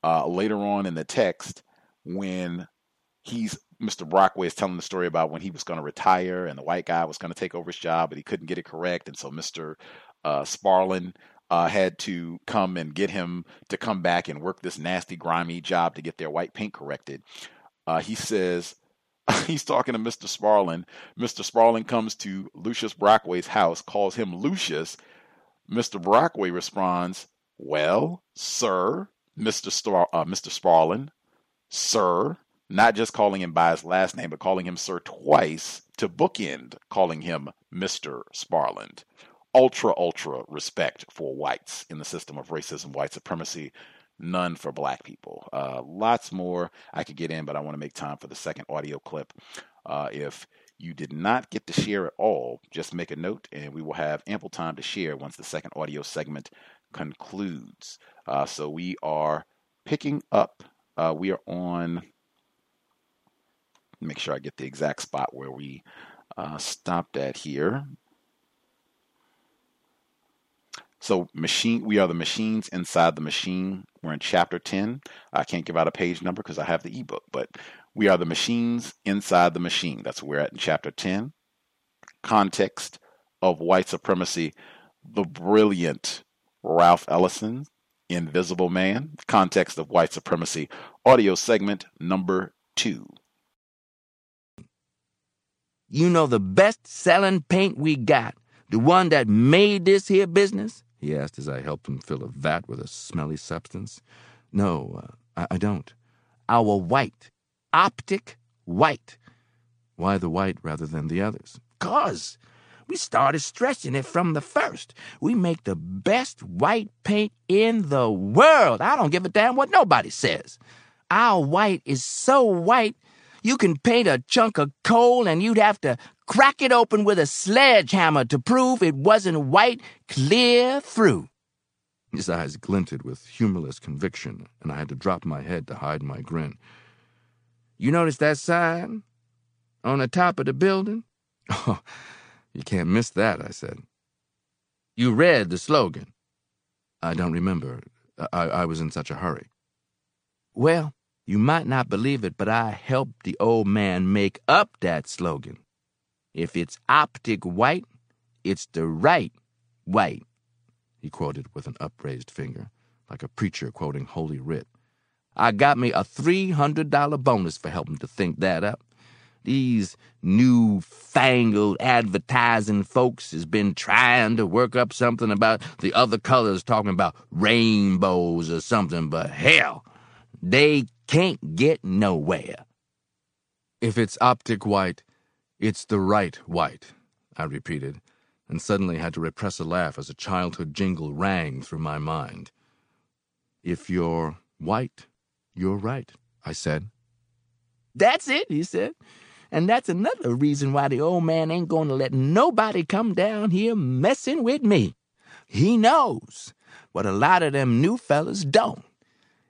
uh, later on in the text when he's Mr. Brockway is telling the story about when he was going to retire and the white guy was going to take over his job, but he couldn't get it correct, and so Mr. Uh, Sparland uh, had to come and get him to come back and work this nasty, grimy job to get their white paint corrected. Uh, he says he's talking to Mr. Sparland. Mr. Sparland comes to Lucius Brockway's house, calls him Lucius. Mr. Brockway responds, "Well, sir." Mr. Star, uh, Mr. Sparland, Sir, not just calling him by his last name, but calling him Sir twice to bookend calling him Mr. Sparland. Ultra, ultra respect for whites in the system of racism, white supremacy, none for black people. Uh, lots more I could get in, but I want to make time for the second audio clip. Uh, if you did not get to share it all, just make a note and we will have ample time to share once the second audio segment concludes. Uh, so we are picking up, uh, we are on, make sure I get the exact spot where we uh, stopped at here. So machine, we are the machines inside the machine. We're in chapter 10. I can't give out a page number because I have the ebook, but we are the machines inside the machine. That's where we're at in chapter 10. Context of white supremacy. The brilliant Ralph Ellison, Invisible Man, Context of White Supremacy, audio segment number two. You know the best selling paint we got, the one that made this here business? He asked as I helped him fill a vat with a smelly substance. No, uh, I, I don't. Our white. Optic white. Why the white rather than the others? Cause we started stretching it from the first. We make the best white paint in the world. I don't give a damn what nobody says. Our white is so white, you can paint a chunk of coal and you'd have to crack it open with a sledgehammer to prove it wasn't white clear through. His eyes glinted with humorless conviction, and I had to drop my head to hide my grin. You notice that sign? On the top of the building? Oh, you can't miss that, I said. You read the slogan. I don't remember. I, I was in such a hurry. Well, you might not believe it, but I helped the old man make up that slogan. If it's optic white, it's the right white, he quoted with an upraised finger, like a preacher quoting Holy Writ. I got me a $300 bonus for helping to think that up. These new fangled advertising folks has been trying to work up something about the other colors talking about rainbows or something, but hell, they can't get nowhere. If it's optic white, it's the right white, I repeated, and suddenly had to repress a laugh as a childhood jingle rang through my mind. If you're white, you're right, I said. That's it, he said. And that's another reason why the old man ain't going to let nobody come down here messing with me. He knows what a lot of them new fellas don't.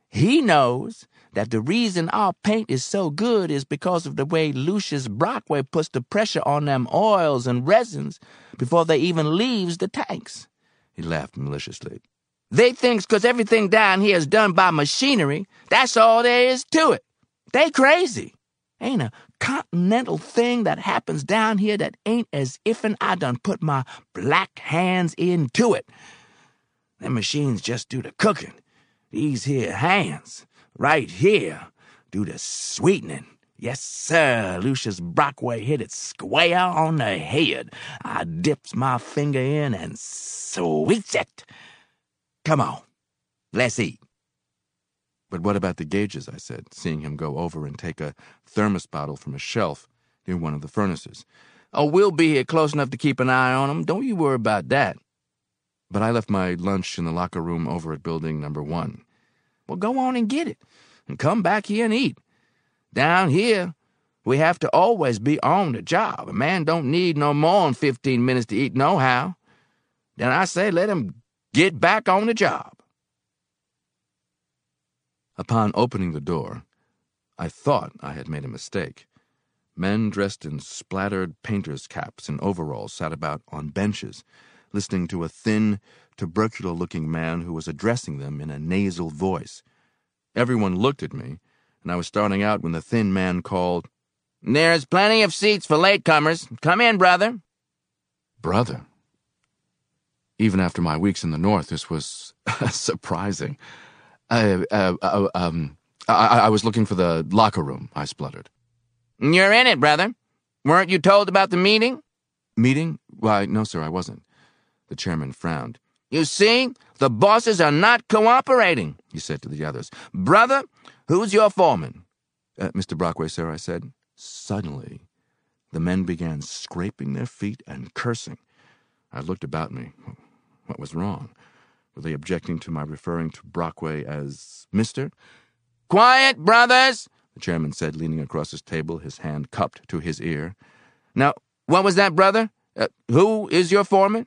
He knows that the reason our paint is so good is because of the way Lucius Brockway puts the pressure on them oils and resins before they even leaves the tanks. He laughed maliciously. They thinks 'cause everything down here is done by machinery, that's all there is to it. They crazy. Ain't a continental thing that happens down here that ain't as if'n I done put my black hands into it. Them machines just do the cooking. These here hands, right here, do the sweetening. Yes, sir, Lucius Brockway hit it square on the head. I dips my finger in and sweets it. Come on, let's eat. But what about the gauges? I said, seeing him go over and take a thermos bottle from a shelf near one of the furnaces. Oh, we'll be here close enough to keep an eye on 'em. Don't you worry about that. But I left my lunch in the locker room over at building number one. Well, go on and get it, and come back here and eat. Down here, we have to always be on the job. A man don't need no more than 15 minutes to eat nohow. Then I say let him get back on the job. Upon opening the door, I thought I had made a mistake. Men dressed in splattered painters' caps and overalls sat about on benches, listening to a thin, tubercular looking man who was addressing them in a nasal voice. Everyone looked at me, and I was starting out when the thin man called, There's plenty of seats for latecomers. Come in, brother. Brother? Even after my weeks in the North, this was surprising. Uh, uh, uh, um, I, I was looking for the locker room, I spluttered. You're in it, brother. Weren't you told about the meeting? Meeting? Why, no, sir, I wasn't. The chairman frowned. You see, the bosses are not cooperating, he said to the others. Brother, who's your foreman? Uh, Mr. Brockway, sir, I said. Suddenly, the men began scraping their feet and cursing. I looked about me. What was wrong? Were they objecting to my referring to Brockway as Mr.? Quiet, brothers, the chairman said, leaning across his table, his hand cupped to his ear. Now, what was that, brother? Uh, who is your foreman?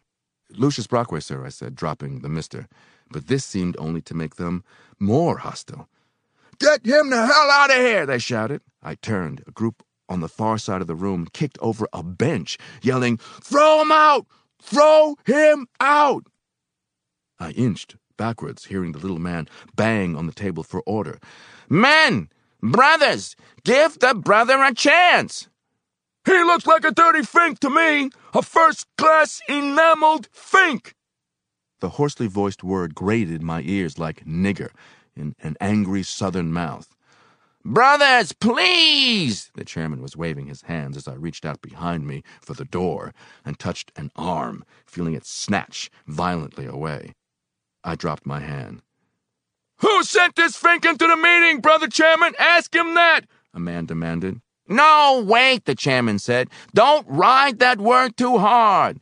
Lucius Brockway, sir, I said, dropping the mister. But this seemed only to make them more hostile. Get him the hell out of here, they shouted. I turned. A group on the far side of the room kicked over a bench, yelling, Throw him out! Throw him out! I inched backwards, hearing the little man bang on the table for order. Men! Brothers! Give the brother a chance! He looks like a dirty fink to me! A first-class enameled fink! The hoarsely voiced word grated my ears like nigger in an angry southern mouth. Brothers, please! The chairman was waving his hands as I reached out behind me for the door and touched an arm, feeling it snatch violently away. I dropped my hand. Who sent this fink into the meeting, Brother Chairman? Ask him that! A man demanded. No, wait, the chairman said. Don't ride that word too hard.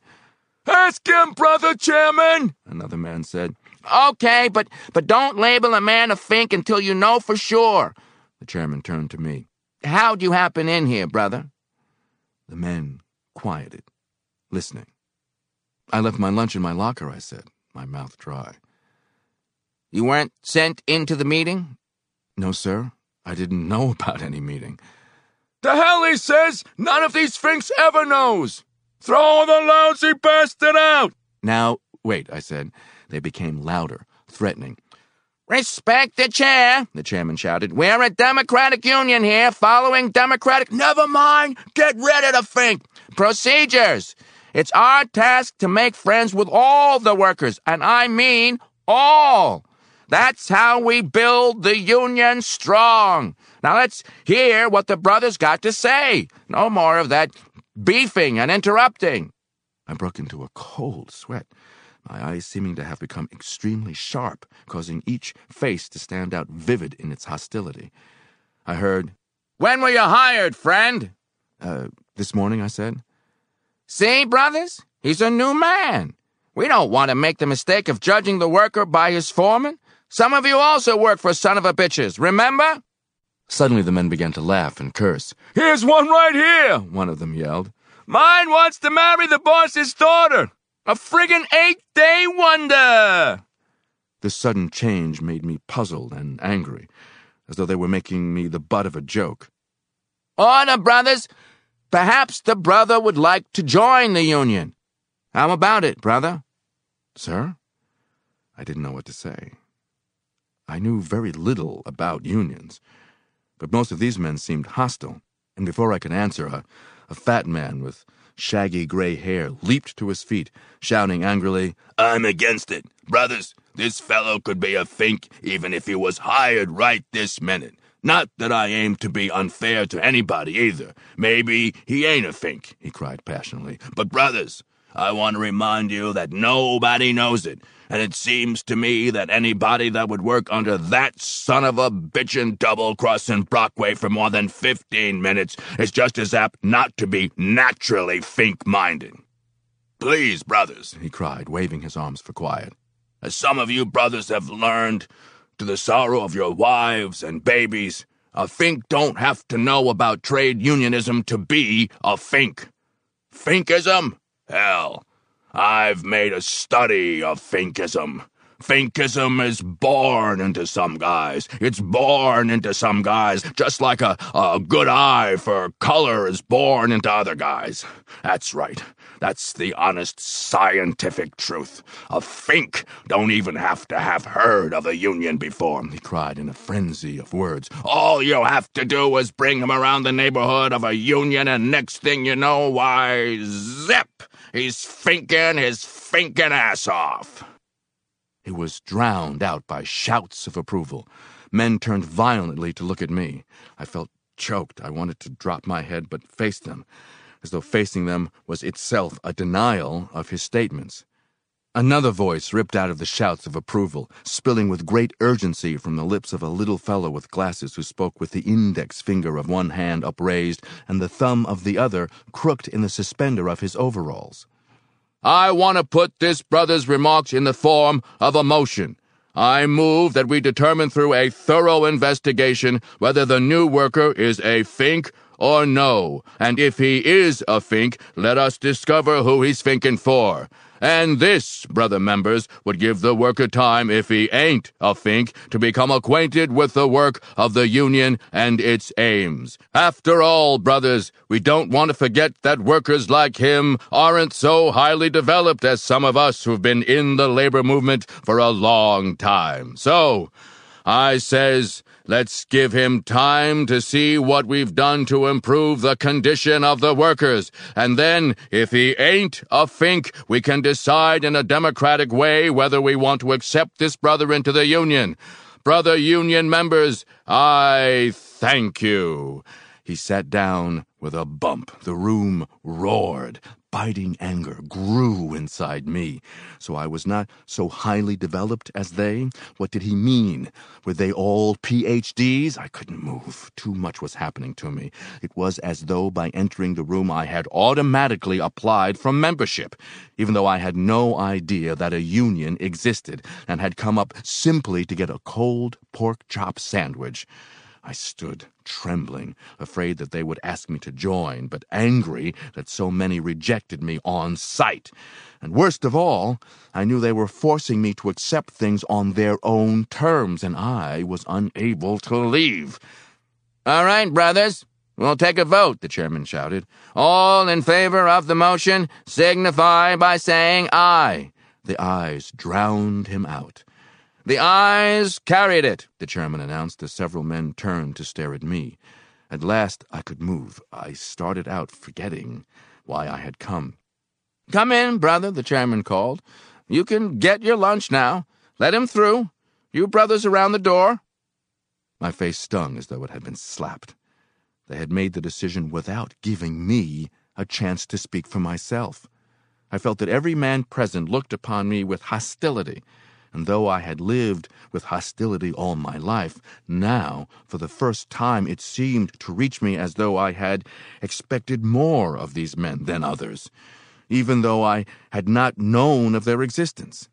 Ask him, Brother Chairman, another man said. Okay, but, but don't label a man a fink until you know for sure. The chairman turned to me. How'd you happen in here, brother? The men quieted, listening. I left my lunch in my locker, I said, my mouth dry. You weren't sent into the meeting? No, sir. I didn't know about any meeting. The hell he says! None of these finks ever knows! Throw the lousy bastard out! Now, Wait, I said. They became louder, threatening. Respect the chair, the chairman shouted. We're a Democratic Union here, following Democratic. Never mind, get rid of the Fink. Procedures. It's our task to make friends with all the workers, and I mean all. That's how we build the Union strong. Now let's hear what the brothers got to say. No more of that beefing and interrupting. I broke into a cold sweat my eyes seeming to have become extremely sharp, causing each face to stand out vivid in its hostility. I heard, When were you hired, friend? Uh, this morning, I said. See, brothers? He's a new man. We don't want to make the mistake of judging the worker by his foreman. Some of you also work for son of a bitches, remember? Suddenly the men began to laugh and curse. Here's one right here, one of them yelled. Mine wants to marry the boss's daughter. A friggin' eight day wonder! This sudden change made me puzzled and angry, as though they were making me the butt of a joke. Order, brothers! Perhaps the brother would like to join the Union. How about it, brother? Sir? I didn't know what to say. I knew very little about unions, but most of these men seemed hostile, and before I could answer, a, a fat man with shaggy gray hair, leaped to his feet, shouting angrily, I'm against it. Brothers, this fellow could be a fink even if he was hired right this minute. Not that I aim to be unfair to anybody either. Maybe he ain't a fink, he cried passionately. But, brothers, I want to remind you that nobody knows it, and it seems to me that anybody that would work under that son of a bitchin' double crossing Brockway for more than 15 minutes is just as apt not to be naturally fink minded. Please, brothers, he cried, waving his arms for quiet. As some of you brothers have learned, to the sorrow of your wives and babies, a fink don't have to know about trade unionism to be a fink. Finkism? Hell, I've made a study of Finkism. Finkism is born into some guys. It's born into some guys, just like a, a good eye for color is born into other guys. That's right. That's the honest scientific truth. A Fink don't even have to have heard of the Union before, he cried in a frenzy of words. All you have to do is bring him around the neighborhood of a Union, and next thing you know, why, zip! He's finking his finking ass off. He was drowned out by shouts of approval. Men turned violently to look at me. I felt choked. I wanted to drop my head, but faced them, as though facing them was itself a denial of his statements. Another voice ripped out of the shouts of approval, spilling with great urgency from the lips of a little fellow with glasses who spoke with the index finger of one hand upraised and the thumb of the other crooked in the suspender of his overalls. I want to put this brother's remarks in the form of a motion. I move that we determine through a thorough investigation whether the new worker is a fink or no, and if he is a fink, let us discover who he's finking for. And this, brother members, would give the worker time, if he ain't a fink, to become acquainted with the work of the Union and its aims. After all, brothers, we don't want to forget that workers like him aren't so highly developed as some of us who've been in the labor movement for a long time. So, I says, Let's give him time to see what we've done to improve the condition of the workers. And then, if he ain't a fink, we can decide in a democratic way whether we want to accept this brother into the Union. Brother Union members, I thank you. He sat down with a bump. The room roared biting anger grew inside me. So I was not so highly developed as they? What did he mean? Were they all PhDs? I couldn't move. Too much was happening to me. It was as though by entering the room I had automatically applied for membership, even though I had no idea that a union existed and had come up simply to get a cold pork chop sandwich. I stood, trembling, afraid that they would ask me to join, but angry that so many rejected me on sight. And worst of all, I knew they were forcing me to accept things on their own terms, and I was unable to leave. All right, brothers, we'll take a vote, the chairman shouted. All in favor of the motion signify by saying aye. The ayes drowned him out. The eyes carried it, the chairman announced as several men turned to stare at me. At last I could move. I started out forgetting why I had come. Come in, brother, the chairman called. You can get your lunch now. Let him through. You brothers around the door. My face stung as though it had been slapped. They had made the decision without giving me a chance to speak for myself. I felt that every man present looked upon me with hostility, and though I had lived with hostility all my life, now, for the first time, it seemed to reach me as though I had expected more of these men than others, even though I had not known of their existence.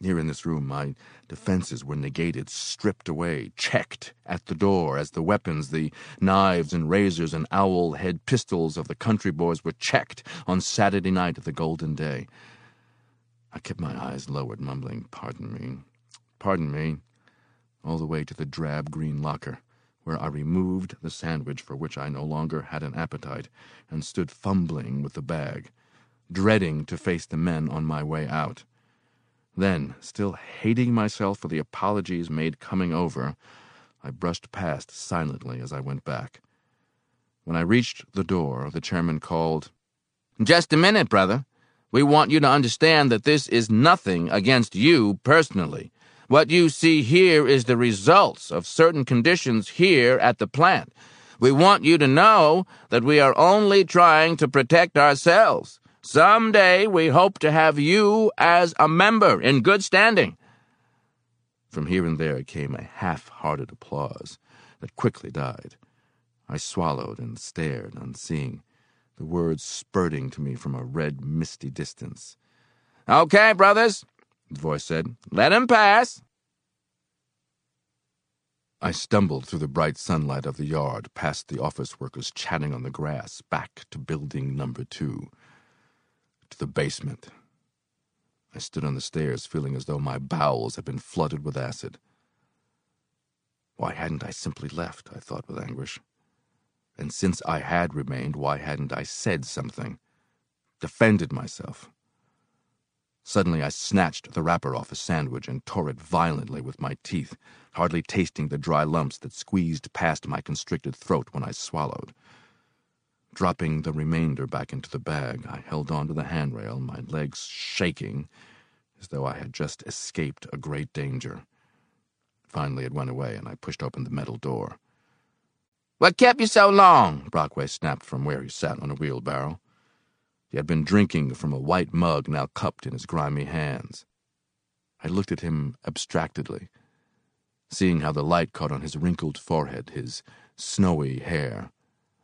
Here in this room, my defenses were negated, stripped away, checked at the door, as the weapons, the knives and razors and owl head pistols of the country boys were checked on Saturday night of the golden day. I kept my eyes lowered, mumbling, Pardon me, pardon me, all the way to the drab green locker, where I removed the sandwich for which I no longer had an appetite, and stood fumbling with the bag, dreading to face the men on my way out. Then, still hating myself for the apologies made coming over, I brushed past silently as I went back. When I reached the door, the chairman called, Just a minute, brother. We want you to understand that this is nothing against you personally. What you see here is the results of certain conditions here at the plant. We want you to know that we are only trying to protect ourselves. Someday we hope to have you as a member in good standing. From here and there came a half hearted applause that quickly died. I swallowed and stared, unseeing, the words spurting to me from a red, misty distance. Okay, brothers, the voice said. Let him pass. I stumbled through the bright sunlight of the yard, past the office workers chatting on the grass, back to building number two to the basement. I stood on the stairs, feeling as though my bowels had been flooded with acid. Why hadn't I simply left? I thought with anguish. And since I had remained, why hadn't I said something? Defended myself? Suddenly I snatched the wrapper off a sandwich and tore it violently with my teeth, hardly tasting the dry lumps that squeezed past my constricted throat when I swallowed. Dropping the remainder back into the bag, I held on to the handrail, my legs shaking as though I had just escaped a great danger. Finally, it went away, and I pushed open the metal door. What kept you so long? Brockway snapped from where he sat on a wheelbarrow. He had been drinking from a white mug now cupped in his grimy hands. I looked at him abstractedly, seeing how the light caught on his wrinkled forehead, his snowy hair.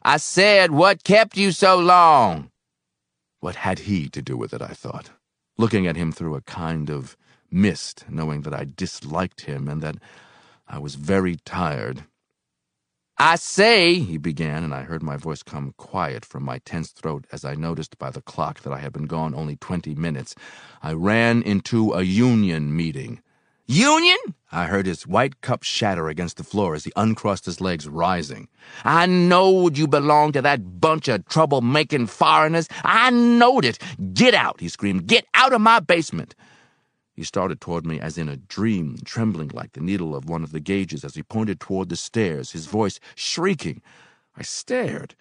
I said, what kept you so long? What had he to do with it, I thought, looking at him through a kind of mist, knowing that I disliked him and that I was very tired. I say, he began, and I heard my voice come quiet from my tense throat as I noticed by the clock that I had been gone only twenty minutes. I ran into a union meeting. Union? I heard his white cup shatter against the floor as he uncrossed his legs, rising. I knowed you belonged to that bunch of trouble-making foreigners. I knowed it. Get out, he screamed. Get out of my basement. He started toward me as in a dream, trembling like the needle of one of the gauges as he pointed toward the stairs, his voice shrieking. I stared.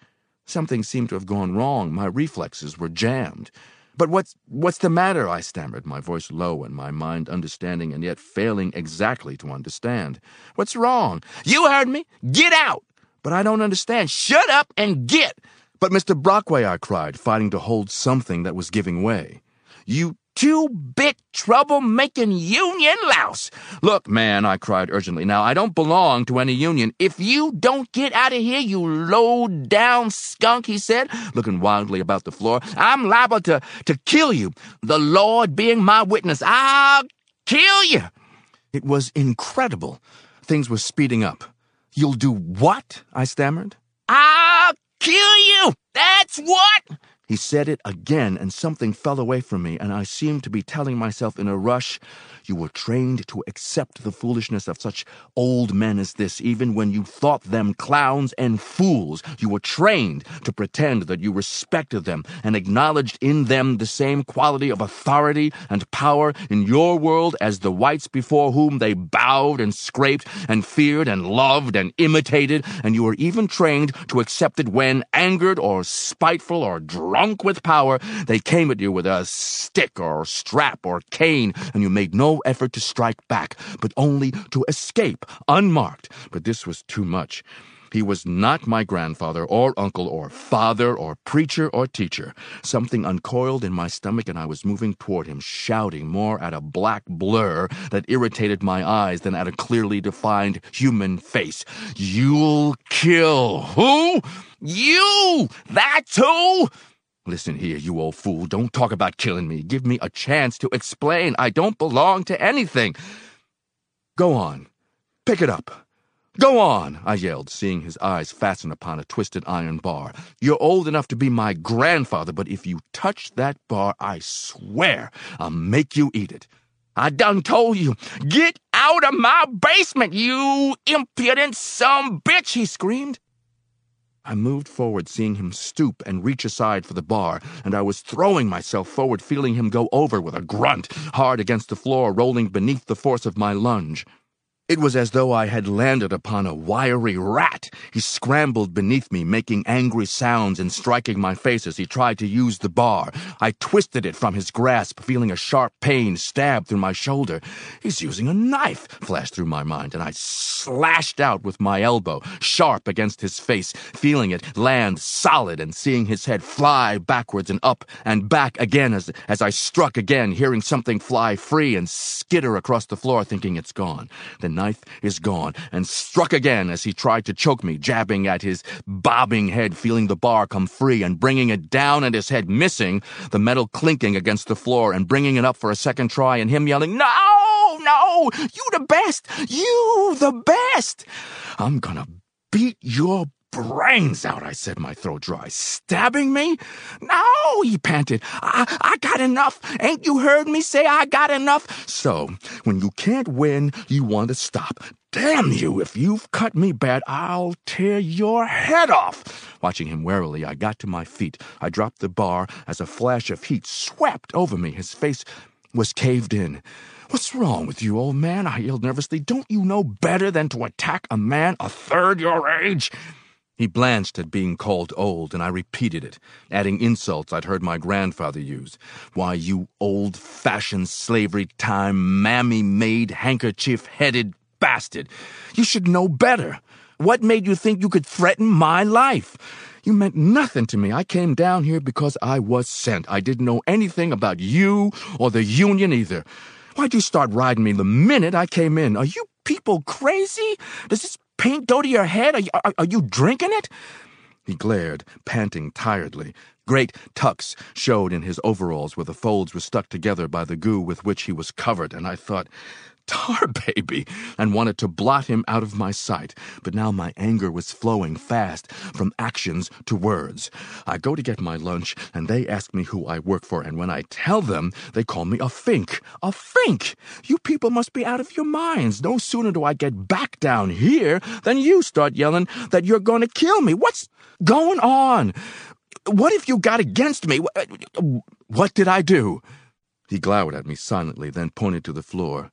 Something seemed to have gone wrong. My reflexes were jammed. But what's what's the matter? I stammered, my voice low and my mind understanding and yet failing exactly to understand. What's wrong? You heard me. Get out. But I don't understand. Shut up and get. But Mr. Brockway, I cried, fighting to hold something that was giving way. You two-bit trouble-making union louse. Look, man, I cried urgently. Now, I don't belong to any union. If you don't get out of here, you low-down skunk, he said, looking wildly about the floor, I'm liable to, to kill you. The Lord being my witness, I'll kill you. It was incredible. Things were speeding up. You'll do what? I stammered. I'll kill you. That's what. He said it again, and something fell away from me, and I seemed to be telling myself in a rush, You were trained to accept the foolishness of such old men as this, even when you thought them clowns and fools. You were trained to pretend that you respected them and acknowledged in them the same quality of authority and power in your world as the whites before whom they bowed and scraped and feared and loved and imitated, and you were even trained to accept it when, angered or spiteful or drunk, with power, they came at you with a stick or strap or cane, and you made no effort to strike back, but only to escape unmarked. But this was too much. He was not my grandfather or uncle or father or preacher or teacher. Something uncoiled in my stomach and I was moving toward him, shouting more at a black blur that irritated my eyes than at a clearly defined human face. You'll kill who? You! That's who! Listen here, you old fool. Don't talk about killing me. Give me a chance to explain. I don't belong to anything. Go on. Pick it up. Go on, I yelled, seeing his eyes fasten upon a twisted iron bar. You're old enough to be my grandfather, but if you touch that bar, I swear I'll make you eat it. I done told you, get out of my basement, you impudent some bitch, he screamed. I moved forward, seeing him stoop and reach aside for the bar, and I was throwing myself forward, feeling him go over with a grunt, hard against the floor, rolling beneath the force of my lunge. It was as though I had landed upon a wiry rat. He scrambled beneath me, making angry sounds and striking my face as he tried to use the bar. I twisted it from his grasp, feeling a sharp pain stab through my shoulder. He's using a knife, flashed through my mind, and I slashed out with my elbow, sharp against his face, feeling it land solid and seeing his head fly backwards and up and back again as, as I struck again, hearing something fly free and skitter across the floor, thinking it's gone. Then knife is gone, and struck again as he tried to choke me, jabbing at his bobbing head, feeling the bar come free and bringing it down at his head, missing, the metal clinking against the floor, and bringing it up for a second try, and him yelling, No, no, you the best, you the best. I'm gonna beat your brains out, I said, my throat dry. Stabbing me? No, he panted. I, I got enough. Ain't you heard me say I got enough? So, when you can't win, you want to stop. Damn you, if you've cut me bad, I'll tear your head off. Watching him warily, I got to my feet. I dropped the bar as a flash of heat swept over me. His face was caved in. What's wrong with you, old man? I yelled nervously. Don't you know better than to attack a man a third your age? He blanched at being called old, and I repeated it, adding insults I'd heard my grandfather use. Why, you old fashioned slavery time, mammy made, handkerchief headed bastard. You should know better. What made you think you could threaten my life? You meant nothing to me. I came down here because I was sent. I didn't know anything about you or the Union either. Why'd you start riding me the minute I came in? Are you people crazy? Does this paint go to your head? Are you, are, are you drinking it? He glared, panting tiredly. Great tucks showed in his overalls where the folds were stuck together by the goo with which he was covered, and I thought, tar baby, and wanted to blot him out of my sight. But now my anger was flowing fast from actions to words. I go to get my lunch, and they ask me who I work for, and when I tell them, they call me a fink. A fink! You people must be out of your minds. No sooner do I get back down here than you start yelling that you're going to kill me. What's going on? What have you got against me? Uh, what did I do? He glowered at me silently, then pointed to the floor.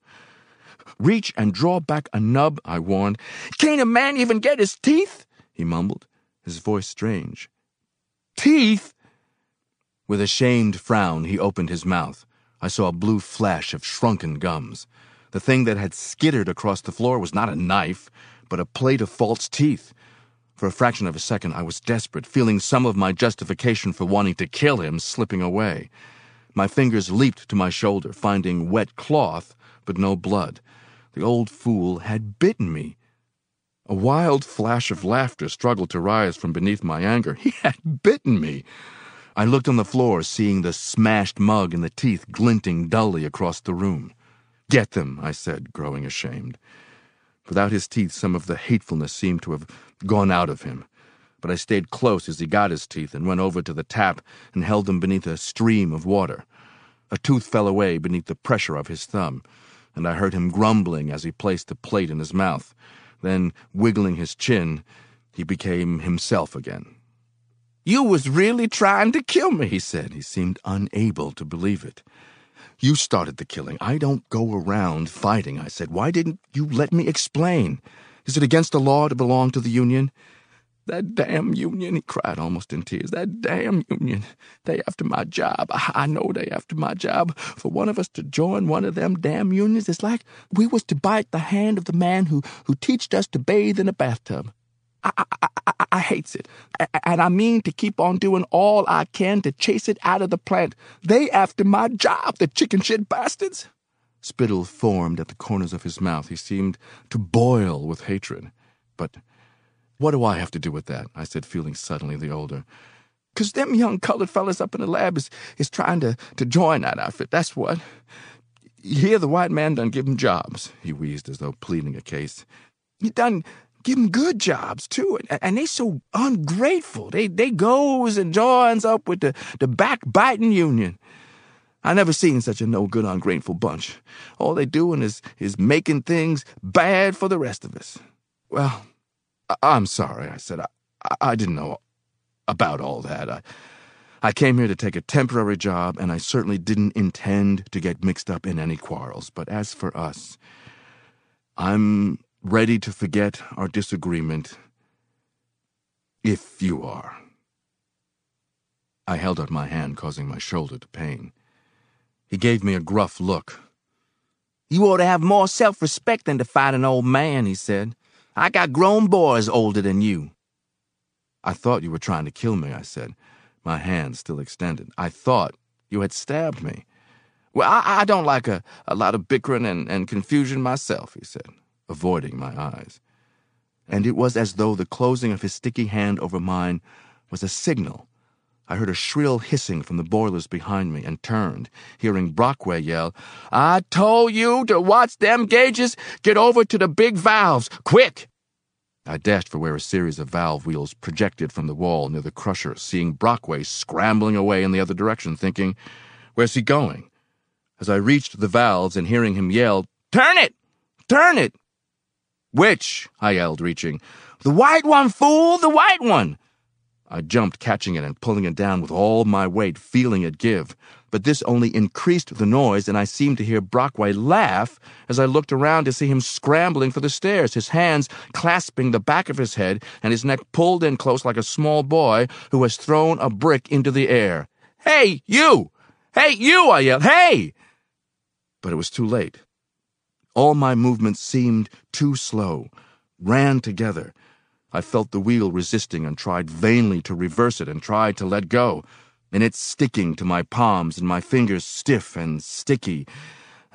Reach and draw back a nub, I warned. Can't a man even get his teeth? He mumbled, his voice strange. Teeth? With a shamed frown, he opened his mouth. I saw a blue flash of shrunken gums. The thing that had skittered across the floor was not a knife, but a plate of false teeth. For a fraction of a second, I was desperate, feeling some of my justification for wanting to kill him slipping away. My fingers leaped to my shoulder, finding wet cloth, but no blood. The old fool had bitten me. A wild flash of laughter struggled to rise from beneath my anger. He had bitten me. I looked on the floor, seeing the smashed mug and the teeth glinting dully across the room. Get them, I said, growing ashamed. Without his teeth, some of the hatefulness seemed to have gone out of him. But I stayed close as he got his teeth and went over to the tap and held them beneath a stream of water. A tooth fell away beneath the pressure of his thumb, and I heard him grumbling as he placed the plate in his mouth. Then, wiggling his chin, he became himself again. You was really trying to kill me, he said. He seemed unable to believe it. You started the killing. I don't go around fighting, I said. Why didn't you let me explain? Is it against the law to belong to the Union? That damn union, he cried almost in tears. That damn union. They after my job. I know they after my job. For one of us to join one of them damn unions, it's like we was to bite the hand of the man who, who teached us to bathe in a bathtub. I, I, I, I hates it. And I mean to keep on doing all I can to chase it out of the plant. They after my job, the chicken shit bastards. Spittle formed at the corners of his mouth. He seemed to boil with hatred. But what do I have to do with that? I said, feeling suddenly the older. Cause them young colored fellas up in the lab is, is trying to, to join that outfit. That's what. Here the white man done give 'em jobs. He wheezed as though pleading a case. He done give 'em good jobs too, and, and they so ungrateful. They they goes and joins up with the the backbiting union. I never seen such a no good ungrateful bunch. All they doing is is making things bad for the rest of us. Well, I, am sorry, I said. I, I didn't know about all that. I, I came here to take a temporary job, and I certainly didn't intend to get mixed up in any quarrels. But as for us, I'm ready to forget our disagreement if you are. I held out my hand, causing my shoulder to pain. He gave me a gruff look. You ought to have more self respect than to fight an old man, he said. I got grown boys older than you. I thought you were trying to kill me, I said, my hand still extended. I thought you had stabbed me. Well, I, I don't like a, a lot of bickering and, and confusion myself, he said, avoiding my eyes. And it was as though the closing of his sticky hand over mine was a signal I heard a shrill hissing from the boilers behind me and turned, hearing Brockway yell, I told you to watch them gauges! Get over to the big valves! Quick! I dashed for where a series of valve wheels projected from the wall near the crusher, seeing Brockway scrambling away in the other direction, thinking, Where's he going? As I reached the valves and hearing him yell, Turn it! Turn it! Which? I yelled, reaching. The white one, fool! The white one! I jumped, catching it and pulling it down with all my weight, feeling it give. But this only increased the noise, and I seemed to hear Brockway laugh as I looked around to see him scrambling for the stairs, his hands clasping the back of his head and his neck pulled in close like a small boy who has thrown a brick into the air. Hey, you! Hey, you! I yelled. Hey! But it was too late. All my movements seemed too slow, ran together I felt the wheel resisting and tried vainly to reverse it and tried to let go, and it sticking to my palms and my fingers stiff and sticky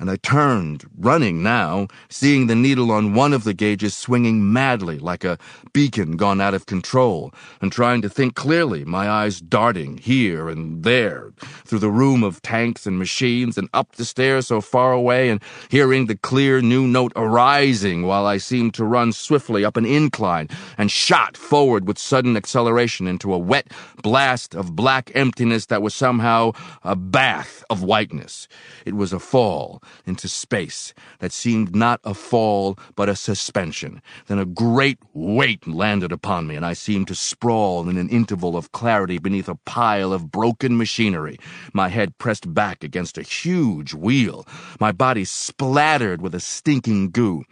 and I turned, running now, seeing the needle on one of the gauges swinging madly like a beacon gone out of control, and trying to think clearly, my eyes darting here and there, through the room of tanks and machines, and up the stairs so far away, and hearing the clear new note arising while I seemed to run swiftly up an incline and shot forward with sudden acceleration into a wet blast of black emptiness that was somehow a bath of whiteness. It was a fall into space that seemed not a fall but a suspension. Then a great weight landed upon me, and I seemed to sprawl in an interval of clarity beneath a pile of broken machinery, my head pressed back against a huge wheel, my body splattered with a stinking goo.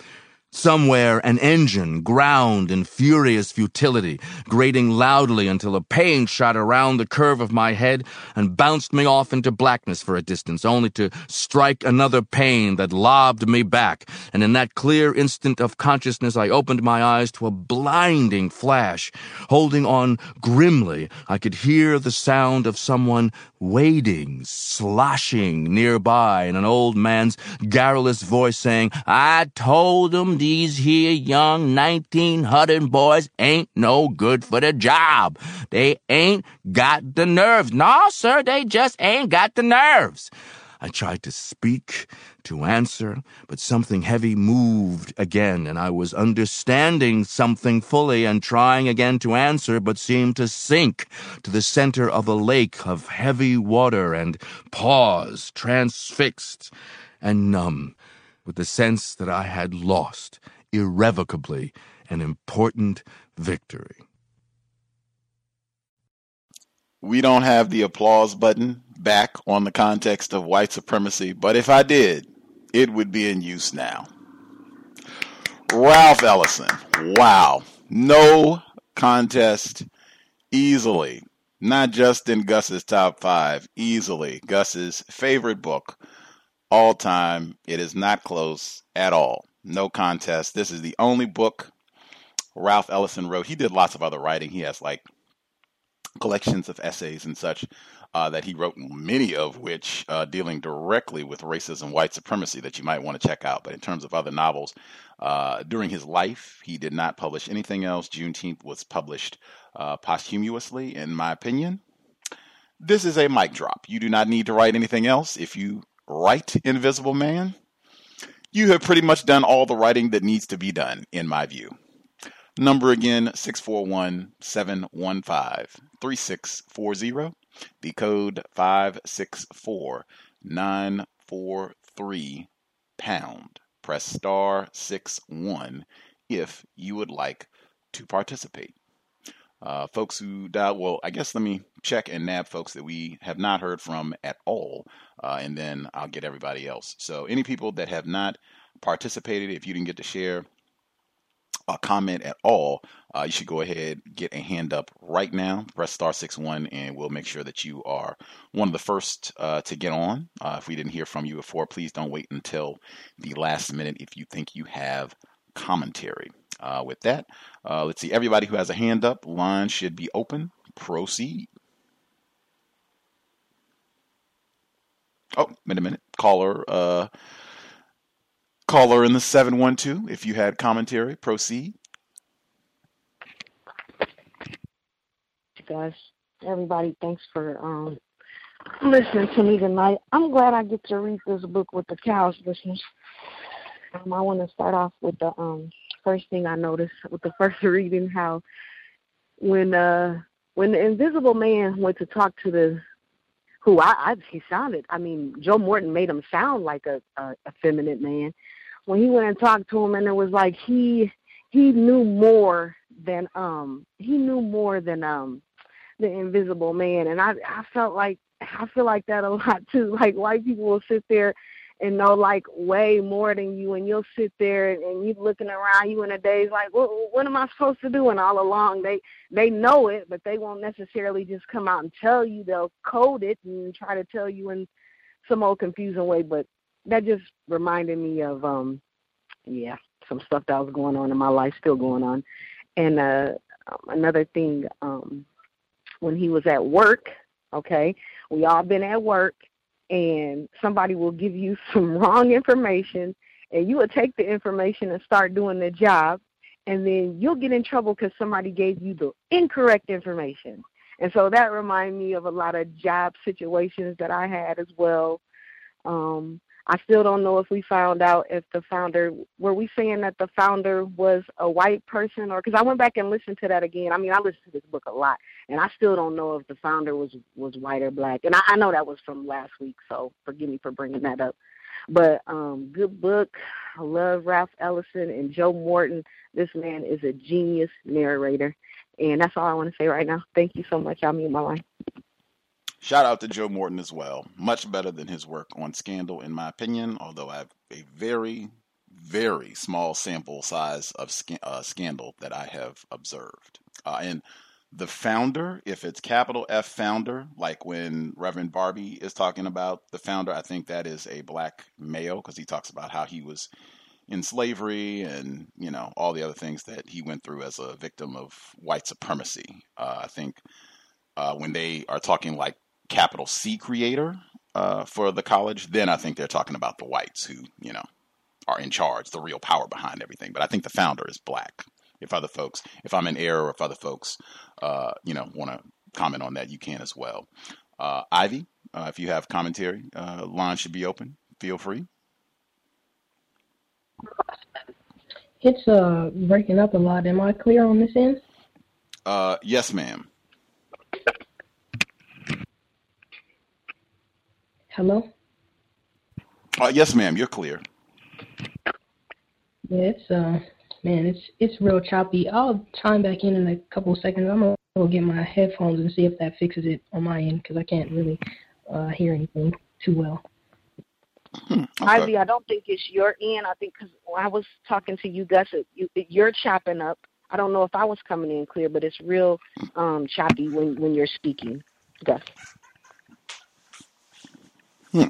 Somewhere an engine ground in furious futility, grating loudly until a pain shot around the curve of my head and bounced me off into blackness for a distance, only to strike another pain that lobbed me back. And in that clear instant of consciousness, I opened my eyes to a blinding flash. Holding on grimly, I could hear the sound of someone wading, sloshing nearby, and an old man's garrulous voice saying, I told him these here young 1900 boys ain't no good for the job. They ain't got the nerves. No, sir, they just ain't got the nerves. I tried to speak, to answer, but something heavy moved again, and I was understanding something fully and trying again to answer, but seemed to sink to the center of a lake of heavy water and pause, transfixed and numb, with the sense that I had lost irrevocably an important victory. We don't have the applause button back on the context of white supremacy, but if I did, it would be in use now. Ralph Ellison. Wow. No contest easily. Not just in Gus's top five, easily. Gus's favorite book all time. It is not close at all. No contest. This is the only book Ralph Ellison wrote. He did lots of other writing. He has like collections of essays and such uh, that he wrote, many of which uh, dealing directly with racism, white supremacy, that you might want to check out. But in terms of other novels, uh, during his life, he did not publish anything else. Juneteenth was published uh, posthumously, in my opinion. This is a mic drop. You do not need to write anything else. If you write Invisible Man, you have pretty much done all the writing that needs to be done, in my view. Number again, 641 715 3640. The code 564 943 pound. Press star 6 1 if you would like to participate. Uh, folks who died, well, I guess let me check and nab folks that we have not heard from at all, uh, and then I'll get everybody else. So, any people that have not participated, if you didn't get to share a comment at all, uh, you should go ahead get a hand up right now. Press star six one, and we'll make sure that you are one of the first uh, to get on. Uh, if we didn't hear from you before, please don't wait until the last minute if you think you have commentary. Uh, with that, uh, let's see. Everybody who has a hand up, line should be open. Proceed. Oh, wait a minute. Caller, uh, caller in the 712, if you had commentary, proceed. Guys, everybody, thanks for um, listening to me tonight. I'm glad I get to read this book with the cows listeners. Um, I want to start off with the um, first thing I noticed with the first reading how when uh when the invisible man went to talk to the who I, I he sounded I mean Joe Morton made him sound like a, a effeminate man when he went and talked to him and it was like he he knew more than um he knew more than um the invisible man. And I I felt like I feel like that a lot too. Like white people will sit there and know like way more than you and you'll sit there and, and you looking around you in a daze like what what am I supposed to do? And all along they they know it but they won't necessarily just come out and tell you. They'll code it and try to tell you in some old confusing way but that just reminded me of um yeah some stuff that was going on in my life still going on. And uh um, another thing um when he was at work okay we all been at work and somebody will give you some wrong information and you will take the information and start doing the job and then you'll get in trouble because somebody gave you the incorrect information. And so that reminded me of a lot of job situations that i had as well. Um i still don't know if we found out if the founder were we saying that the founder was a white person or because i went back and listened to that again i mean i listened to this book a lot and I still don't know if the founder was was white or black. And I, I know that was from last week, so forgive me for bringing that up. But um, good book. I love Ralph Ellison and Joe Morton. This man is a genius narrator, and that's all I want to say right now. Thank you so much. I'll mute my line. Shout out to Joe Morton as well. Much better than his work on Scandal, in my opinion. Although I have a very, very small sample size of uh, Scandal that I have observed, uh, and the founder, if it's capital F founder, like when Reverend Barbee is talking about the founder, I think that is a black male because he talks about how he was in slavery and you know all the other things that he went through as a victim of white supremacy. Uh, I think uh, when they are talking like capital C creator uh, for the college, then I think they're talking about the whites who you know are in charge, the real power behind everything. But I think the founder is black if other folks, if I'm in error, if other folks, uh, you know, want to comment on that, you can as well. Uh, Ivy, Uh, if you have commentary, uh, line should be open. Feel free. It's uh breaking up a lot. Am I clear on this end? Uh, yes, ma'am. Hello? Uh, yes, ma'am. You're clear. Yeah, it's uh man, it's it's real choppy. I'll chime back in in a couple of seconds. I'm gonna go get my headphones and see if that fixes it on my end because I can't really uh hear anything too well. Ivy, I don't think it's your end. I think because I was talking to you, Gus, it, you, you're chopping up. I don't know if I was coming in clear, but it's real um, choppy when when you're speaking, Gus. Hmm.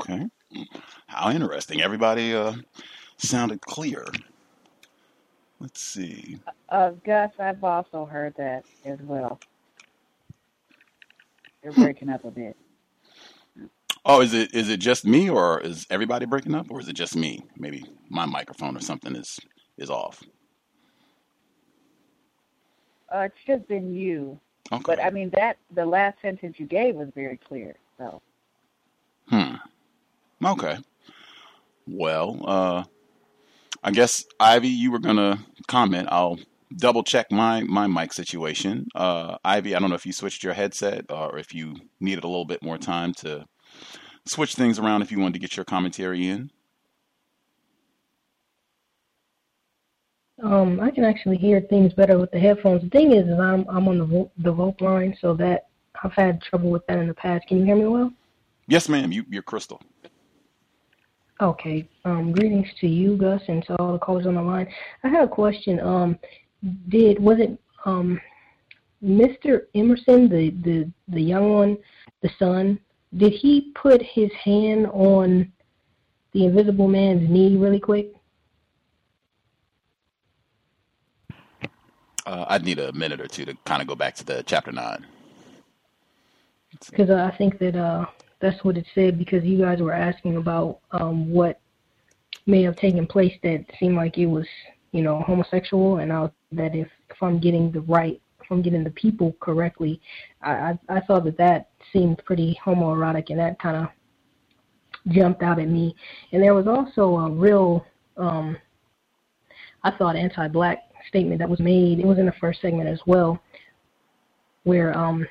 Okay. How interesting. Everybody uh, sounded clear. Let's see. Uh, Gus, I've also heard that as well. You're breaking up a bit. Oh, is it is it just me, or is everybody breaking up, or is it just me? Maybe my microphone or something is is off. Uh, it's just been you. Okay. But I mean that the last sentence you gave was very clear. So Hmm. Okay. Well, uh, I guess Ivy, you were gonna comment. I'll double check my my mic situation. Uh, Ivy, I don't know if you switched your headset or if you needed a little bit more time to switch things around if you wanted to get your commentary in. Um, I can actually hear things better with the headphones. The thing is, is I'm I'm on the vo- the vote line, so that I've had trouble with that in the past. Can you hear me well? Yes, ma'am. You you're crystal. Okay. Um, greetings to you, Gus, and to all the callers on the line. I had a question. Um, did was it um, Mr. Emerson, the the the young one, the son? Did he put his hand on the Invisible Man's knee really quick? Uh, I'd need a minute or two to kind of go back to the chapter nine. Because I think that uh, that's what it said. Because you guys were asking about um, what may have taken place that seemed like it was, you know, homosexual, and I, that if if I'm getting the right, if I'm getting the people correctly, I I, I thought that that seemed pretty homoerotic, and that kind of jumped out at me. And there was also a real, um, I thought, anti-black statement that was made. It was in the first segment as well, where um,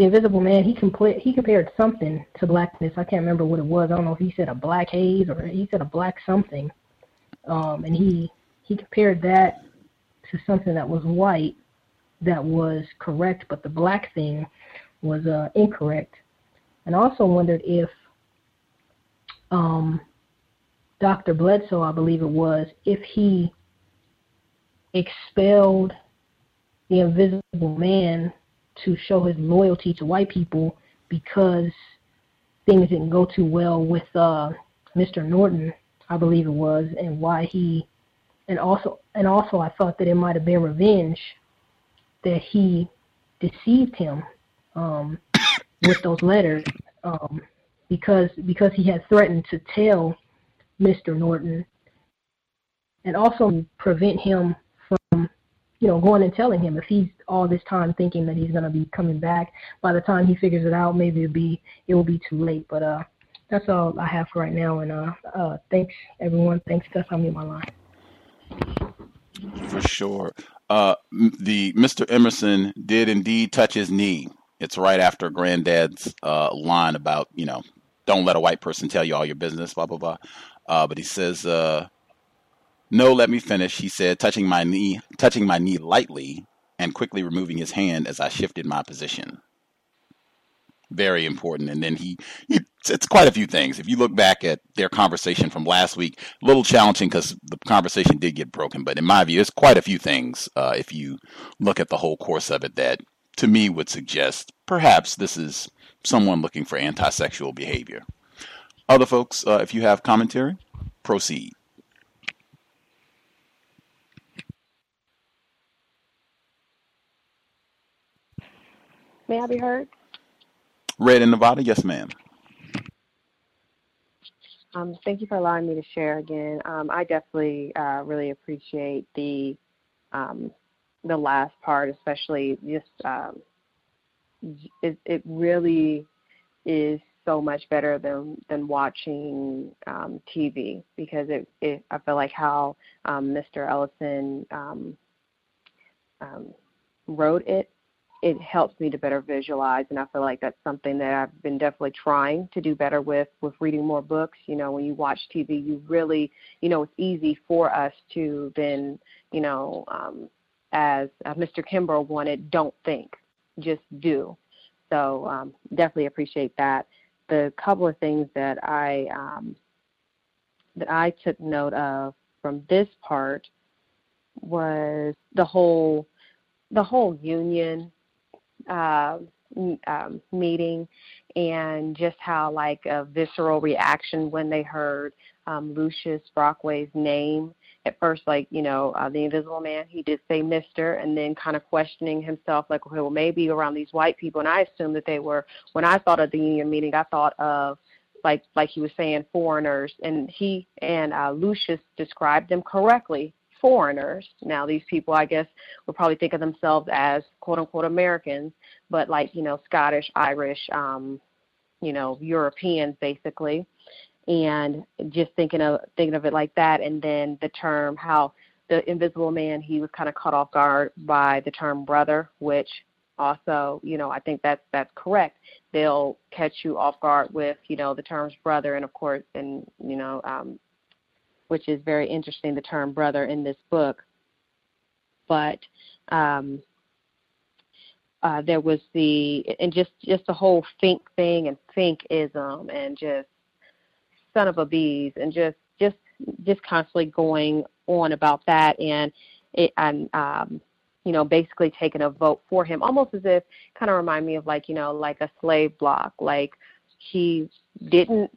the Invisible Man he compla- he compared something to blackness. I can't remember what it was. I don't know if he said a black haze or he said a black something, um, and he he compared that to something that was white that was correct, but the black thing was uh, incorrect. And also wondered if um, Dr. Bledsoe, I believe it was, if he expelled the invisible man to show his loyalty to white people because things didn't go too well with uh, Mr. Norton, I believe it was, and why he and also and also I thought that it might have been revenge that he deceived him um, with those letters um, because because he had threatened to tell Mr. Norton and also prevent him you know going and telling him if he's all this time thinking that he's going to be coming back by the time he figures it out maybe it'll be it will be too late but uh that's all I have for right now and uh uh thanks everyone thanks Gus I'm my line For sure. Uh, the Mr. Emerson did indeed touch his knee. It's right after Granddad's uh, line about you know, don't let a white person tell you all your business, blah blah blah. Uh, but he says, uh, "No, let me finish." He said, touching my knee, touching my knee lightly, and quickly removing his hand as I shifted my position. Very important. And then he, he it's quite a few things. If you look back at their conversation from last week, a little challenging because the conversation did get broken. But in my view, it's quite a few things. Uh, if you look at the whole course of it, that to me would suggest perhaps this is someone looking for anti-sexual behavior. Other folks, uh, if you have commentary, proceed. May I be heard? Red in Nevada, yes, ma'am. Um, thank you for allowing me to share again. Um, I definitely uh, really appreciate the um, the last part, especially just um, it, it really is so much better than than watching um, TV because it, it I feel like how um, Mr. Ellison um, um, wrote it it helps me to better visualize and i feel like that's something that i've been definitely trying to do better with with reading more books. You know when you watch tv you really you know it's easy for us to then you know um as uh, mr Kimbro wanted don't think just do. So um definitely appreciate that. The couple of things that i um that i took note of from this part was the whole the whole union uh, um, meeting and just how like a visceral reaction when they heard um, Lucius Brockway's name. At first, like you know, uh, the Invisible Man, he did say Mister, and then kind of questioning himself, like, okay, well, maybe around these white people. And I assumed that they were. When I thought of the union meeting, I thought of like like he was saying foreigners, and he and uh, Lucius described them correctly foreigners. Now, these people, I guess, would probably think of themselves as quote unquote Americans, but like, you know, Scottish, Irish, um, you know, Europeans basically. And just thinking of thinking of it like that and then the term how the invisible man he was kind of caught off guard by the term brother, which also, you know, I think that's that's correct. They'll catch you off guard with, you know, the terms brother and of course and you know, um, which is very interesting, the term brother in this book. But um, uh, there was the and just just the whole fink thing and finkism and just son of a bees and just just just constantly going on about that and it and um you know basically taking a vote for him almost as if kind of remind me of like you know like a slave block like he didn't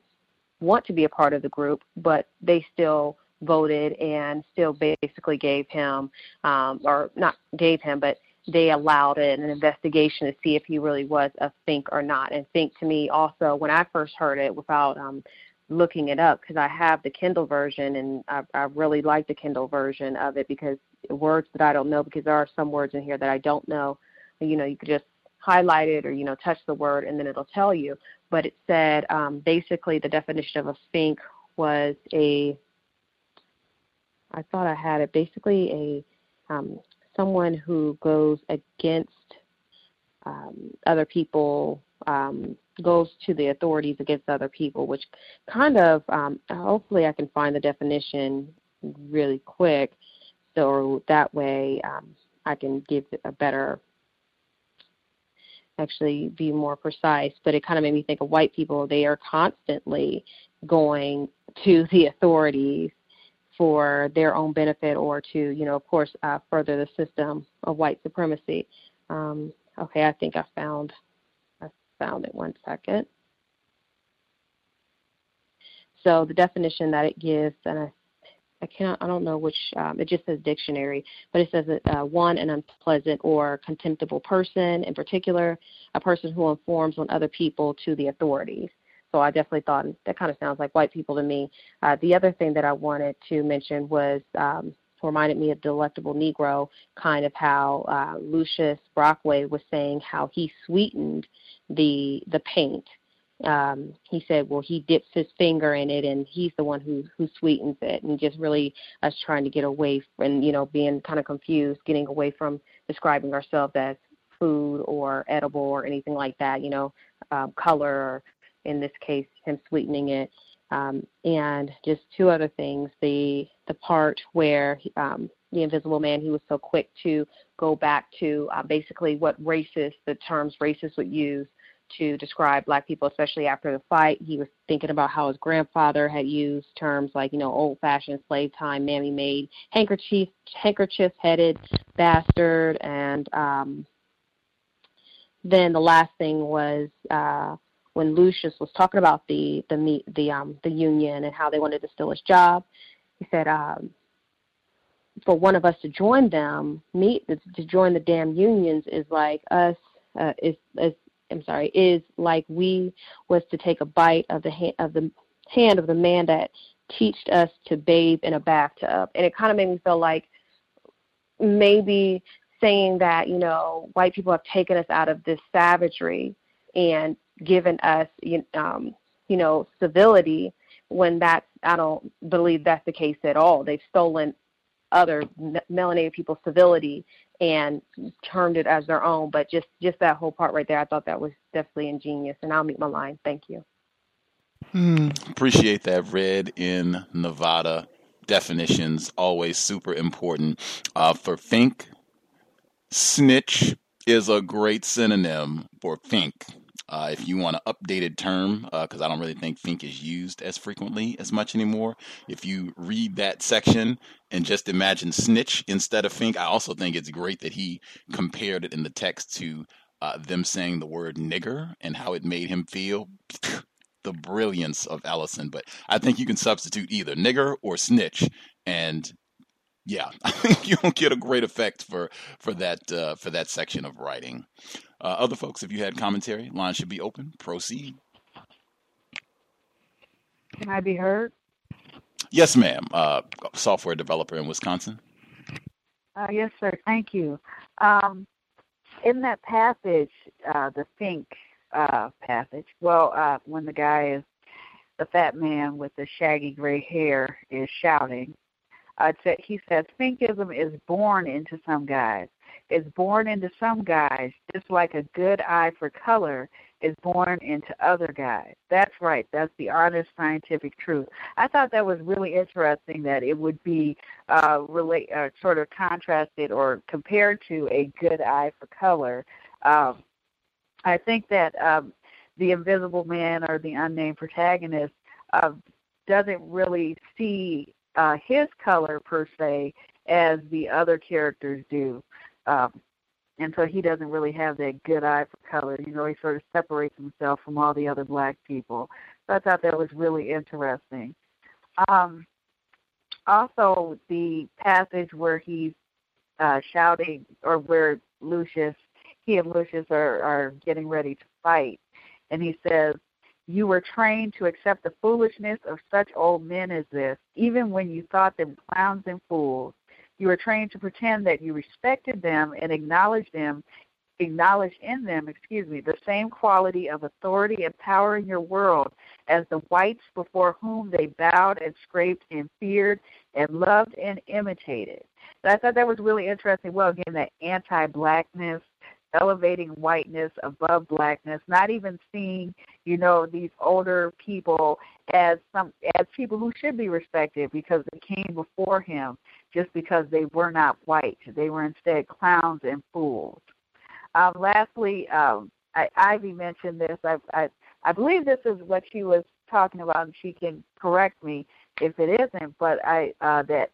want to be a part of the group, but they still voted and still basically gave him, um, or not gave him, but they allowed an investigation to see if he really was a fink or not. And fink to me also, when I first heard it without um, looking it up, because I have the Kindle version and I, I really like the Kindle version of it because words that I don't know, because there are some words in here that I don't know, you know, you could just highlight it or you know touch the word and then it'll tell you. But it said um, basically the definition of a fink was a I thought I had it basically a um, someone who goes against um, other people um, goes to the authorities against other people, which kind of um, hopefully I can find the definition really quick, so that way um, I can give a better actually be more precise, but it kind of made me think of white people. They are constantly going to the authorities for their own benefit or to, you know, of course, uh, further the system of white supremacy. Um, okay, I think I found I found it. One second. So the definition that it gives, and I I can't, I don't know which, um, it just says dictionary, but it says that uh, one, an unpleasant or contemptible person, in particular, a person who informs on other people to the authorities. So I definitely thought that kind of sounds like white people to me. Uh, the other thing that I wanted to mention was um, reminded me of Delectable Negro, kind of how uh, Lucius Brockway was saying how he sweetened the the paint um, he said, well, he dips his finger in it, and he's the one who who sweetens it, and just really us trying to get away from, you know, being kind of confused, getting away from describing ourselves as food or edible or anything like that, you know, um, color, or in this case, him sweetening it, um, and just two other things: the the part where um, the Invisible Man, he was so quick to go back to uh, basically what racist, the terms racist would use to describe black people, especially after the fight. He was thinking about how his grandfather had used terms like, you know, old fashioned slave time, mammy made, handkerchief handkerchief headed bastard and um then the last thing was uh when Lucius was talking about the the the um the union and how they wanted to steal his job, he said um for one of us to join them, meet to join the damn unions is like us uh, is is I'm sorry, is like we was to take a bite of the hand of the hand of the man that teached us to bathe in a bathtub, and it kind of made me feel like maybe saying that you know white people have taken us out of this savagery and given us um, you know civility when that's I don't believe that's the case at all. They've stolen other melanated people's civility and termed it as their own. But just just that whole part right there, I thought that was definitely ingenious. And I'll meet my line. Thank you. Hmm, appreciate that. Red in Nevada definitions always super important. Uh, for Fink, snitch is a great synonym for Fink. Uh, if you want an updated term, because uh, I don't really think Fink is used as frequently as much anymore, if you read that section and just imagine snitch instead of Fink, I also think it's great that he compared it in the text to uh, them saying the word nigger and how it made him feel. the brilliance of Ellison, but I think you can substitute either nigger or snitch, and yeah, I think you'll get a great effect for for that uh, for that section of writing. Uh, other folks, if you had commentary, line should be open. Proceed. Can I be heard? Yes, ma'am. Uh, software developer in Wisconsin. Uh, yes, sir. Thank you. Um, in that passage, uh, the Fink uh, passage, well, uh, when the guy is the fat man with the shaggy gray hair is shouting, uh, he says Finkism is born into some guys is born into some guys, just like a good eye for color is born into other guys. That's right. That's the honest scientific truth. I thought that was really interesting that it would be uh, relate, uh, sort of contrasted or compared to a good eye for color. Um, I think that um, the Invisible Man or the unnamed protagonist uh, doesn't really see uh, his color per se as the other characters do. Um, and so he doesn't really have that good eye for color. You know, he sort of separates himself from all the other black people. So I thought that was really interesting. Um, also, the passage where he's uh, shouting, or where Lucius, he and Lucius are, are getting ready to fight, and he says, You were trained to accept the foolishness of such old men as this, even when you thought them clowns and fools. You were trained to pretend that you respected them and acknowledged them, acknowledged in them, excuse me, the same quality of authority and power in your world as the whites before whom they bowed and scraped and feared and loved and imitated. And I thought that was really interesting. Well, again, that anti-blackness, elevating whiteness above blackness, not even seeing, you know, these older people as some as people who should be respected because they came before him just because they were not white. They were instead clowns and fools. Um, lastly, um, I, Ivy mentioned this. I, I, I believe this is what she was talking about, and she can correct me if it isn't. But I uh, that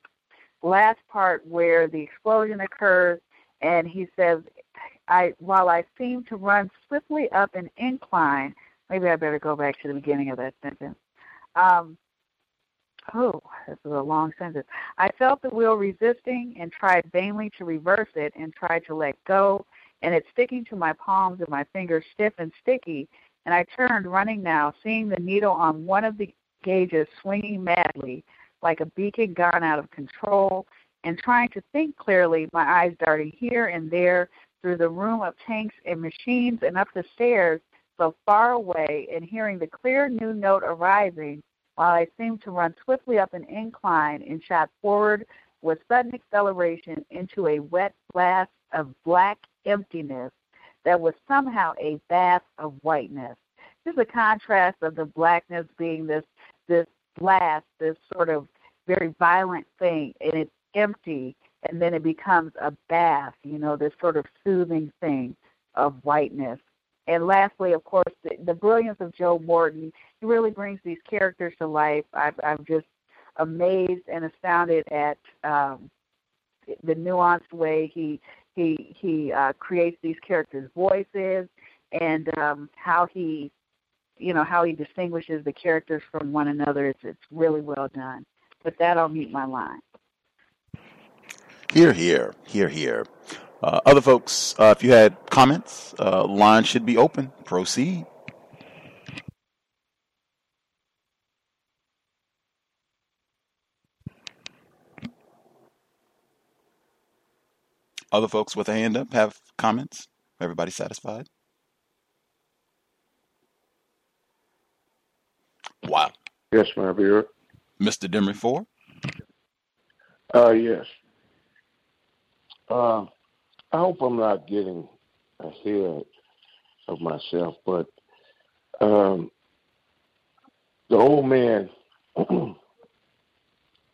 last part where the explosion occurs, and he says, "I while I seem to run swiftly up an incline." Maybe I better go back to the beginning of that sentence. Um, Oh, this is a long sentence. I felt the wheel resisting and tried vainly to reverse it and tried to let go, and it sticking to my palms and my fingers stiff and sticky. And I turned, running now, seeing the needle on one of the gauges swinging madly, like a beacon gone out of control, and trying to think clearly, my eyes darting here and there through the room of tanks and machines and up the stairs so far away, and hearing the clear new note arising while I seemed to run swiftly up an incline and shot forward with sudden acceleration into a wet blast of black emptiness that was somehow a bath of whiteness. This is a contrast of the blackness being this this blast, this sort of very violent thing, and it's empty, and then it becomes a bath, you know, this sort of soothing thing of whiteness. And lastly, of course, the, the brilliance of Joe Morton. He really brings these characters to life. I've, I'm just amazed and astounded at um, the nuanced way he he he uh, creates these characters' voices and um, how he you know how he distinguishes the characters from one another. It's it's really well done. With that, I'll mute my line. Here, here, here, here. Uh, other folks, uh, if you had comments, uh, line should be open. Proceed. Other folks with a hand up have comments? Everybody satisfied? Wow. Yes, my dear. Mr. Demery Four? Uh, yes. Uh, I hope I'm not getting ahead of myself, but um, the old man, uh,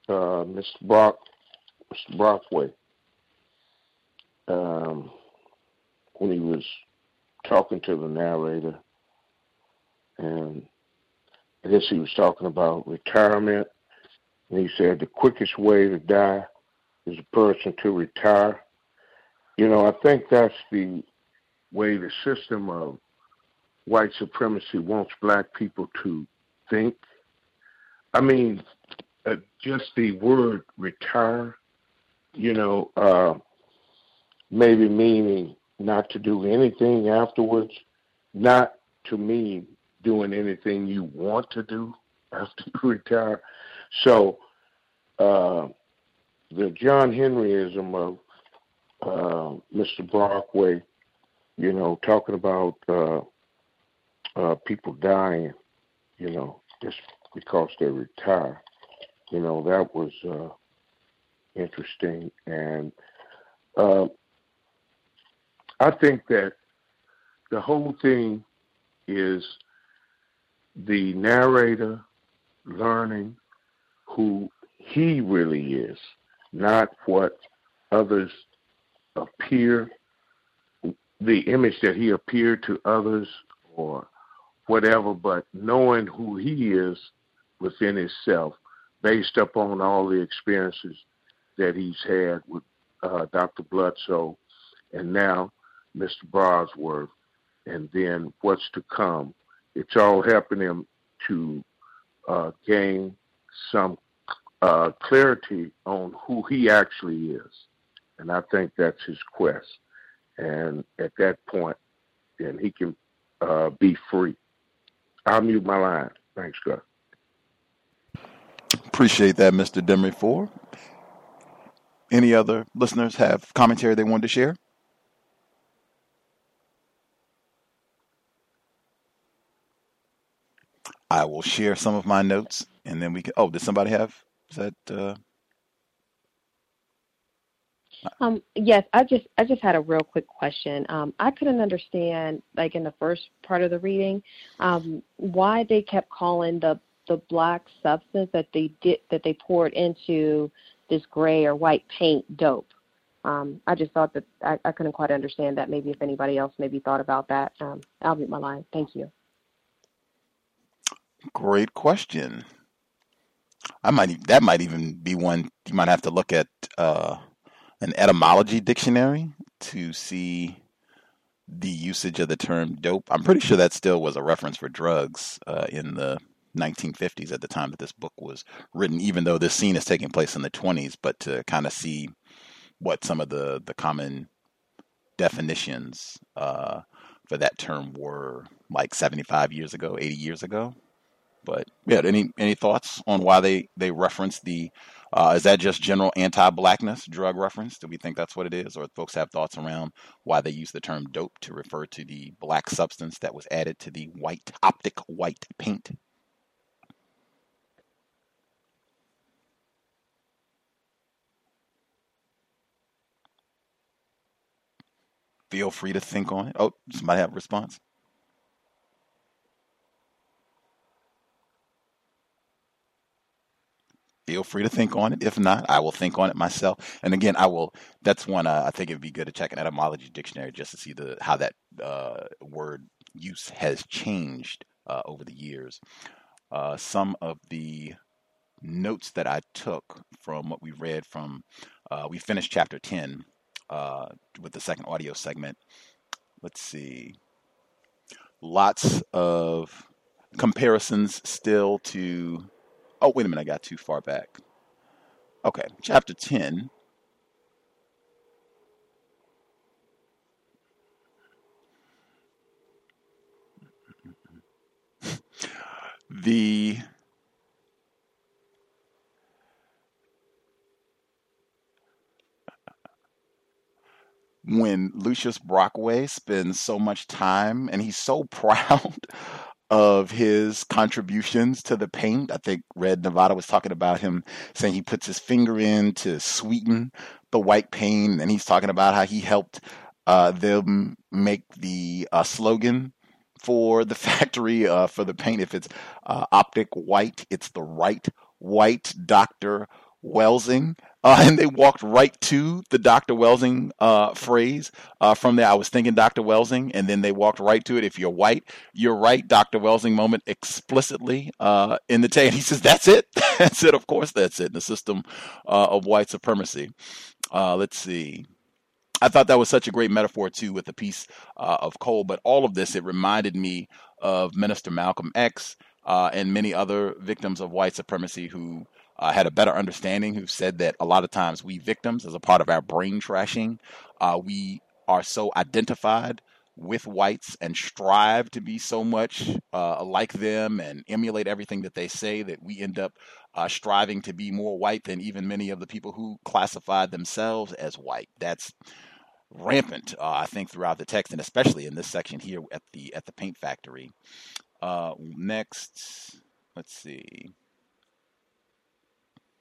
Mr. Brock, Mr. Brockway, um, when he was talking to the narrator, and I guess he was talking about retirement, and he said the quickest way to die is a person to retire. You know, I think that's the way the system of white supremacy wants black people to think. I mean, uh, just the word retire, you know, uh, maybe meaning not to do anything afterwards, not to mean doing anything you want to do after you retire. So, uh, the John Henryism of uh, Mr. Brockway, you know, talking about uh, uh, people dying, you know, just because they retire. You know, that was uh, interesting. And uh, I think that the whole thing is the narrator learning who he really is, not what others appear, the image that he appeared to others or whatever, but knowing who he is within himself based upon all the experiences that he's had with uh, Dr. Bledsoe and now Mr. Bosworth, and then what's to come. It's all helping him to uh, gain some uh, clarity on who he actually is. And I think that's his quest. And at that point, then he can uh, be free. I'll mute my line. Thanks, God. Appreciate that, Mr. Demery Four. Any other listeners have commentary they wanted to share? I will share some of my notes, and then we can. Oh, did somebody have? Is that? Uh, Um, yes, I just I just had a real quick question. Um, I couldn't understand, like in the first part of the reading, um, why they kept calling the the black substance that they did that they poured into this gray or white paint dope. Um, I just thought that I, I couldn't quite understand that. Maybe if anybody else maybe thought about that, um, I'll mute my line. Thank you. Great question. I might that might even be one you might have to look at uh, an etymology dictionary to see the usage of the term dope. I'm pretty sure that still was a reference for drugs uh, in the 1950s at the time that this book was written, even though this scene is taking place in the 20s. But to kind of see what some of the the common definitions uh, for that term were like 75 years ago, 80 years ago. But yeah, any any thoughts on why they they reference the? Uh, is that just general anti-blackness drug reference? Do we think that's what it is, or folks have thoughts around why they use the term dope to refer to the black substance that was added to the white optic white paint? Feel free to think on it. Oh, somebody have a response? Feel free to think on it. If not, I will think on it myself. And again, I will. That's one uh, I think it'd be good to check an etymology dictionary just to see the how that uh, word use has changed uh, over the years. Uh, some of the notes that I took from what we read from uh, we finished chapter ten uh, with the second audio segment. Let's see. Lots of comparisons still to Oh, wait a minute, I got too far back. Okay, chapter 10. The when Lucius Brockway spends so much time and he's so proud of his contributions to the paint. I think Red Nevada was talking about him saying he puts his finger in to sweeten the white paint, and he's talking about how he helped uh, them make the uh, slogan for the factory uh, for the paint. If it's uh, optic white, it's the right white Dr. Welsing. Uh, and they walked right to the Dr. Welsing uh, phrase uh, from there. I was thinking Dr. Welsing, and then they walked right to it. If you're white, you're right. Dr. Welsing moment explicitly uh, in the tape. And he says, "That's it. that's it. Of course, that's it." In the system uh, of white supremacy. Uh, let's see. I thought that was such a great metaphor too, with the piece of coal. But all of this, it reminded me of Minister Malcolm X and many other victims of white supremacy who uh, had a better understanding who said that a lot of times we victims, as a part of our brain trashing, uh, we are so identified with whites and strive to be so much uh, like them and emulate everything that they say that we end up uh, striving to be more white than even many of the people who classified themselves as white. That's rampant, uh, I think, throughout the text, and especially in this section here at the at the paint factory. Uh, next, let's see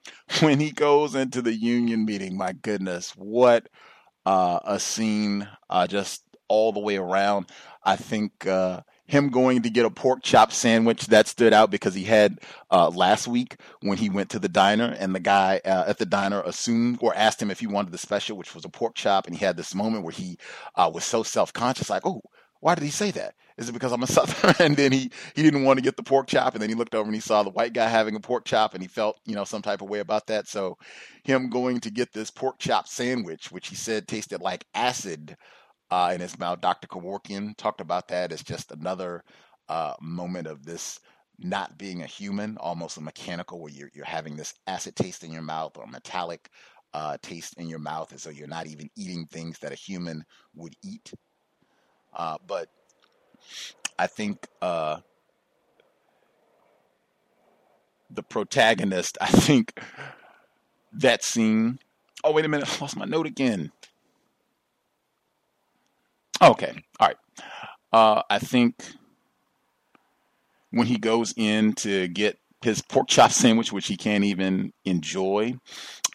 when he goes into the union meeting, my goodness, what uh, a scene uh, just all the way around. I think uh, him going to get a pork chop sandwich that stood out because he had uh, last week when he went to the diner and the guy uh, at the diner assumed or asked him if he wanted the special, which was a pork chop, and he had this moment where he uh, was so self conscious, like, oh, why did he say that? Is it because I'm a Southerner? and then he he didn't want to get the pork chop, and then he looked over and he saw the white guy having a pork chop, and he felt you know some type of way about that. So him going to get this pork chop sandwich, which he said tasted like acid uh, in his mouth. Dr. Kevorkian talked about that as just another uh, moment of this not being a human, almost a mechanical, where you're you're having this acid taste in your mouth or metallic uh, taste in your mouth, as though you're not even eating things that a human would eat. Uh, but I think uh, the protagonist, I think that scene. Oh, wait a minute. I lost my note again. Okay. All right. Uh, I think when he goes in to get his pork chop sandwich, which he can't even enjoy,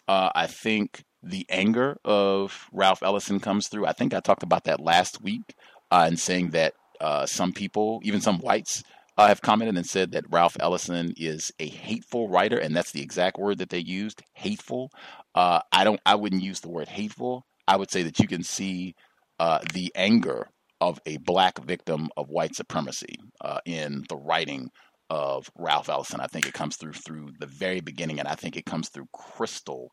uh, I think the anger of Ralph Ellison comes through. I think I talked about that last week uh, and saying that uh, some people, even some whites, uh, have commented and said that Ralph Ellison is a hateful writer, and that's the exact word that they used, hateful. Uh, I don't, I wouldn't use the word hateful. I would say that you can see uh, the anger of a black victim of white supremacy uh, in the writing of Ralph Ellison. I think it comes through through the very beginning, and I think it comes through crystal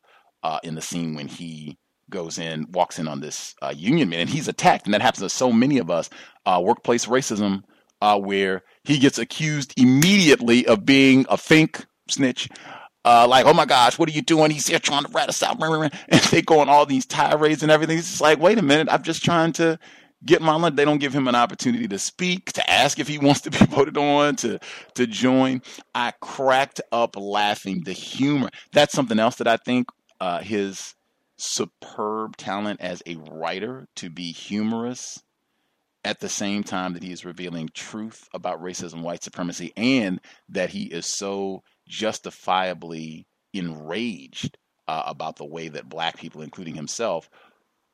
in the scene when he goes in, walks in on this uh, union man, and he's attacked, and that happens to so many of us. Uh, workplace racism, uh, where he gets accused immediately of being a fink snitch. Uh, like, oh my gosh, what are you doing? He's here trying to rat us out, and they go on all these tirades and everything. It's like, wait a minute, I'm just trying to get my lunch. They don't give him an opportunity to speak, to ask if he wants to be voted on, to to join. I cracked up laughing. The humor. That's something else that I think uh, his superb talent as a writer to be humorous at the same time that he is revealing truth about racism, white supremacy, and that he is so justifiably enraged uh, about the way that black people, including himself,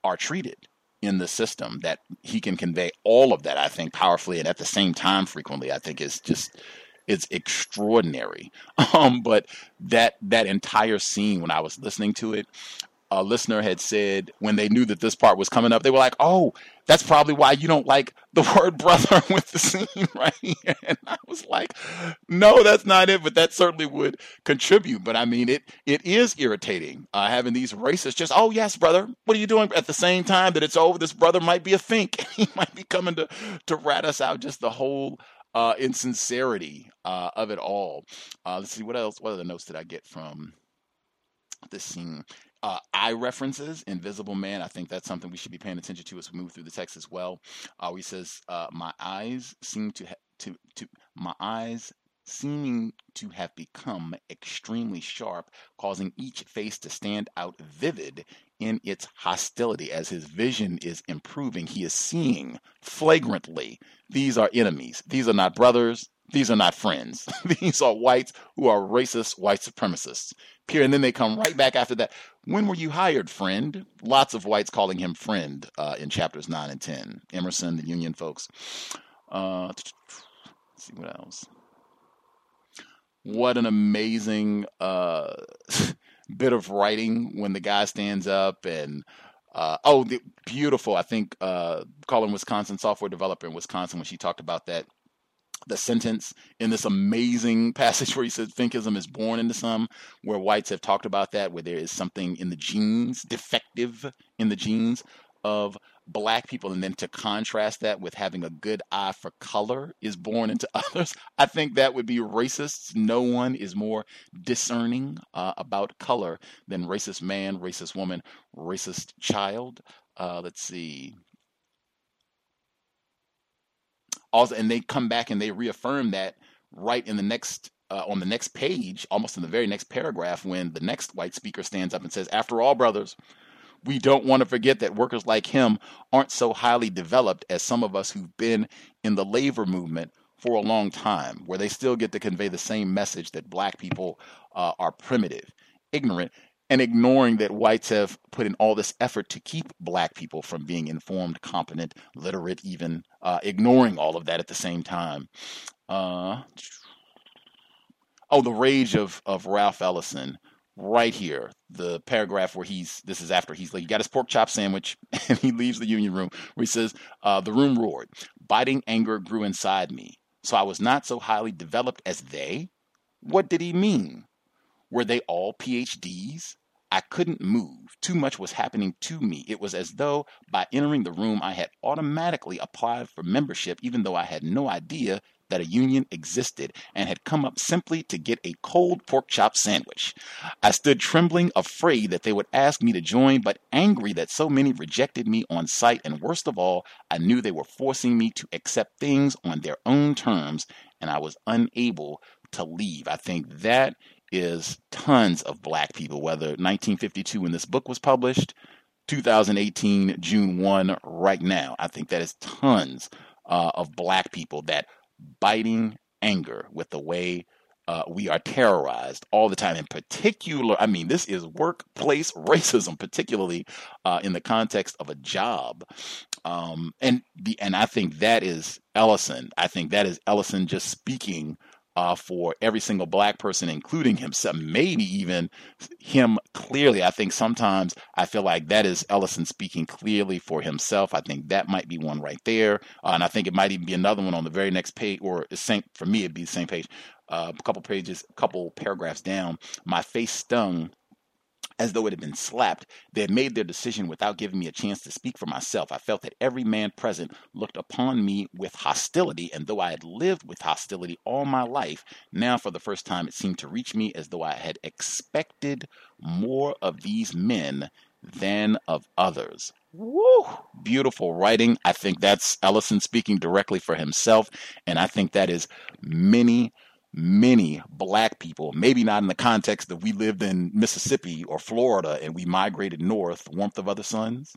are treated in the system. That he can convey all of that, I think, powerfully and at the same time frequently, I think is just it's extraordinary. Um, but that that entire scene when I was listening to it, a listener had said when they knew that this part was coming up, they were like, "Oh, that's probably why you don't like the word brother with the scene right here." And I was like, "No, that's not it, but that certainly would contribute." But I mean, it it is irritating uh, having these racists just, "Oh yes, brother, what are you doing?" At the same time that it's over, this brother might be a fink, he might be coming to to rat us out. Just the whole uh, insincerity uh, of it all. Uh, let's see what else. What other notes did I get from this scene? Uh, eye references, Invisible Man. I think that's something we should be paying attention to as we move through the text as well. Uh, he says, uh, "My eyes seem to ha- to to my eyes seeming to have become extremely sharp, causing each face to stand out vivid in its hostility. As his vision is improving, he is seeing flagrantly these are enemies. These are not brothers. These are not friends. These are whites who are racist white supremacists. Period. And then they come right back after that. When were you hired, friend? Lots of whites calling him friend uh, in chapters 9 and 10. Emerson, the Union folks. Uh, see what else. What an amazing uh, bit of writing when the guy stands up and uh, oh, the, beautiful. I think uh, calling Wisconsin software developer in Wisconsin when she talked about that the sentence in this amazing passage where he says Finkism is born into some, where whites have talked about that, where there is something in the genes, defective in the genes of black people, and then to contrast that with having a good eye for color is born into others. I think that would be racist. No one is more discerning uh, about color than racist man, racist woman, racist child. Uh, let's see. Also, and they come back and they reaffirm that right in the next uh, on the next page, almost in the very next paragraph, when the next white speaker stands up and says, "After all, brothers." we don't want to forget that workers like him aren't so highly developed as some of us who've been in the labor movement for a long time, where they still get to convey the same message that black people uh, are primitive, ignorant, and ignoring that whites have put in all this effort to keep black people from being informed, competent, literate, even uh, ignoring all of that at the same time. Uh, oh, the rage of, of Ralph Ellison right here, the paragraph where he's this is after he's like he got his pork chop sandwich and he leaves the union room where he says, uh, the room roared. Biting anger grew inside me. So I was not so highly developed as they. What did he mean? Were they all PhDs? I couldn't move. Too much was happening to me. It was as though by entering the room I had automatically applied for membership, even though I had no idea that a union existed and had come up simply to get a cold pork chop sandwich. I stood trembling, afraid that they would ask me to join, but angry that so many rejected me on sight, and worst of all, I knew they were forcing me to accept things on their own terms, and I was unable to leave. I think that is tons of black people, whether 1952 when this book was published, 2018, June 1, right now. I think that is tons uh, of black people that biting anger with the way uh, we are terrorized all the time. In particular, I mean, this is workplace racism, particularly uh, in the context of a job. Um, and the and I think that is Ellison. I think that is Ellison just speaking uh, for every single black person, including himself, maybe even him clearly. I think sometimes I feel like that is Ellison speaking clearly for himself. I think that might be one right there. Uh, and I think it might even be another one on the very next page, or same, for me, it'd be the same page, uh, a couple pages, a couple paragraphs down. My face stung as though it had been slapped. They had made their decision without giving me a chance to speak for myself. I felt that every man present looked upon me with hostility, and though I had lived with hostility all my life, now for the first time it seemed to reach me as though I had expected more of these men than of others. Woo! Beautiful writing. I think that's Ellison speaking directly for himself, and I think that is many many black people, maybe not in the context that we lived in Mississippi or Florida and we migrated north, warmth of other suns.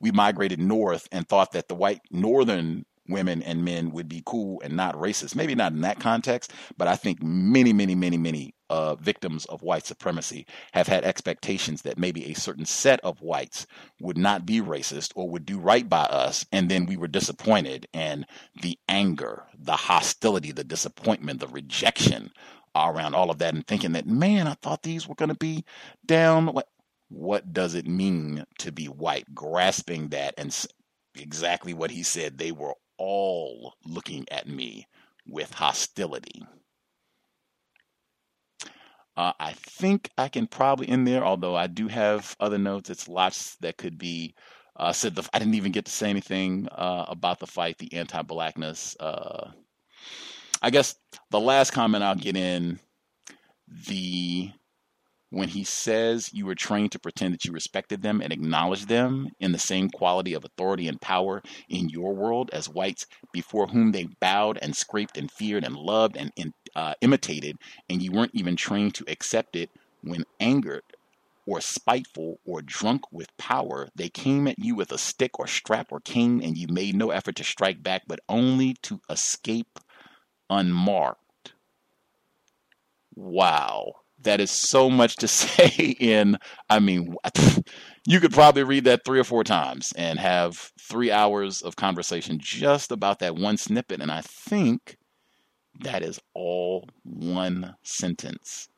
We migrated north and thought that the white northern women and men would be cool and not racist. Maybe not in that context, but I think many, many, many, many uh, victims of white supremacy have had expectations that maybe a certain set of whites would not be racist or would do right by us. And then we were disappointed. And the anger, the hostility, the disappointment, the rejection around all of that, and thinking that, man, I thought these were going to be down. What, what does it mean to be white? Grasping that and exactly what he said. They were all looking at me with hostility. Uh, I think I can probably end there, although I do have other notes. It's lots that could be uh, said. The, I didn't even get to say anything uh, about the fight, the anti-blackness. Uh, I guess the last comment I'll get in the when he says you were trained to pretend that you respected them and acknowledged them in the same quality of authority and power in your world as whites before whom they bowed and scraped and feared and loved and, uh, imitated, and you weren't even trained to accept it when angered or spiteful or drunk with power, they came at you with a stick or strap or cane, and you made no effort to strike back, but only to escape unmarked. Wow. That is so much to say in, I mean, you could probably read that three or four times and have three hours of conversation just about that one snippet. And I think that is all one sentence.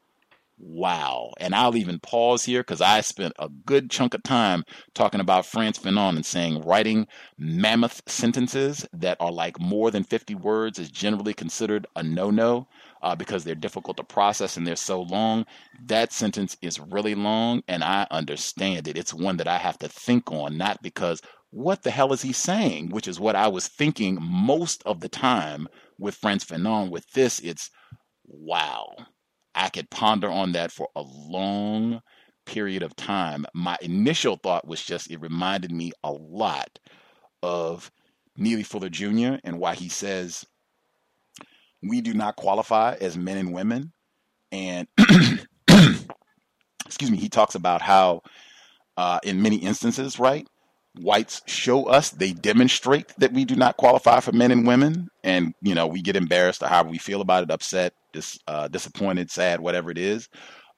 Wow. And I'll even pause here because I spent a good chunk of time talking about Frantz Fanon and saying writing mammoth sentences that are like more than 50 words is generally considered a no no uh, because they're difficult to process and they're so long. That sentence is really long and I understand it. It's one that I have to think on, not because what the hell is he saying, which is what I was thinking most of the time with Frantz Fanon. With this, it's wow I could ponder on that for a long period of time. My initial thought was just it reminded me a lot of Neely Fuller Jr. and why he says we do not qualify as men and women. And excuse me, he talks about how uh, in many instances, right, whites show us, they demonstrate that we do not qualify for men and women, and you know we get embarrassed or however we feel about it, upset, dis, uh, disappointed, sad, whatever it is.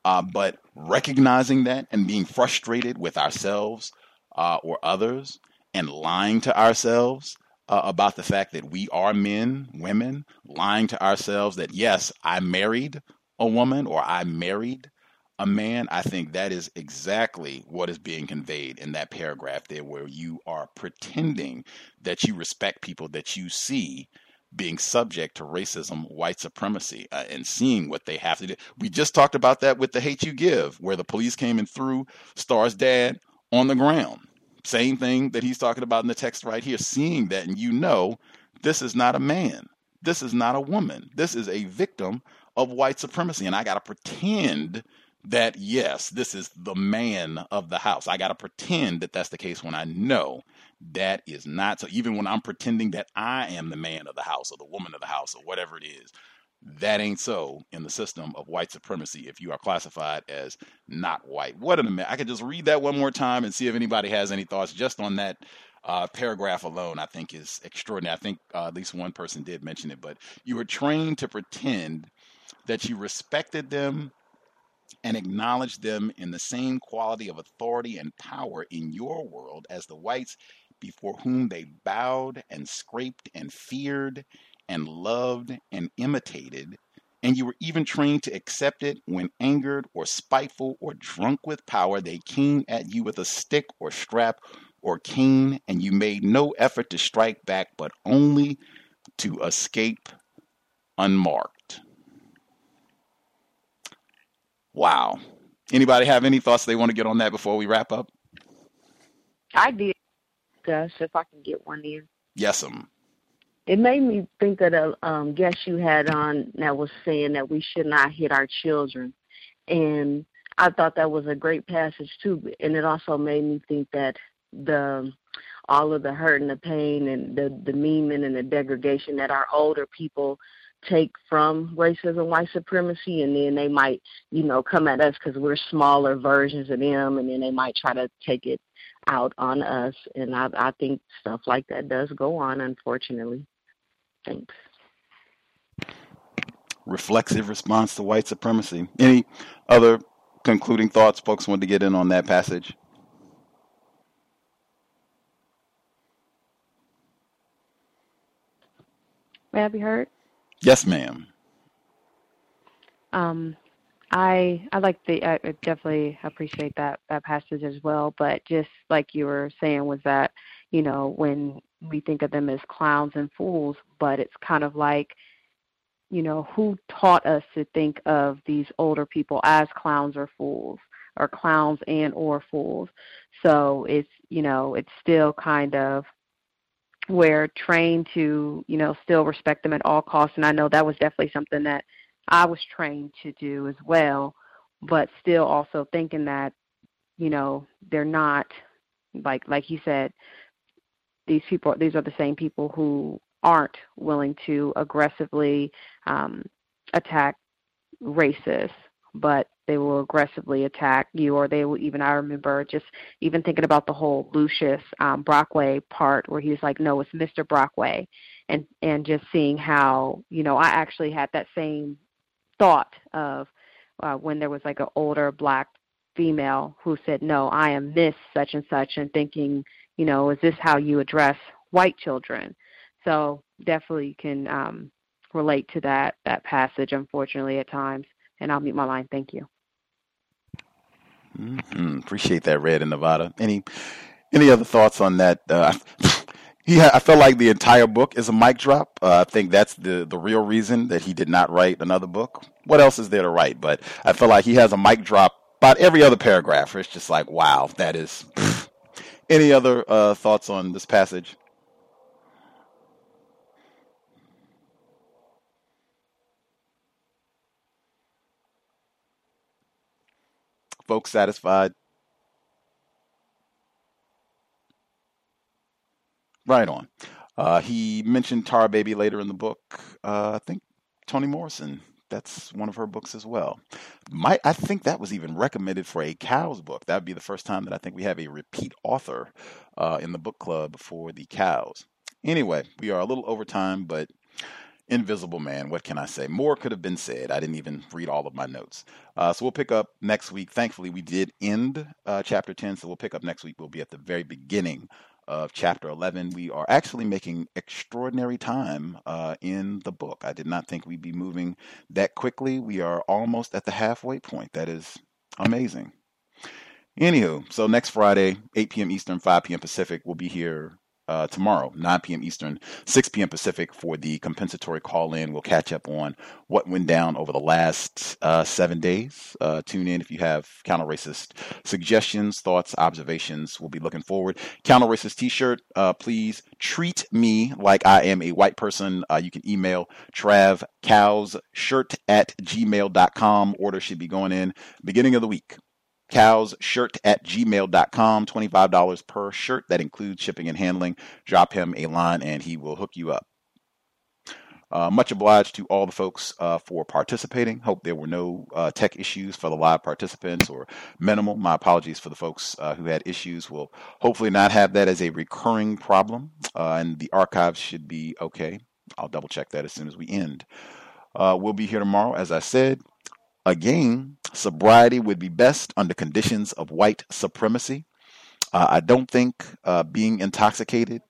Uh, but recognizing that and being frustrated with ourselves uh, or others, and lying to ourselves uh, about the fact that we are men, women, lying to ourselves that yes, I married a woman or I married a man, I think that is exactly what is being conveyed in that paragraph there, where you are pretending that you respect people that you see being subject to racism, white supremacy, uh, and seeing what they have to do. We just talked about that with the hate you give, where the police came and threw Starr's dad on the ground. Same thing that he's talking about in the text right here, seeing that, and you know, this is not a man. This is not a woman. This is a victim of white supremacy. And I got to pretend that yes, this is the man of the house. I got to pretend that that's the case when I know that is not so. Even when I'm pretending that I am the man of the house or the woman of the house or whatever it is, that ain't so in the system of white supremacy if you are classified as not white. What an amazing. I could just read that one more time and see if anybody has any thoughts just on that uh, paragraph alone, I think is extraordinary. I think uh, at least one person did mention it, but you were trained to pretend that you respected them and acknowledge them in the same quality of authority and power in your world as the whites before whom they bowed and scraped and feared and loved and imitated. And you were even trained to accept it when angered or spiteful or drunk with power, they came at you with a stick or strap or cane, and you made no effort to strike back, but only to escape unmarked. Wow. Anybody have any thoughts they want to get on that before we wrap up? I did, Gus, if I can get one in. Yes, um. It made me think of the um, guest you had on that was saying that we should not hit our children. And I thought that was a great passage, too. And it also made me think that the all of the hurt and the pain and the demeanment and the degradation that our older people take from racism, white supremacy, and then they might, you know, come at us because we're smaller versions of them, and then they might try to take it out on us. And I, I think stuff like that does go on, unfortunately. Thanks. Reflexive response to white supremacy. Any other concluding thoughts folks want to get in on that passage? May I be heard? Yes, ma'am. Um, I I like the I definitely appreciate that that passage as well. But just like you were saying, was that you know when we think of them as clowns and fools, but it's kind of like you know who taught us to think of these older people as clowns or fools or clowns and or fools. So it's you know it's still kind of we're trained to, you know, still respect them at all costs. And I know that was definitely something that I was trained to do as well, but still also thinking that, you know, they're not like like you said, these people these are the same people who aren't willing to aggressively um attack racists, but they will aggressively attack you, or they will even. I remember just even thinking about the whole Lucius um, Brockway part where he's like, "No, it's Mr. Brockway," and and just seeing how you know I actually had that same thought of uh, when there was like an older black female who said, "No, I am Miss such and such," and thinking, you know, is this how you address white children? So definitely can um, relate to that that passage, unfortunately, at times. And I'll mute my line. Thank you. Mm-hmm. Appreciate that, Red in Nevada. Any any other thoughts on that? Uh, yeah, I felt like the entire book is a mic drop. Uh, I think that's the the real reason that he did not write another book. What else is there to write? But I feel like he has a mic drop about every other paragraph. It's just like, wow, that is. Any other uh, thoughts on this passage? Folks satisfied? Right on. Uh, he mentioned Tar Baby later in the book. Uh, I think Toni Morrison. That's one of her books as well. My, I think that was even recommended for a cows book. That would be the first time that I think we have a repeat author uh, in the book club for the cows. Anyway, we are a little over time, but Invisible Man, what can I say? More could have been said. I didn't even read all of my notes. Uh, so we'll pick up next week. Thankfully, we did end uh, chapter 10, so we'll pick up next week. We'll be at the very beginning of chapter 11. We are actually making extraordinary time uh, in the book. I did not think we'd be moving that quickly. We are almost at the halfway point. That is amazing. Anywho, so next Friday, 8 p.m. Eastern, 5 p.m. Pacific, we'll be here uh, tomorrow, 9 p.m. Eastern, 6 p.m. Pacific for the compensatory call in. We'll catch up on what went down over the last uh, seven days. Uh, tune in if you have counter racist suggestions, thoughts, observations. We'll be looking forward. Counter racist t shirt, uh, please treat me like I am a white person. Uh, you can email Trav Cows shirt at gmail.com. Order should be going in beginning of the week cowsshirt at gmail.com $25 per shirt that includes shipping and handling drop him a line and he will hook you up uh, much obliged to all the folks uh, for participating. Hope there were no uh, tech issues for the live participants or minimal. My apologies for the folks uh, who had issues. We'll hopefully not have that as a recurring problem, uh, and the archives should be okay. I'll double check that as soon as we end. Uh, we'll be here tomorrow, as I said. Again, sobriety would be best under conditions of white supremacy. Uh, I don't think uh, being intoxicated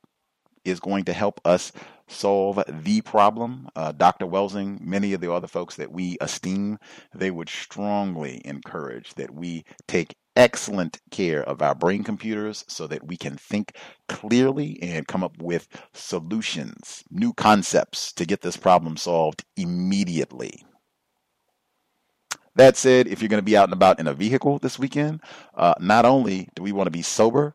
is going to help us solve the problem. Uh, Dr. Welsing, many of the other folks that we esteem, they would strongly encourage that we take excellent care of our brain computers so that we can think clearly and come up with solutions, new concepts to get this problem solved immediately. That said, if you're going to be out and about in a vehicle this weekend, uh, not only do we want to be sober,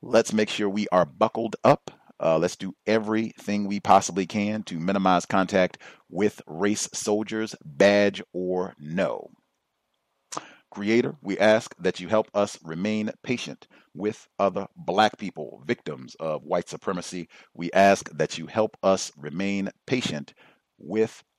let's make sure we are buckled up. Uh, let's do everything we possibly can to minimize contact with race soldiers, badge or no. Creator, we ask that you help us remain patient with other black people, victims of white supremacy. We ask that you help us remain patient with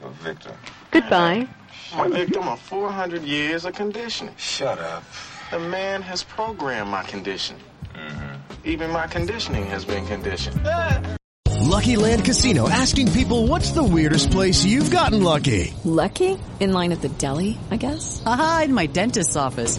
You're a victim. Goodbye. I'm a victim of 400 years of conditioning. Shut up. The man has programmed my conditioning. Mm-hmm. Even my conditioning has been conditioned. Lucky Land Casino asking people what's the weirdest place you've gotten lucky? Lucky? In line at the deli, I guess? Aha, in my dentist's office.